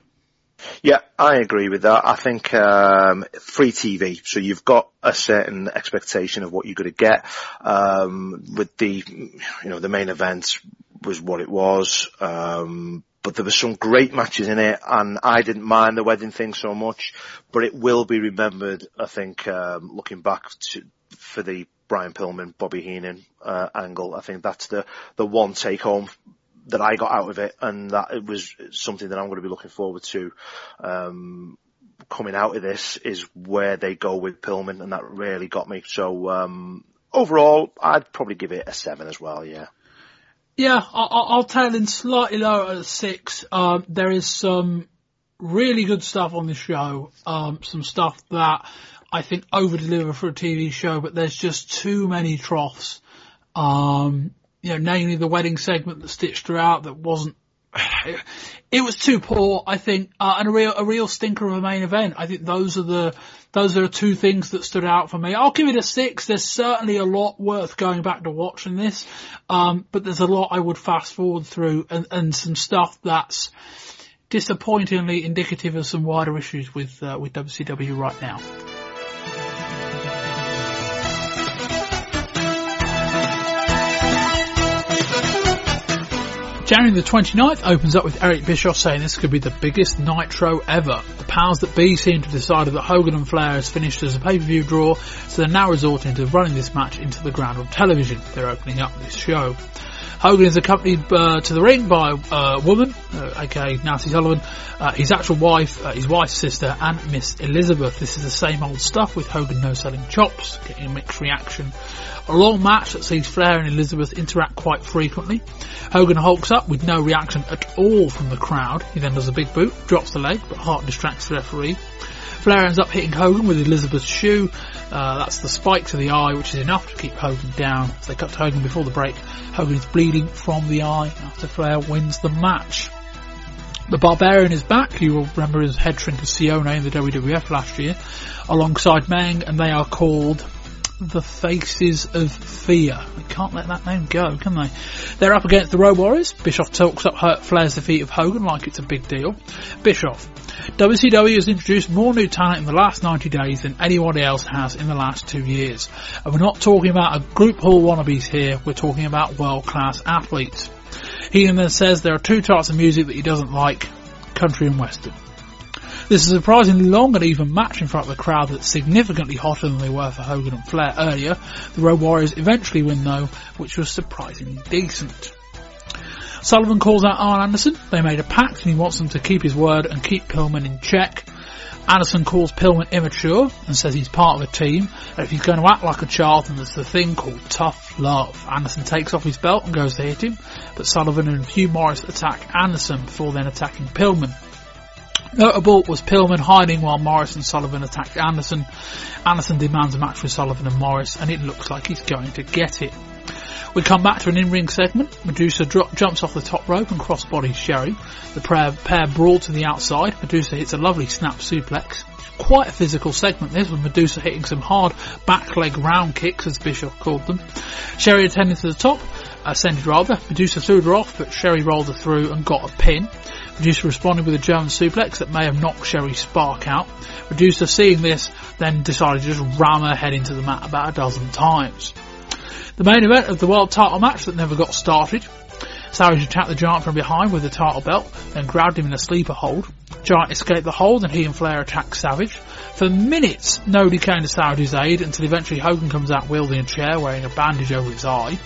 Yeah, I agree with that. I think um, free TV, so you've got a certain expectation of what you're going to get. Um, with the, you know, the main event was what it was. Um, but there were some great matches in it, and I didn't mind the wedding thing so much. But it will be remembered, I think, um, looking back to, for the Brian Pillman, Bobby Heenan uh, angle. I think that's the the one take home that I got out of it, and that it was something that I'm going to be looking forward to. Um, coming out of this is where they go with Pillman, and that really got me. So um, overall, I'd probably give it a seven as well. Yeah. Yeah, I'll, I'll tail in slightly lower at a six. Um, there is some really good stuff on the show. Um, some stuff that I think over deliver for a TV show, but there's just too many troughs. Um, you know, namely the wedding segment that stitched her out that wasn't, it was too poor, I think, uh, and a real, a real stinker of a main event. I think those are the, those are two things that stood out for me. I'll give it a six. There's certainly a lot worth going back to watching this. Um, but there's a lot I would fast forward through and, and some stuff that's disappointingly indicative of some wider issues with, uh, with WCW right now. January the 29th opens up with Eric Bischoff saying this could be the biggest Nitro ever. The powers that be seem to have decided that Hogan and Flair has finished as a pay-per-view draw, so they're now resorting to running this match into the ground on television. They're opening up this show. Hogan is accompanied uh, to the ring by a woman, uh, aka Nancy Sullivan, uh, his actual wife, uh, his wife's sister, and Miss Elizabeth. This is the same old stuff with Hogan no selling chops, getting a mixed reaction. A long match that sees Flair and Elizabeth interact quite frequently. Hogan hulks up with no reaction at all from the crowd. He then does a big boot, drops the leg, but Hart distracts the referee. Flair ends up hitting Hogan with Elizabeth's shoe. Uh, that's the spike to the eye, which is enough to keep Hogan down. As they cut to Hogan before the break, Hogan is bleeding from the eye after Flair wins the match. The Barbarian is back. You will remember his head shrinker Sione in the WWF last year, alongside Meng, and they are called the Faces of Fear. They can't let that name go, can they? They're up against the Road Warriors. Bischoff talks up uh, Flair's defeat of Hogan like it's a big deal. Bischoff. WCW has introduced more new talent in the last 90 days than anyone else has in the last two years. And we're not talking about a group hall wannabes here, we're talking about world class athletes. He then says there are two types of music that he doesn't like, country and western. This is a surprisingly long and even match in front of a crowd that's significantly hotter than they were for Hogan and Flair earlier. The Road Warriors eventually win though, which was surprisingly decent. Sullivan calls out Arn Anderson. They made a pact and he wants them to keep his word and keep Pillman in check. Anderson calls Pillman immature and says he's part of a team, and if he's going to act like a child, then there's the thing called tough love. Anderson takes off his belt and goes to hit him, but Sullivan and Hugh Morris attack Anderson before then attacking Pillman. Notable was Pillman hiding while Morris and Sullivan attacked Anderson. Anderson demands a match with Sullivan and Morris, and it looks like he's going to get it. We come back to an in-ring segment. Medusa jumps off the top rope and crossbodies Sherri. The pair, pair brawl to the outside. Medusa hits a lovely snap suplex. Quite a physical segment this, with Medusa hitting some hard back leg round kicks, as Bischoff called them. Sherri attended to the top, ascended rather. Medusa threw her off, but Sherri rolled her through and got a pin. Medusa responded with a German suplex that may have knocked Sherri spark out. Medusa, seeing this, then decided to just ram her head into the mat about a dozen times. The main event of the world title match that never got started. Savage attacked the Giant from behind with the title belt, then grabbed him in a sleeper hold. Giant escaped the hold and he and Flair attacked Savage. For minutes, nobody came to Savage's aid until eventually Hogan comes out wielding a chair wearing a bandage over his eye.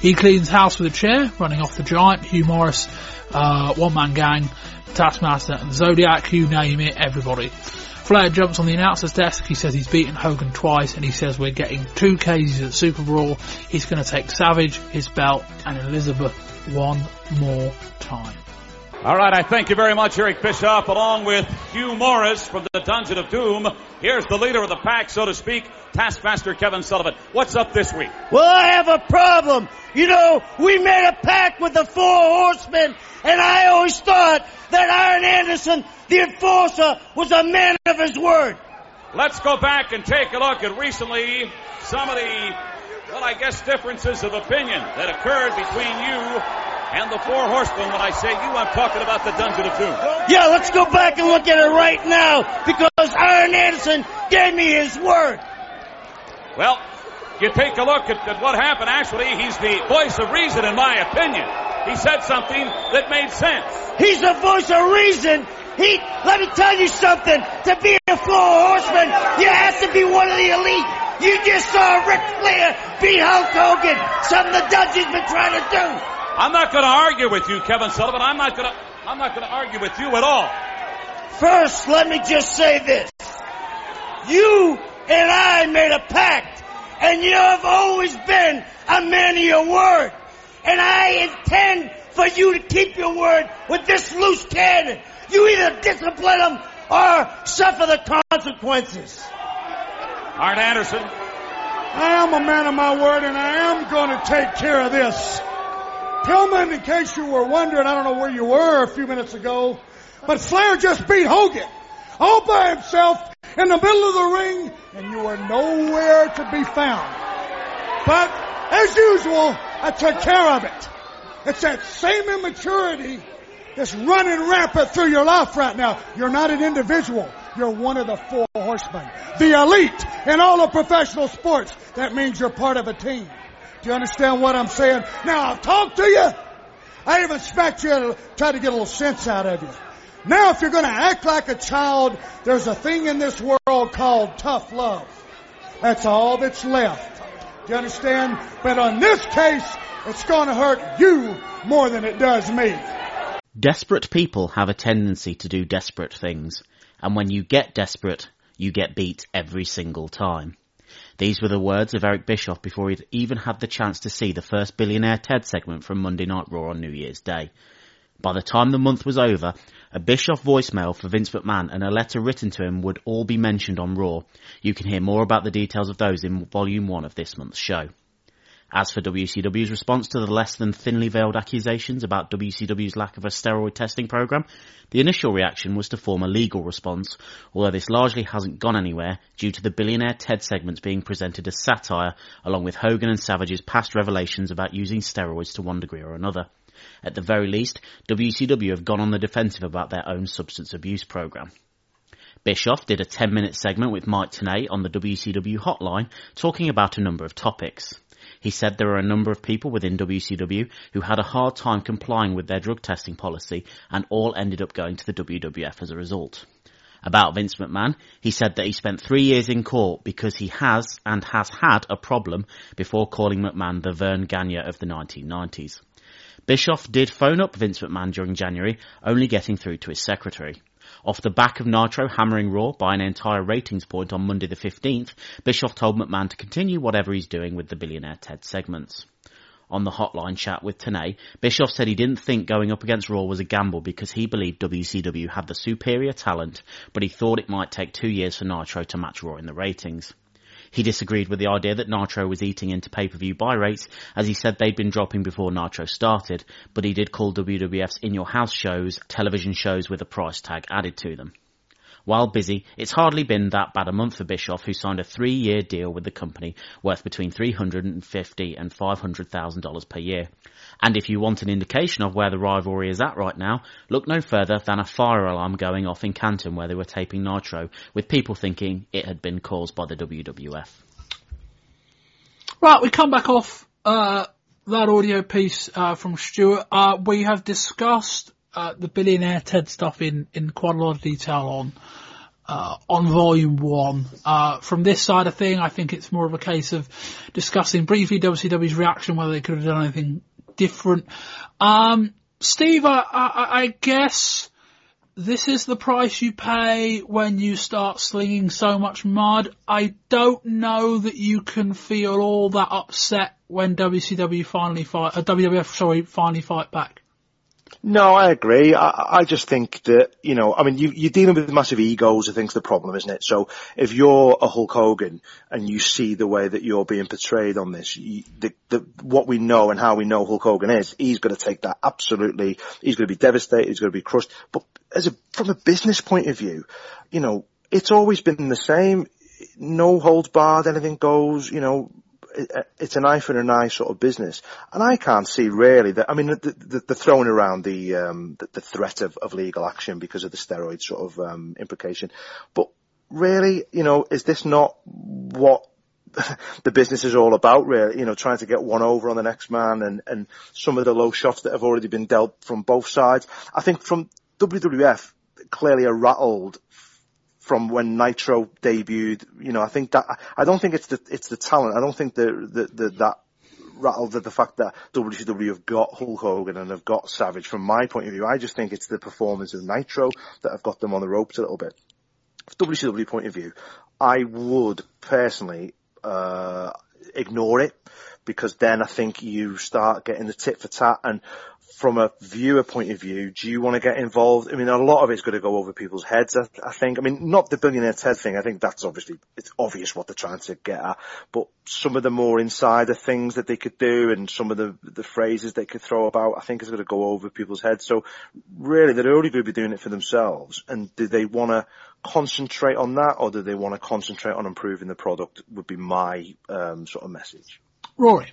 He cleans house with a chair, running off the Giant, Hugh Morris, uh, One Man Gang, Taskmaster and Zodiac, you name it, everybody. Flair jumps on the announcer's desk. He says he's beaten Hogan twice, and he says we're getting two cases at SuperBrawl. He's going to take Savage, his belt, and Elizabeth one more time. All right, I thank you very much, Eric Bischoff, along with Hugh Morris from the Dungeon of Doom. Here's the leader of the pack, so to speak, Taskmaster Kevin Sullivan. What's up this week? Well, I have a problem. You know, we made a pact with the Four Horsemen, and I always thought that Arn Anderson, the enforcer, was a man of his word. Let's go back and take a look at recently some of the, well, I guess differences of opinion that occurred between you and the Four Horsemen. When I say you, I'm talking about the Dungeon of Doom. Yeah, let's go back and look at it right now because Arn Anderson gave me his word. Well, you take a look at, at what happened. Actually, he's the voice of reason, in my opinion. He said something that made sense. He's the voice of reason. He, let me tell you something. To be a four horseman, you have to be one of the elite. You just saw Ric Flair beat Hulk Hogan. Something the Dungeon's been trying to do. I'm not going to argue with you, Kevin Sullivan. I'm not going to. I'm not going to argue with you at all. First, let me just say this. You and I made a pact, and you have always been a man of your word. And I intend for you to keep your word with this loose cannon. You either discipline them or suffer the consequences. Arn Anderson. I am a man of my word, and I am going to take care of this. Pillman, in case you were wondering, I don't know where you were a few minutes ago, but Flair just beat Hogan all by himself in the middle of the ring, and you were nowhere to be found. But as usual, I took care of it. It's that same immaturity that's running rampant through your life right now. You're not an individual. You're one of the four horsemen. The elite in all of professional sports. That means you're part of a team. Do you understand what I'm saying? Now I've talked to you. I even smacked you to try to get a little sense out of you. Now if you're going to act like a child, there's a thing in this world called tough love. That's all that's left. Do you understand? But on this case, it's going to hurt you more than it does me. Desperate people have a tendency to do desperate things, and when you get desperate, you get beat every single time. These were the words of Eric Bischoff before he'd even had the chance to see the first Billionaire Ted segment from Monday Night Raw on New Year's Day. By the time the month was over, a Bischoff voicemail for Vince McMahon and a letter written to him would all be mentioned on Raw. You can hear more about the details of those in Volume 1 of this month's show. As for WCW's response to the less than thinly veiled accusations about WCW's lack of a steroid testing program, the initial reaction was to form a legal response, although this largely hasn't gone anywhere due to the billionaire Ted segments being presented as satire, along with Hogan and Savage's past revelations about using steroids to one degree or another. At the very least, WCW have gone on the defensive about their own substance abuse program. Bischoff did a 10 minute segment with Mike Tenay on the WCW hotline talking about a number of topics. He said there are a number of people within WCW who had a hard time complying with their drug testing policy and all ended up going to the WWF as a result. About Vince McMahon, he said that he spent three years in court because he has and has had a problem before calling McMahon the Verne Gagne of the 1990s. Bischoff did phone up Vince McMahon during January, only getting through to his secretary. Off the back of Nitro hammering Raw by an entire ratings point on Monday the 15th, Bischoff told McMahon to continue whatever he's doing with the Billionaire Ted segments on the hotline chat with Tenay, Bischoff said he didn't think going up against Raw was a gamble because he believed WCW had the superior talent, but he thought it might take two years for Nitro to match Raw in the ratings. He disagreed with the idea that Nitro was eating into pay-per-view buy rates, as he said they'd been dropping before Nitro started, but he did call WWF's In Your House shows television shows with a price tag added to them. While busy, it's hardly been that bad a month for Bischoff, who signed a three-year deal with the company worth between 350 and $500,000 per year. And if you want an indication of where the rivalry is at right now, look no further than a fire alarm going off in Canton where they were taping Nitro, with people thinking it had been caused by the WWF. Right, we come back off uh, that audio piece uh, from Stuart. Uh, we have discussed uh, the billionaire Ted stuff in, in quite a lot of detail on uh, on volume one. Uh, from this side of thing, I think it's more of a case of discussing briefly WCW's reaction, whether they could have done anything different. Um, Steve, I, I, I guess this is the price you pay when you start slinging so much mud. I don't know that you can feel all that upset when WCW finally fight, uh, WWF, sorry, finally fight back. No, I agree. I, I just think that, you know, I mean, you, you're dealing with massive egos, I think's the problem, isn't it? So if you're a Hulk Hogan and you see the way that you're being portrayed on this, you, the, the, what we know and how we know Hulk Hogan is, he's going to take that absolutely, he's going to be devastated, he's going to be crushed. But as a, from a business point of view, you know, it's always been the same. No holds barred, anything goes, you know, it's an eye for an eye sort of business, and I can't see really that. I mean, the, the, the throwing around the, um, the, the threat of, of legal action because of the steroid sort of um, implication, but really, you know, is this not what the business is all about really, you know, trying to get one over on the next man and, and some of the low shots that have already been dealt from both sides. I think from WWF clearly are rattled from when Nitro debuted. You know, I think that I don't think it's the it's the talent. I don't think the the, the that rattled at the fact that WCW have got Hulk Hogan and have got Savage. From my point of view, I just think it's the performance of Nitro that have got them on the ropes a little bit. From WCW point of view, I would personally uh, ignore it because then I think you start getting the tit for tat and from a viewer point of view, do you want to get involved? I mean, a lot of it's going to go over people's heads, I, I think. I mean, not the billionaire Ted thing. I think that's obviously, it's obvious what they're trying to get at. But some of the more insider things that they could do and some of the, the phrases they could throw about, I think is going to go over people's heads. So really, they're only going to be doing it for themselves. And do they want to concentrate on that or do they want to concentrate on improving the product would be my um, sort of message. Rory.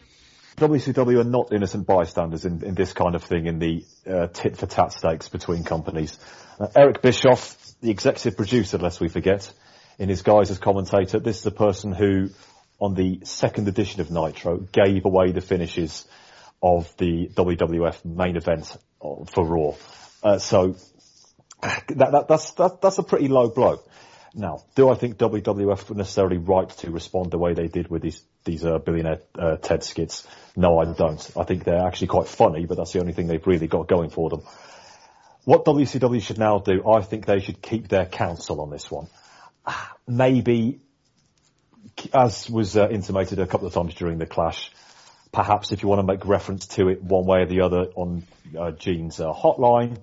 WCW are not innocent bystanders in, in this kind of thing in the uh, tit for tat stakes between companies. Uh, Eric Bischoff, the executive producer, lest we forget, in his guise as commentator, this is a person who, on the second edition of Nitro, gave away the finishes of the WWF main event uh, for Raw. Uh, so that, that, that's that, that's a pretty low blow. Now, do I think WWF were necessarily right to respond the way they did with these these uh, billionaire uh, TED skits? No, I don't. I think they're actually quite funny, but that's the only thing they've really got going for them. What WCW should now do, I think they should keep their counsel on this one. Maybe, as was uh, intimated a couple of times during the clash, perhaps if you want to make reference to it one way or the other on uh, Gene's uh, hotline,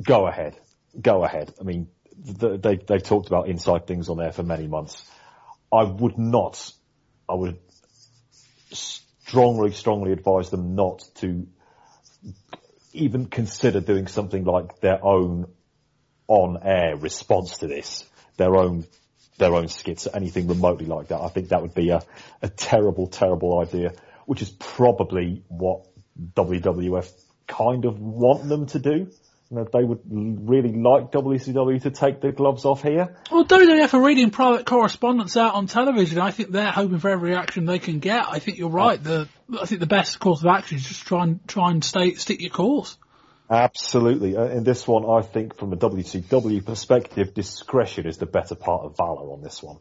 go ahead. Go ahead. I mean, they, they've talked about inside things on there for many months. I would not, I would strongly, strongly advise them not to even consider doing something like their own on-air response to this, their own, their own skits, anything remotely like that. I think that would be a, a terrible, terrible idea, which is probably what WWF kind of want them to do you know, they would really like WCW to take the gloves off here. Well, WWF are reading private correspondence out on television. I think they're hoping for every action they can get. I think you're right. The I think the best course of action is just try and try and stay stick your course. Absolutely. Uh, in this one, I think from a WCW perspective, discretion is the better part of valor on this one.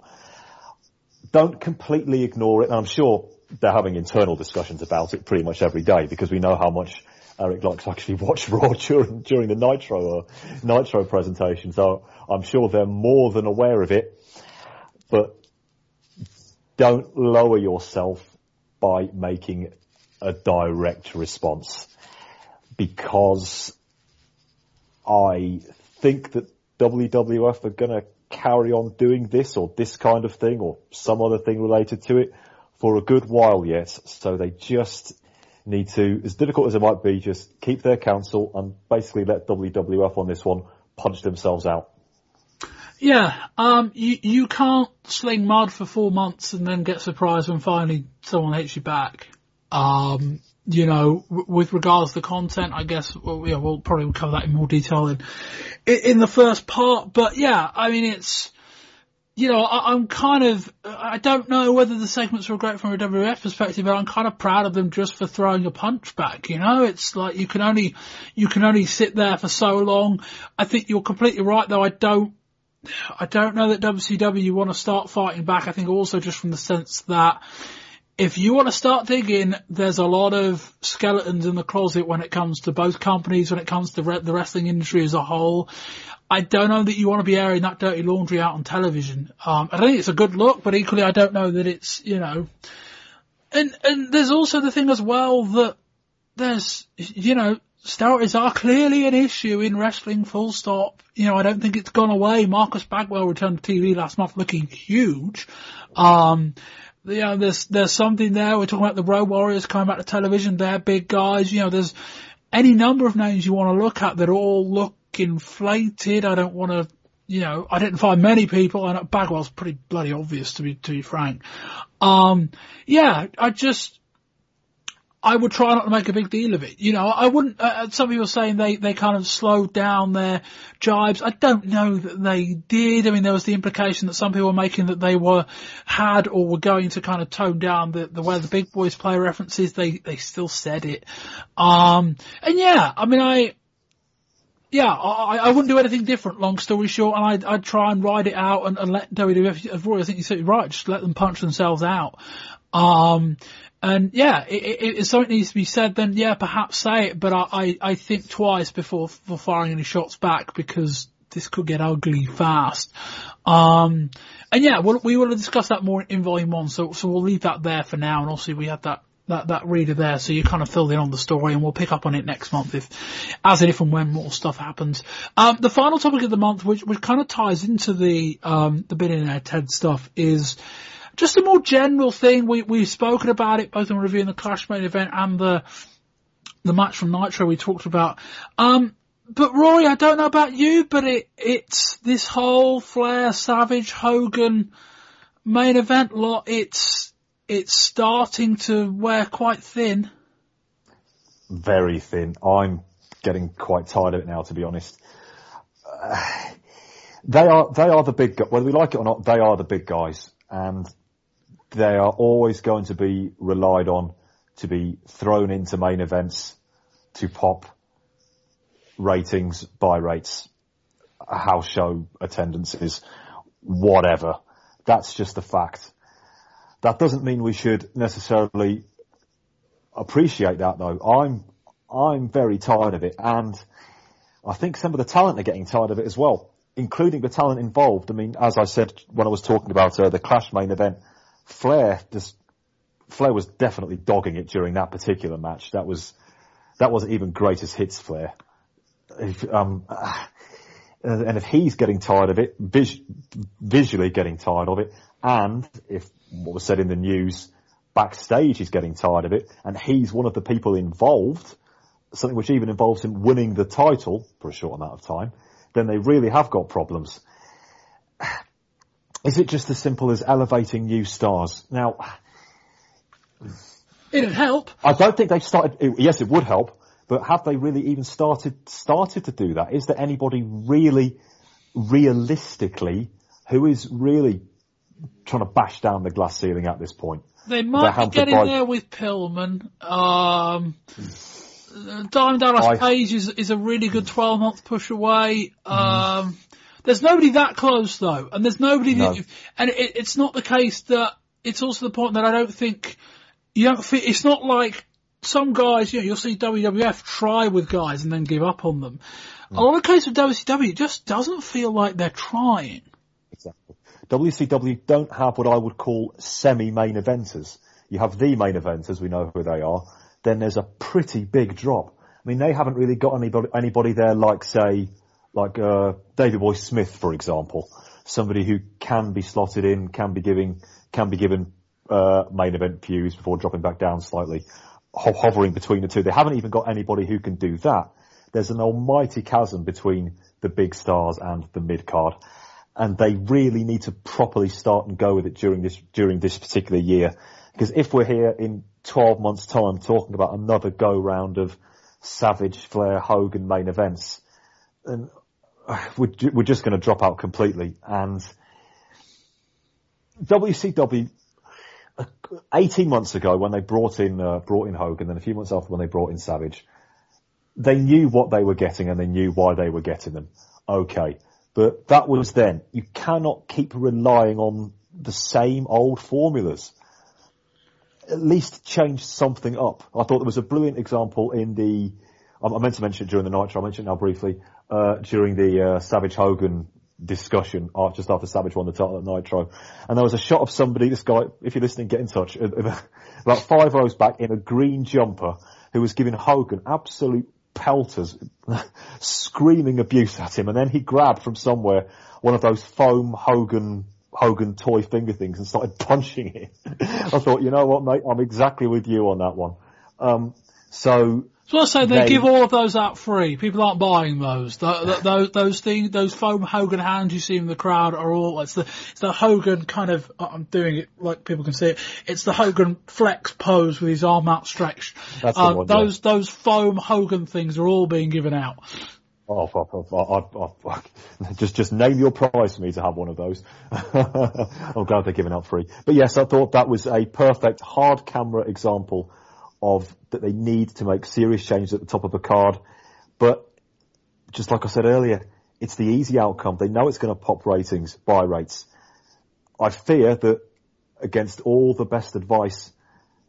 Don't completely ignore it. I'm sure they're having internal discussions about it pretty much every day because we know how much Eric likes to actually watch Raw during during the Nitro uh, Nitro presentation, so I'm sure they're more than aware of it. But don't lower yourself by making a direct response because I think that WWF are going to carry on doing this or this kind of thing or some other thing related to it for a good while yet. So they just need to, as difficult as it might be, just keep their counsel and basically let WWF on this one punch themselves out. Yeah, um, you you can't sling mud for four months and then get surprised when finally someone hits you back. Um, you know, w- with regards to the content, I guess well, yeah, we'll probably cover that in more detail in in the first part. But yeah, I mean, it's you know, I, I'm kind of I don't know whether the segments were great from a WWF perspective, but I'm kind of proud of them just for throwing a punch back. You know, it's like you can only you can only sit there for so long. I think you're completely right, though. I don't I don't know that WCW want to start fighting back. I think also just from the sense that if you want to start digging, there's a lot of skeletons in the closet when it comes to both companies, when it comes to re- the wrestling industry as a whole. I don't know that you want to be airing that dirty laundry out on television. Um, I think it's a good look, but equally I don't know that it's, you know, and, and there's also the thing as well that there's, you know, steroids are clearly an issue in wrestling, full stop. You know, I don't think it's gone away. Marcus Bagwell returned to TV last month looking huge. Um, you know, there's, there's something there. We're talking about the Road Warriors coming back to television. They're big guys. You know, there's any number of names you want to look at that all look inflated. I don't want to, you know, I didn't find many people and Bagwell's pretty bloody obvious to be, to be frank. Um, yeah, I just, I would try not to make a big deal of it. You know, I wouldn't. Uh, some people are saying they they kind of slowed down their jibes. I don't know that they did. I mean, there was the implication that some people were making that they were had or were going to kind of tone down the the way the big boys play references. They they still said it. Um, and yeah, I mean, I yeah, I, I wouldn't do anything different. Long story short, and I'd, I'd try and ride it out and, and let. Roy, I think you said right. Just let them punch themselves out. Um, and yeah, if something needs to be said, then yeah, perhaps say it. But I, I, I think twice before before firing any shots back because this could get ugly fast. Um, and yeah, we'll, we will discuss that more in volume one. So so we'll leave that there for now. And obviously we had that that, that reader there, so you kind of filled in on the story, and we'll pick up on it next month if, as and if and when more stuff happens. Um, the final topic of the month, which, which kind of ties into the, um, the billionaire Ted stuff is, just a more general thing. We, we've spoken about it both in reviewing the Clash main event and the, the match from Nitro we talked about. Um, but Rory, I don't know about you, but it, it's this whole Flair, Savage, Hogan main event lot. It's, it's starting to wear quite thin. Very thin. I'm getting quite tired of it now, to be honest. Uh, they are, they are the big, whether we like it or not, they are the big guys. And they are always going to be relied on to be thrown into main events to pop ratings, buy rates, house show attendances, whatever. That's just a fact. That doesn't mean we should necessarily appreciate that though. I'm, I'm very tired of it and I think some of the talent are getting tired of it as well, including the talent involved. I mean, as I said when I was talking about uh, the Clash main event, Flair just Flair was definitely dogging it during that particular match. That was that wasn't even greatest hits Flair. If, um, and if he's getting tired of it, vis- visually getting tired of it, and if what was said in the news backstage he's getting tired of it, and he's one of the people involved, something which even involves him winning the title for a short amount of time, then they really have got problems. Is it just as simple as elevating new stars? Now, it'd help. I don't think they've started. Yes, it would help, but have they really even started started to do that? Is there anybody really, realistically, who is really trying to bash down the glass ceiling at this point? They might be getting by... there with Pillman. Um, Diamond Dallas I... Page is, is a really good 12 month push away. Mm. Um, there's nobody that close though, and there's nobody no. that, and it, it's not the case that it's also the point that I don't think you don't. It's not like some guys, you know, you'll see WWF try with guys and then give up on them. A lot of cases with WCW, it just doesn't feel like they're trying. Exactly. WCW don't have what I would call semi-main eventers. You have the main eventers, we know who they are. Then there's a pretty big drop. I mean, they haven't really got anybody, anybody there like, say, like, uh, Davey Boy Smith, for example. Somebody who can be slotted in, can be giving, can be given, uh, main event views before dropping back down slightly, ho- hovering between the two. They haven't even got anybody who can do that. There's an almighty chasm between the big stars and the mid card and they really need to properly start and go with it during this during this particular year. Because if we're here in 12 months' time talking about another go round of Savage, Flair, Hogan main events, then we're, we're just going to drop out completely. And WCW, uh, 18 months ago when they brought in uh, brought in Hogan, and a few months after when they brought in Savage, they knew what they were getting and they knew why they were getting them. Okay. But that was then. You cannot keep relying on the same old formulas. At least change something up. I thought there was a brilliant example in the, I meant to mention it during the Nitro, I mentioned it now briefly, uh, during the, uh, Savage Hogan discussion uh, just after Savage won the title at Nitro. And there was a shot of somebody, this guy, if you're listening, get in touch, about five rows back in a green jumper who was giving Hogan absolute pelters, screaming abuse at him, and then he grabbed from somewhere one of those foam Hogan Hogan toy finger things and started punching it. I thought, you know what, mate, I'm exactly with you on that one. Um, so So I say they, They- give all of those out free. People aren't buying those. Th th those those things, those foam Hogan hands you see in the crowd are all. It's the it's the Hogan kind of. I'm doing it like people can see it. It's the Hogan flex pose with his arm outstretched. That's the Uh, one, yeah. those those foam Hogan things are all being given out. Oh, I, fuck. just just name your price for me to have one of those. I'm glad they're giving out free. But yes, I thought that was a perfect hard camera example of that they need to make serious changes at the top of a card. But just like I said earlier, it's the easy outcome. They know it's going to pop ratings, buy rates. I fear that against all the best advice,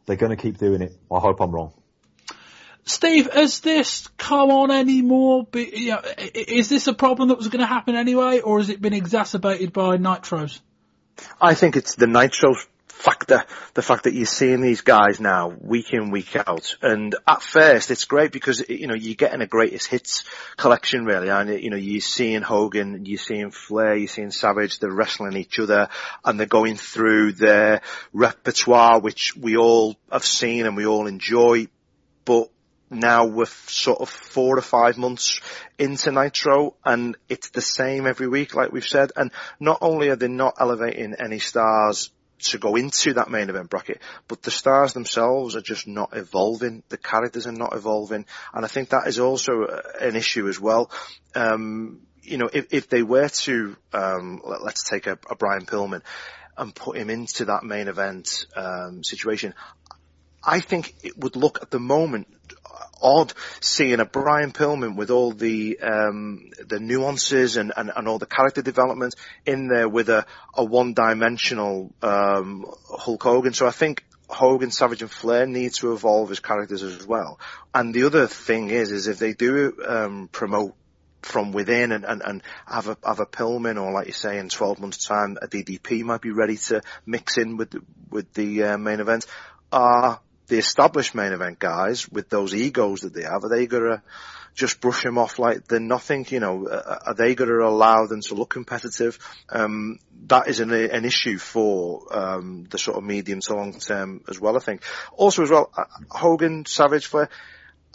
they're going to keep doing it. I hope I'm wrong. Steve, has this come on anymore? Be, you know, i- i- is this a problem that was going to happen anyway, or has it been exacerbated by nitros? I think it's the nitro factor, the fact that you're seeing these guys now week in, week out. And at first it's great because, you know, you're getting a greatest hits collection really. And, you know, you're seeing Hogan, you're seeing Flair, you're seeing Savage, they're wrestling each other and they're going through their repertoire, which we all have seen and we all enjoy. But now we're sort of four or five months into Nitro and it's the same every week, like we've said. And not only are they not elevating any stars to go into that main event bracket, but the stars themselves are just not evolving. The characters are not evolving. And I think that is also uh, an issue as well. Um, you know, if, if they were to, um, let, us take a, a Brian Pillman and put him into that main event, um, situation, I think it would look at the moment odd seeing a Brian Pillman with all the um, the nuances and, and, and all the character development in there with a, a one dimensional um, Hulk Hogan. So I think Hogan, Savage and Flair need to evolve as characters as well. And the other thing is, is if they do um, promote from within and, and, and have a have a Pillman or like you say in 12 months time a DDP might be ready to mix in with with the uh, main event. Are the established main event guys with those egos that they have, are they gonna just brush them off like they're nothing? You know, uh, are they gonna allow them to look competitive? Um, that is an, an issue for um, the sort of medium to long term as well. I think. Also as well, uh, Hogan, Savage, Flair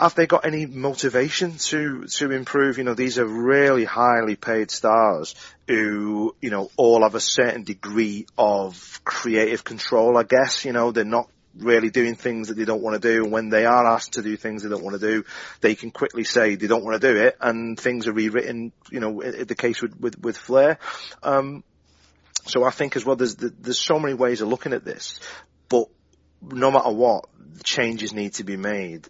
have they got any motivation to to improve? You know, these are really highly paid stars who, you know, all have a certain degree of creative control. I guess you know they're not really doing things that they don't want to do. And when they are asked to do things they don't want to do, they can quickly say they don't want to do it, and things are rewritten. You know, the case with with, with Flair. Um, so I think as well, there's there's so many ways of looking at this, but no matter what, changes need to be made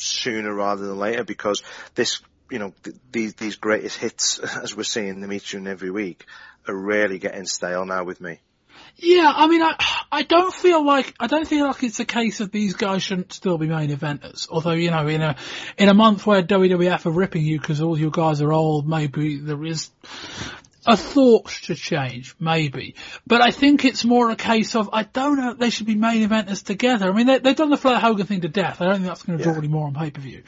sooner rather than later because this, you know, th- these these greatest hits, as we're seeing them each and every week, are really getting stale now with me. Yeah, I mean, I I don't feel like I don't feel like it's a case of these guys shouldn't still be main eventers. Although you know, in a in a month where WWF are ripping you because all your guys are old, maybe there is a thought to change, maybe. But I think it's more a case of I don't know. They should be main eventers together. I mean, they, they've done the Flair Hogan thing to death. I don't think that's going to draw any more on pay per view.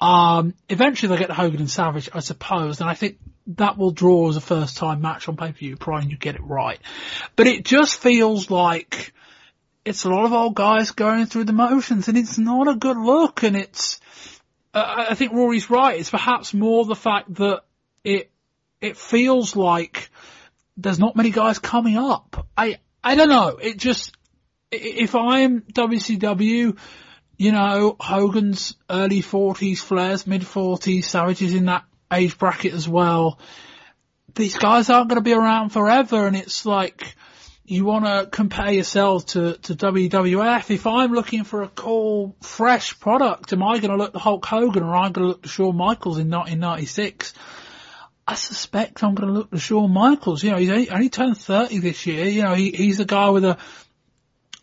Um, eventually they'll get Hogan and Savage, I suppose, and I think that will draw as a first time match on pay per view, providing you get it right. But it just feels like it's a lot of old guys going through the motions, and it's not a good look. And it's, uh, I think Rory's right. It's perhaps more the fact that it it feels like there's not many guys coming up. I I don't know. It just if I'm WCW you know, Hogan's early 40s, Flair's mid 40s, Savage is in that age bracket as well. These guys aren't going to be around forever and it's like, you want to compare yourself to, to WWF. If I'm looking for a cool, fresh product, am I going to look to Hulk Hogan or am I going to look to Shawn Michaels in 1996? I suspect I'm going to look to Shawn Michaels. You know, he's only turned 30 this year. You know, he, he's a guy with a,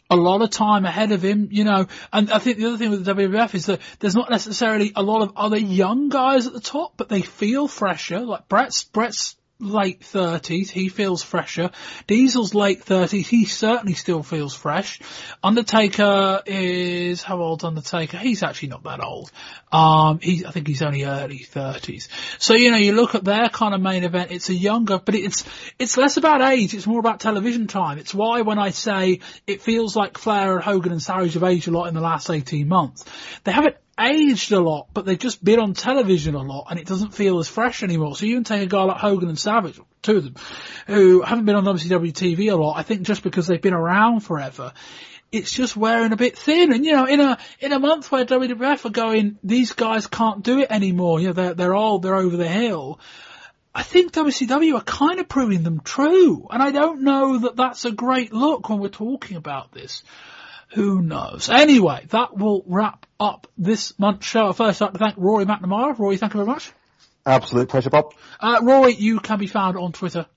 a lot of time ahead of him, you know, and I think the other thing with the WWF is that there's not necessarily a lot of other young guys at the top, but they feel fresher. Like Bret's, Bret's late 30s, he feels fresher. Diesel's late 30s, he certainly still feels fresh. Undertaker is, how old's Undertaker? He's actually not that old. Um, he, I think he's only early 30s. So, you know, you look at their kind of main event, it's a younger, but it's, it's less about age, it's more about television time. It's why when I say it feels like Flair and Hogan and Savage have aged a lot in the last 18 months, they haven't aged a lot, but they've just been on television a lot and it doesn't feel as fresh anymore. So you can take a guy like Hogan and Savage, two of them, who haven't been on WCW TV a lot, I think just because they've been around forever, it's just wearing a bit thin. And you know, in a, in a month where WWF are going, these guys can't do it anymore, you know, they're, they're old, they're over the hill. I think WCW are kind of proving them true. And I don't know that that's a great look when we're talking about this. Who knows? Anyway, that will wrap up this month's show. First, I'd like to thank Rory McNamara. Rory, thank you very much. Absolute pleasure, Bob. Uh, Rory, you can be found on Twitter.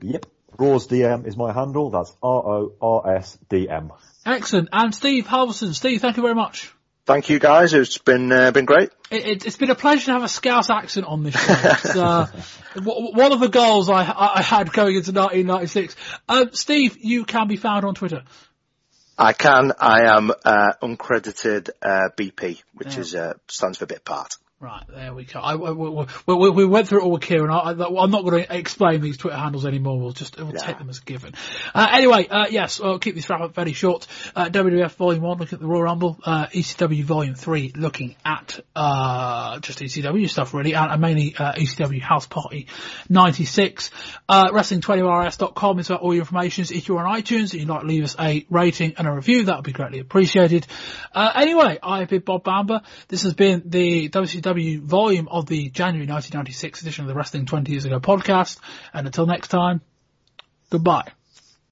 Yep. RorsDM is my handle. That's R-O-R-S-D-M. Excellent. And Steve Halverson. Steve, thank you very much. Thank you guys. It's been uh, been great. It, has been a pleasure to have a Scouse accent on this show. It's, uh, one of the goals I, I had going into 1996. Uh, Steve, you can be found on Twitter. I can. I am uh, uncredited uh, BP, which yeah. is uh, stands for bit part. Right, there we go. I, we, we, we, went through it all with Kieran. I, am not going to explain these Twitter handles anymore. We'll just we'll yeah. take them as given. Uh, anyway, uh, yes, I'll keep this wrap up very short. Uh, WWF Volume 1, looking at the Royal Rumble. Uh, ECW Volume 3, looking at uh, just ECW stuff really, and, and mainly uh, ECW House Party 96. Wrestling20yrs.com is about all your information. If you're on iTunes and you'd like to leave us a rating and a review, that would be greatly appreciated. anyway, I've been Bob Bamber. This has been the WCW volume of the January 1996 edition of the Wrestling 20 Years Ago podcast. And until next time, goodbye.